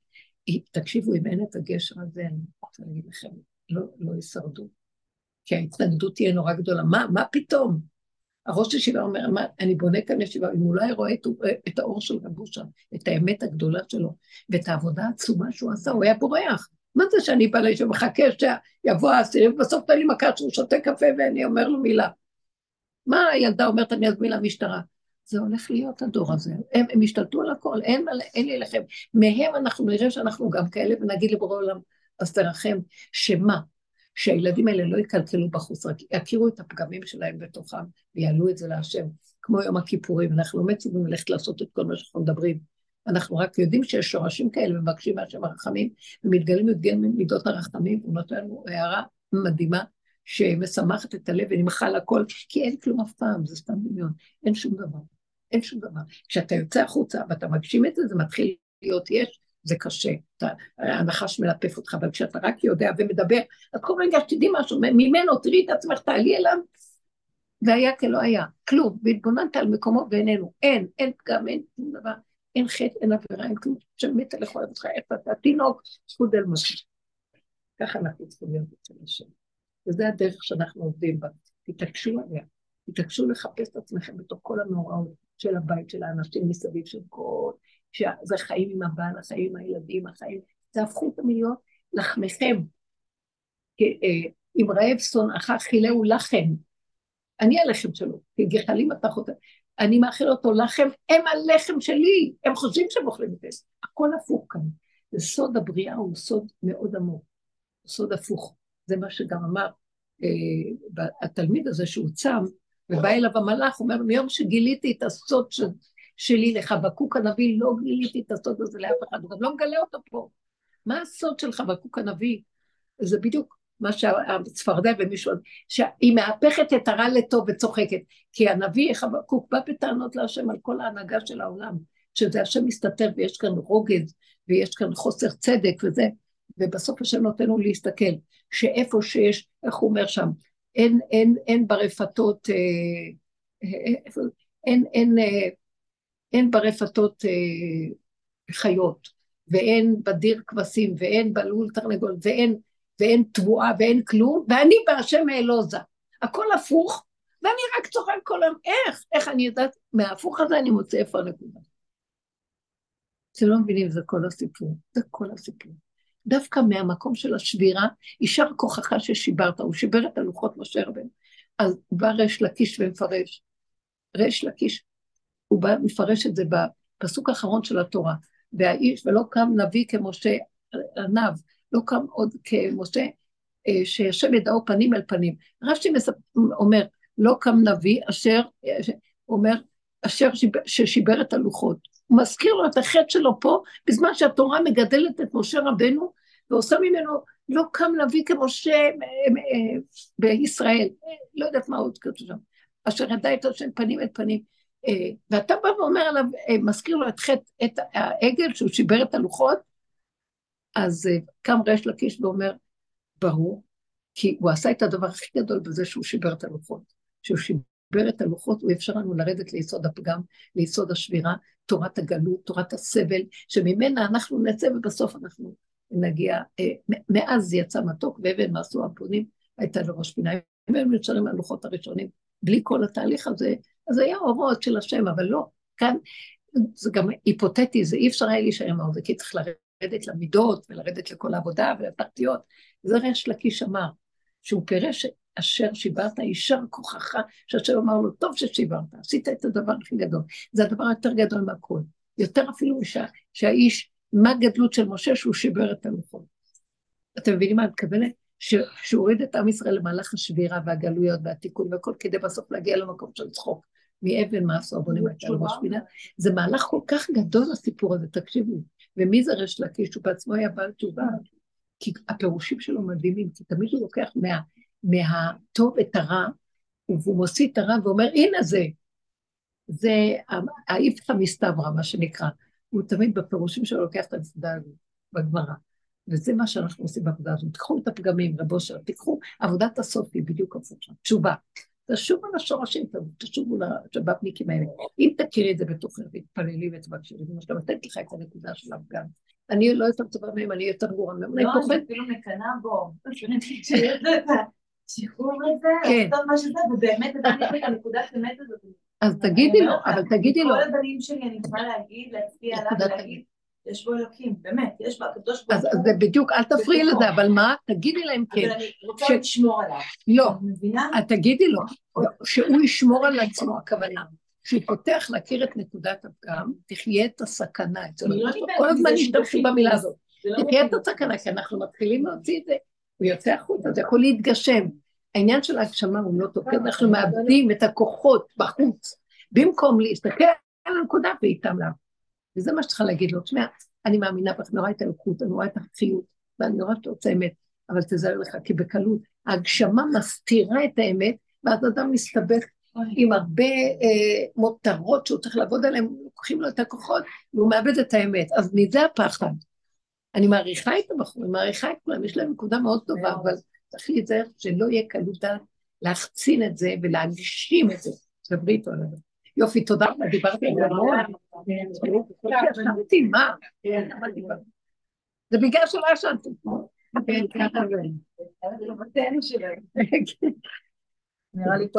היא, תקשיבו, אם אין את הגשר הזה, אני רוצה להגיד לכם, לא, לא ישרדו. כי ההתנגדות תהיה נורא גדולה. מה, מה פתאום? הראש ישיבה אומר, מה, אני בונה כאן ישיבה, אם הוא לא רואה את, את האור של רבו שם, את האמת הגדולה שלו, ואת העבודה העצומה שהוא עשה, הוא היה בורח. מה זה שאני בא לישיבה ומחכה שיבוא האסיר, ובסוף תן לי מכה שהוא שותה קפה ואני אומר לו מילה. מה הילדה אומרת, אני אזמין למשטרה? זה הולך להיות הדור הזה. הם, הם השתלטו על הכל, אין, אין לי לכם. מהם אנחנו נראה שאנחנו גם כאלה, ונגיד לבורא עולם, אז תרחם, שמה? שהילדים האלה לא יקלקלו בחוץ, רק יכירו את הפגמים שלהם בתוכם ויעלו את זה להשם. כמו יום הכיפורים, אנחנו לא מצווים ללכת לעשות את כל מה שאנחנו מדברים. אנחנו רק יודעים שיש שורשים כאלה ומבקשים מהשם הרחמים, ומתגלים מתגלים מידות הרחמים, הוא נותן לנו הערה מדהימה שמשמחת את הלב ונמחה הכל, כי אין כלום אף פעם, זה סתם דמיון, אין שום דבר, אין שום דבר. כשאתה יוצא החוצה ואתה מגשים את זה, זה מתחיל להיות יש, זה קשה, אתה, הנחש מלטף אותך, אבל כשאתה רק יודע ומדבר, אז כל רגע שתדעי משהו ממנו, תראי את עצמך, תעלי אליו, והיה כלא היה, כלום, והתבוננת על מקומו ואיננו, אין, אין פגם, אין שום דבר, אין חטא, אין עבירה, אין כלום, שמתה לכל אבותך, איך אתה תינוק, זכות אל משה. ככה אנחנו צריכים להיות אצל השם. וזה הדרך שאנחנו עובדים בה. תתעקשו עליה, תתעקשו לחפש את עצמכם בתוך כל המאורעות של הבית, של האנשים מסביב, של כל... שזה חיים עם הבעל, החיים עם הילדים, החיים... תהפכו אותם להיות לחמכם. אם רעב שונאך חילהו לחם. אני הלחם שלו, כי גחלים אתה חוטא. אני מאכיל אותו לחם, הם הלחם שלי, הם חושבים שהם אוכלים את זה. הכל הפוך כאן. זה סוד הבריאה, הוא סוד מאוד עמוק, סוד הפוך. זה מה שגם אמר אה, התלמיד הזה שהוא צם, ובא אליו המלאך, אומר, מיום שגיליתי את הסוד של, שלי לחבקוק הנביא, לא גיליתי את הסוד הזה לאף אחד, הוא גם לא מגלה אותו פה. מה הסוד של חבקוק הנביא? זה בדיוק מה שהצפרדע ומישהו, שהיא מהפכת את הרע לטוב וצוחקת. כי הנביא חבקוק בא בטענות להשם על כל ההנהגה של העולם, שזה השם מסתתר ויש כאן רוגז ויש כאן חוסר צדק וזה, ובסוף השם נותן לנו להסתכל, שאיפה שיש, איך הוא אומר שם, אין, אין, אין ברפתות, אה, אה, אה אין, אין, אין ברפתות אה, חיות, ואין בדיר כבשים, ואין בלול תרנגול, ואין, ואין תבואה, ואין כלום, ואני בהשם האלוזה. הכל הפוך, ואני רק צוחק כל היום, איך? איך אני יודעת? מההפוך הזה אני מוצא איפה הנקודה. אתם לא מבינים, זה כל הסיפור. זה כל הסיפור. דווקא מהמקום של השבירה, יישר כוחך ששיברת, הוא שיבר את הלוחות משה רבנו. אז בא ריש לקיש ומפרש. ריש לקיש, הוא בא, מפרש את זה בפסוק האחרון של התורה. והאיש, ולא קם נביא כמשה עניו, לא קם עוד כמשה, אה, שישב ידעו פנים אל פנים. רש"י אומר, לא קם נביא אשר, אומר, אשר שיבר, ששיבר את הלוחות. הוא מזכיר לו את החטא שלו פה, בזמן שהתורה מגדלת את משה רבנו, ועושה ממנו, לא קם נביא כמשה אה, אה, בישראל, לא יודעת מה עוד כתוב שם, אשר ידע את השם פנים אל פנים. ואתה בא ואומר עליו, מזכיר לו את חטא, את העגל, שהוא שיבר את הלוחות, אז קם ריש לקיש ואומר, ברור, כי הוא עשה את הדבר הכי גדול בזה שהוא שיבר את הלוחות. שהוא שיבר את הלוחות, הוא אפשר לנו לרדת ליסוד הפגם, ליסוד השבירה, תורת הגלות, תורת הסבל, שממנה אנחנו נצא ובסוף אנחנו נגיע, אה, מאז יצא מתוק ואבן מעשו הפונים, הייתה לראש פינה. אם הם נשארים מהלוחות הראשונים, בלי כל התהליך הזה, אז היה אורות של השם, אבל לא, כאן זה גם היפותטי, זה אי אפשר היה להישאר עם זה, כי צריך לרדת למידות ולרדת לכל העבודה ולתחתיות. זה ריש לקיש אמר, שהוא פירש אשר שיברת, יישר כוחך, שהשם אמר לו, טוב ששיברת, עשית את הדבר הכי גדול. זה הדבר היותר גדול מהכל. יותר אפילו שה, שהאיש, מה הגדלות של משה שהוא שיבר את הלוחות. אתם מבינים מה את מתכוונת? ש- שהוריד את עם ישראל למהלך השבירה והגלויות והתיקון והכל, כדי בסוף להגיע למקום של צחוק. מאבן מה עשו הבונים הייתה לו משפילה. זה מהלך כל כך גדול הסיפור הזה, תקשיבו. ומי זה ריש לקיש? הוא בעצמו היה בעל תשובה. כי הפירושים שלו מדהימים, כי תמיד הוא לוקח מה, מהטוב את הרע, והוא מוציא את הרע ואומר, הנה זה. זה האיפכא מסתברא, מה שנקרא. הוא תמיד בפירושים שלו לוקח את הנקודה הזאת בגמרא. וזה מה שאנחנו עושים בעבודה הזאת. תיקחו את הפגמים, רב אושר, תיקחו, עבודת הסוף היא בדיוק הפוכה, תשובה. תשובו לשורשים, תשובו לשב"פניקים האלה. אם תכירי את זה בתוכך ותתפללי ותבקשי, זה מה שאתה נותנת לך את הנקודה של הפגם. אני לא יותר טובה מהם, אני יותר גרועה מהם, לא, אני. אפילו מקנאה בו. את השחרור הזה, כן. לעשות מה שזה, ובאמת הבנתי את הנקודת אמת הזאת. אז תגידי לו, אבל תגידי לו. כל הבנים שלי אני יכולה להגיד, להצביע עליו, להגיד, יש בו אלוקים, באמת, יש בו הקדוש ברוך אז אז זה בדיוק, אל תפריעי. לזה, אבל מה? תגידי להם כן. אבל אני רוצה ש- לשמור עליו. לא, את? את תגידי לו, שהוא ישמור על עצמו, הכוונה. שהוא פותח להכיר את נקודת הפגם, תחיה את הסכנה לא כל הזמן השתמשו. במילה הזאת. לא תחיה את. הסכנה, כי אנחנו מתחילים להוציא את זה, הוא יוצא החוצה, זה יכול להתגשם. העניין של ההגשמה הוא לא טוב, כי אנחנו מאבדים את הכוחות בחוץ, במקום להסתכל על הנקודה ואיתם לה. וזה מה שצריכה להגיד לו, תשמע, אני מאמינה בך, אני רואה את האלוקות, אני רואה את החיות, ואני רואה שאתה רוצה אמת, אבל תזהר לך, כי בקלות ההגשמה מסתירה את האמת, ואז אדם מסתבך עם הרבה אה, מותרות שהוא צריך לעבוד עליהן, לוקחים לו את הכוחות, והוא מאבד את האמת. אז מזה הפחד. אני מעריכה את הבחורים, מעריכה את כולם, יש להם נקודה מאוד טובה, אבל צריך להיזהר שלא יהיה קלות דעת להחצין את זה ולהגשים את זה. דברי איתו עליו. יופי, תודה רבה, דיברתי על זה. מה? זה בגלל שלא ישנתי. כן, ככה זה. נראה לי כל